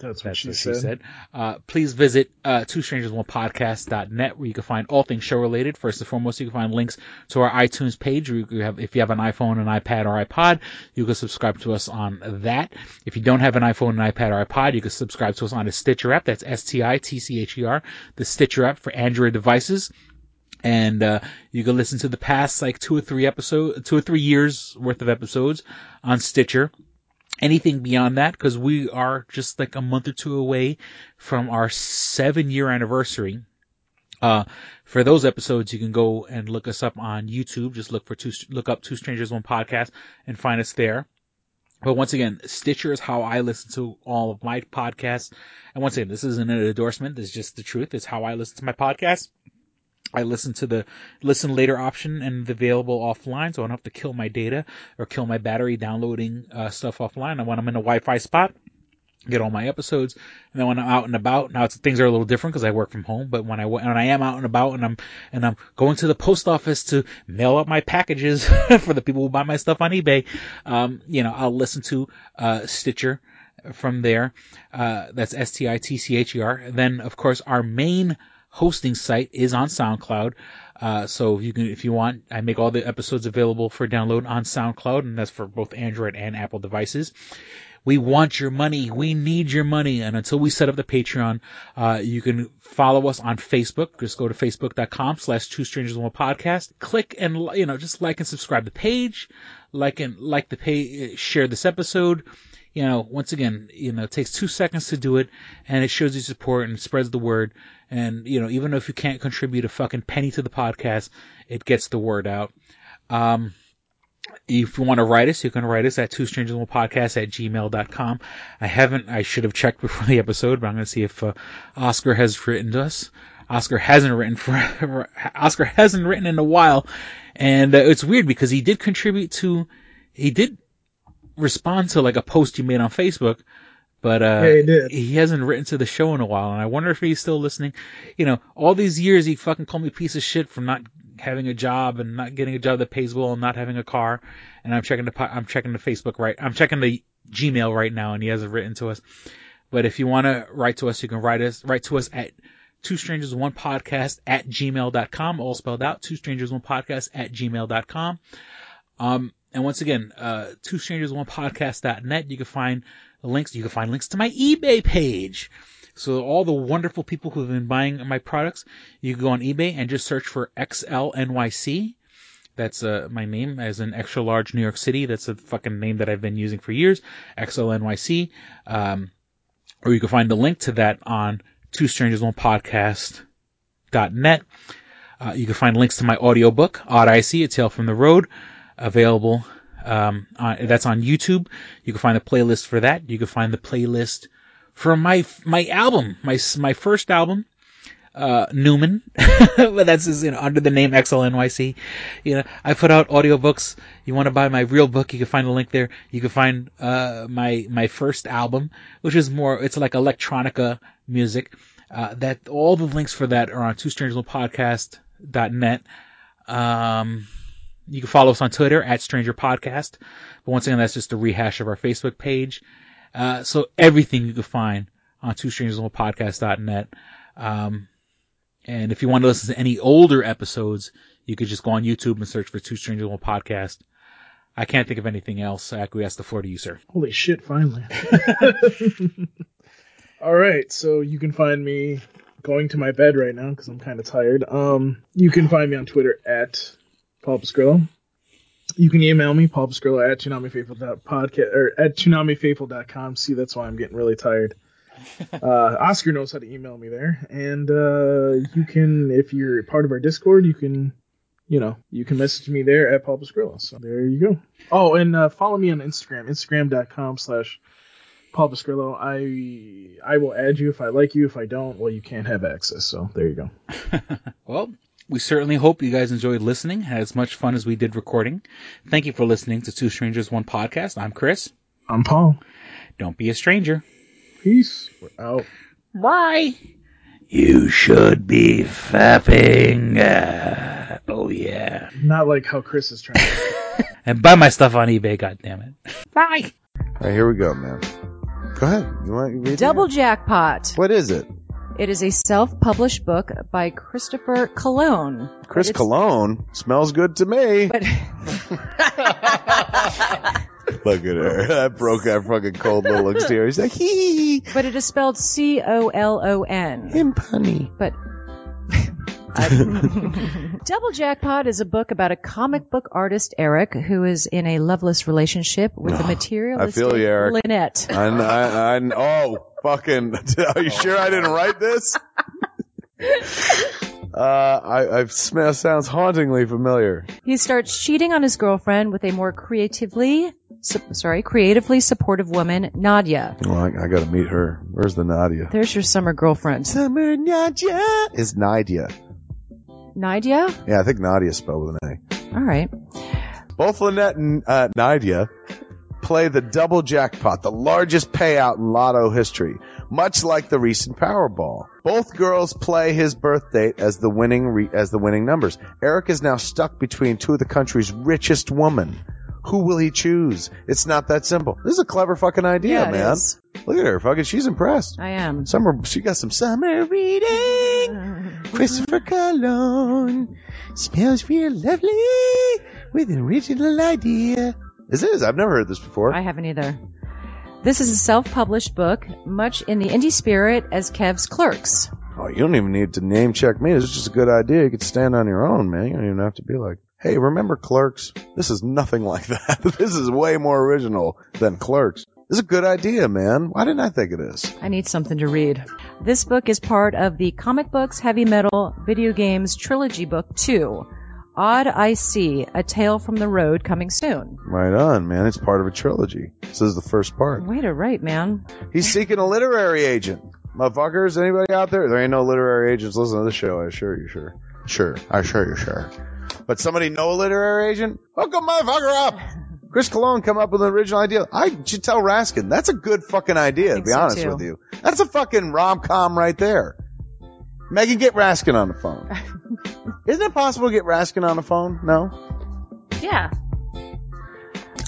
That's what That's she what said. she said. Uh, please visit uh, two strangers one podcast.net where you can find all things show related. First and foremost, you can find links to our iTunes page. Where you have, if you have an iPhone, an iPad, or iPod, you can subscribe to us on that. If you don't have an iPhone, an iPad, or iPod, you can subscribe to us on the Stitcher app. That's S-T-I-T-C-H-E-R, the Stitcher app for Android devices. And uh, you can listen to the past like two or three episodes, two or three years worth of episodes on Stitcher anything beyond that because we are just like a month or two away from our seven year anniversary. Uh, for those episodes, you can go and look us up on YouTube. Just look for two, look up Two Strangers One Podcast and find us there. But once again, Stitcher is how I listen to all of my podcasts. And once again, this isn't an endorsement. This is just the truth. It's how I listen to my podcast. I listen to the listen later option and available offline, so I don't have to kill my data or kill my battery downloading uh, stuff offline. And when I'm in a Wi-Fi spot, get all my episodes. And then when I'm out and about, now it's, things are a little different because I work from home. But when I when I am out and about and I'm and I'm going to the post office to mail out my packages (laughs) for the people who buy my stuff on eBay, um, you know, I'll listen to uh, Stitcher from there. Uh, that's S T I T C H E R. Then of course our main hosting site is on SoundCloud. Uh, so you can, if you want, I make all the episodes available for download on SoundCloud, and that's for both Android and Apple devices. We want your money. We need your money. And until we set up the Patreon, uh, you can follow us on Facebook. Just go to facebook.com slash two strangers one podcast. Click and, you know, just like and subscribe the page. Like and like the page, share this episode. You know, once again, you know, it takes two seconds to do it and it shows you support and spreads the word. And, you know, even if you can't contribute a fucking penny to the podcast, it gets the word out. Um, if you want to write us, you can write us at two strangers podcast at gmail.com. I haven't, I should have checked before (laughs) the episode, but I'm going to see if uh, Oscar has written to us. Oscar hasn't written for, (laughs) Oscar hasn't written in a while. And uh, it's weird because he did contribute to, he did respond to like a post you made on Facebook, but uh, Yeah, he did. he hasn't written to the show in a while, and I wonder if he's still listening. You know, all these years he fucking called me a piece of shit for not having a job and not getting a job that pays well and not having a car. And I'm checking the I'm checking the Facebook right, I'm checking the Gmail right now, and he hasn't written to us. But if you want to write to us, you can write us write to us at two strangers one podcast at gmail.com, all spelled out. Two strangers one podcast at gmail.com. Um, and once again, uh, two strangers one podcast.net. You can find links. You can find links to my eBay page. So all the wonderful people who have been buying my products, you can go on eBay and just search for XLNYC. That's uh, my name as an extra large New York City. That's a fucking name that I've been using for years. XLNYC. Um, or you can find the link to that on two strangers one podcast.net. Uh, you can find links to my audiobook, Odd I See, A Tale from the Road, available. Um, on, that's on YouTube. You can find the playlist for that. You can find the playlist for my my album, my my first album, uh, Newman, (laughs) but that's you know, under the name XLNYC. You know, I put out audiobooks. You want to buy my real book? You can find a link there. You can find, uh, my, my first album, which is more, it's like electronica music. Uh, that all the links for that are on two strangers podcast.net. Um, you can follow us on Twitter at Stranger Podcast. But once again, that's just a rehash of our Facebook page. Uh, so everything you can find on two strangers podcast.net. Um, and if you want to listen to any older episodes, you could just go on YouTube and search for Two Strangers One Podcast. I can't think of anything else. I acquiesce the floor to you, sir. Holy shit, finally. (laughs) All right, so you can find me going to my bed right now because I'm kind of tired. Um, you can find me on Twitter at Paul Pascrillo. You can email me, Paul Pascrillo at tsunamifaithful.podcast or at tsunamifaithful.com. See, that's why I'm getting really tired. (laughs) uh, Oscar knows how to email me there, and uh, you can, if you're part of our Discord, you can, you know, you can message me there at Paul Pascrillo. So there you go. Oh, and uh, follow me on Instagram, instagram.com slash Paul Pascrillo. I I will add you if I like you. If I don't, well, you can't have access. So there you go. (laughs) well, we certainly hope you guys enjoyed listening, had as much fun as we did recording. Thank you for listening to Two Strangers One Podcast. I'm Chris. I'm Paul. Don't be a stranger. Peace. We're out. Bye. You should be fapping. Uh, oh yeah. Not like how Chris is trying. to... (laughs) and buy my stuff on eBay. God damn it. Bye. All right, here we go, man. Go ahead. You want to read Double Jackpot. What is it? It is a self-published book by Christopher Cologne. Chris Cologne smells good to me. But (laughs) (laughs) Look at her. That broke that fucking cold little exterior. He's like, hee. but it is spelled C O L O N. Him punny. But (laughs) Double Jackpot is a book about a comic book artist, Eric, who is in a loveless relationship with a ah, I materialistic feel you, Eric. Lynette. I, I, I, oh, fucking. (laughs) Are you sure I didn't write this? (laughs) Uh, I, I smell, sounds hauntingly familiar. He starts cheating on his girlfriend with a more creatively, su- sorry, creatively supportive woman, Nadia. Well, I, I gotta meet her. Where's the Nadia? There's your summer girlfriend. Summer Nadia is Nadia. Nadia? Yeah, I think Nadia spelled with an A. All right. Both Lynette and uh, Nadia play the double jackpot, the largest payout in lotto history, much like the recent Powerball. Both girls play his birth date as the winning re- as the winning numbers. Eric is now stuck between two of the country's richest women. Who will he choose? It's not that simple. This is a clever fucking idea, Yeah, it man. is. Look at her, fucking. She's impressed. I am. Summer, she got some summer reading. Christopher Cologne smells real lovely with an original idea. This is. I've never heard this before. I haven't either. This is a self-published book, much in the indie spirit as Kev's Clerks. Oh, you don't even need to name check me. This is just a good idea. You could stand on your own, man. You don't even have to be like, hey, remember Clerks? This is nothing (laughs) like that. (laughs) this is way more original than Clerks. This is a good idea, man. Why didn't I think of this? I need something to read. This book is part of the Comic Books, Heavy Metal, Video Games Trilogy Book 2. Odd I See, A Tale from the Road coming soon. Right on, man. It's part of a trilogy. This is the first part. Way to write, man. He's seeking a literary agent. Motherfuckers, anybody out there? There ain't no literary agents listening to the show, I assure you, sure. Sure. I assure you, sure. But somebody know a literary agent? Hook a motherfucker up! Chris Cologne come up with an original idea. I should tell Raskin. That's a good fucking idea, to be so, honest too. with you. That's a fucking rom-com right there. Megan, get Raskin on the phone. (laughs) Isn't it possible to get Raskin on the phone? No? Yeah.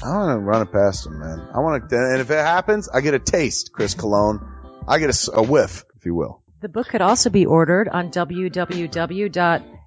I want to run it past him, man. I want to, and if it happens, I get a taste, Chris Cologne. I get a whiff, if you will. The book could also be ordered on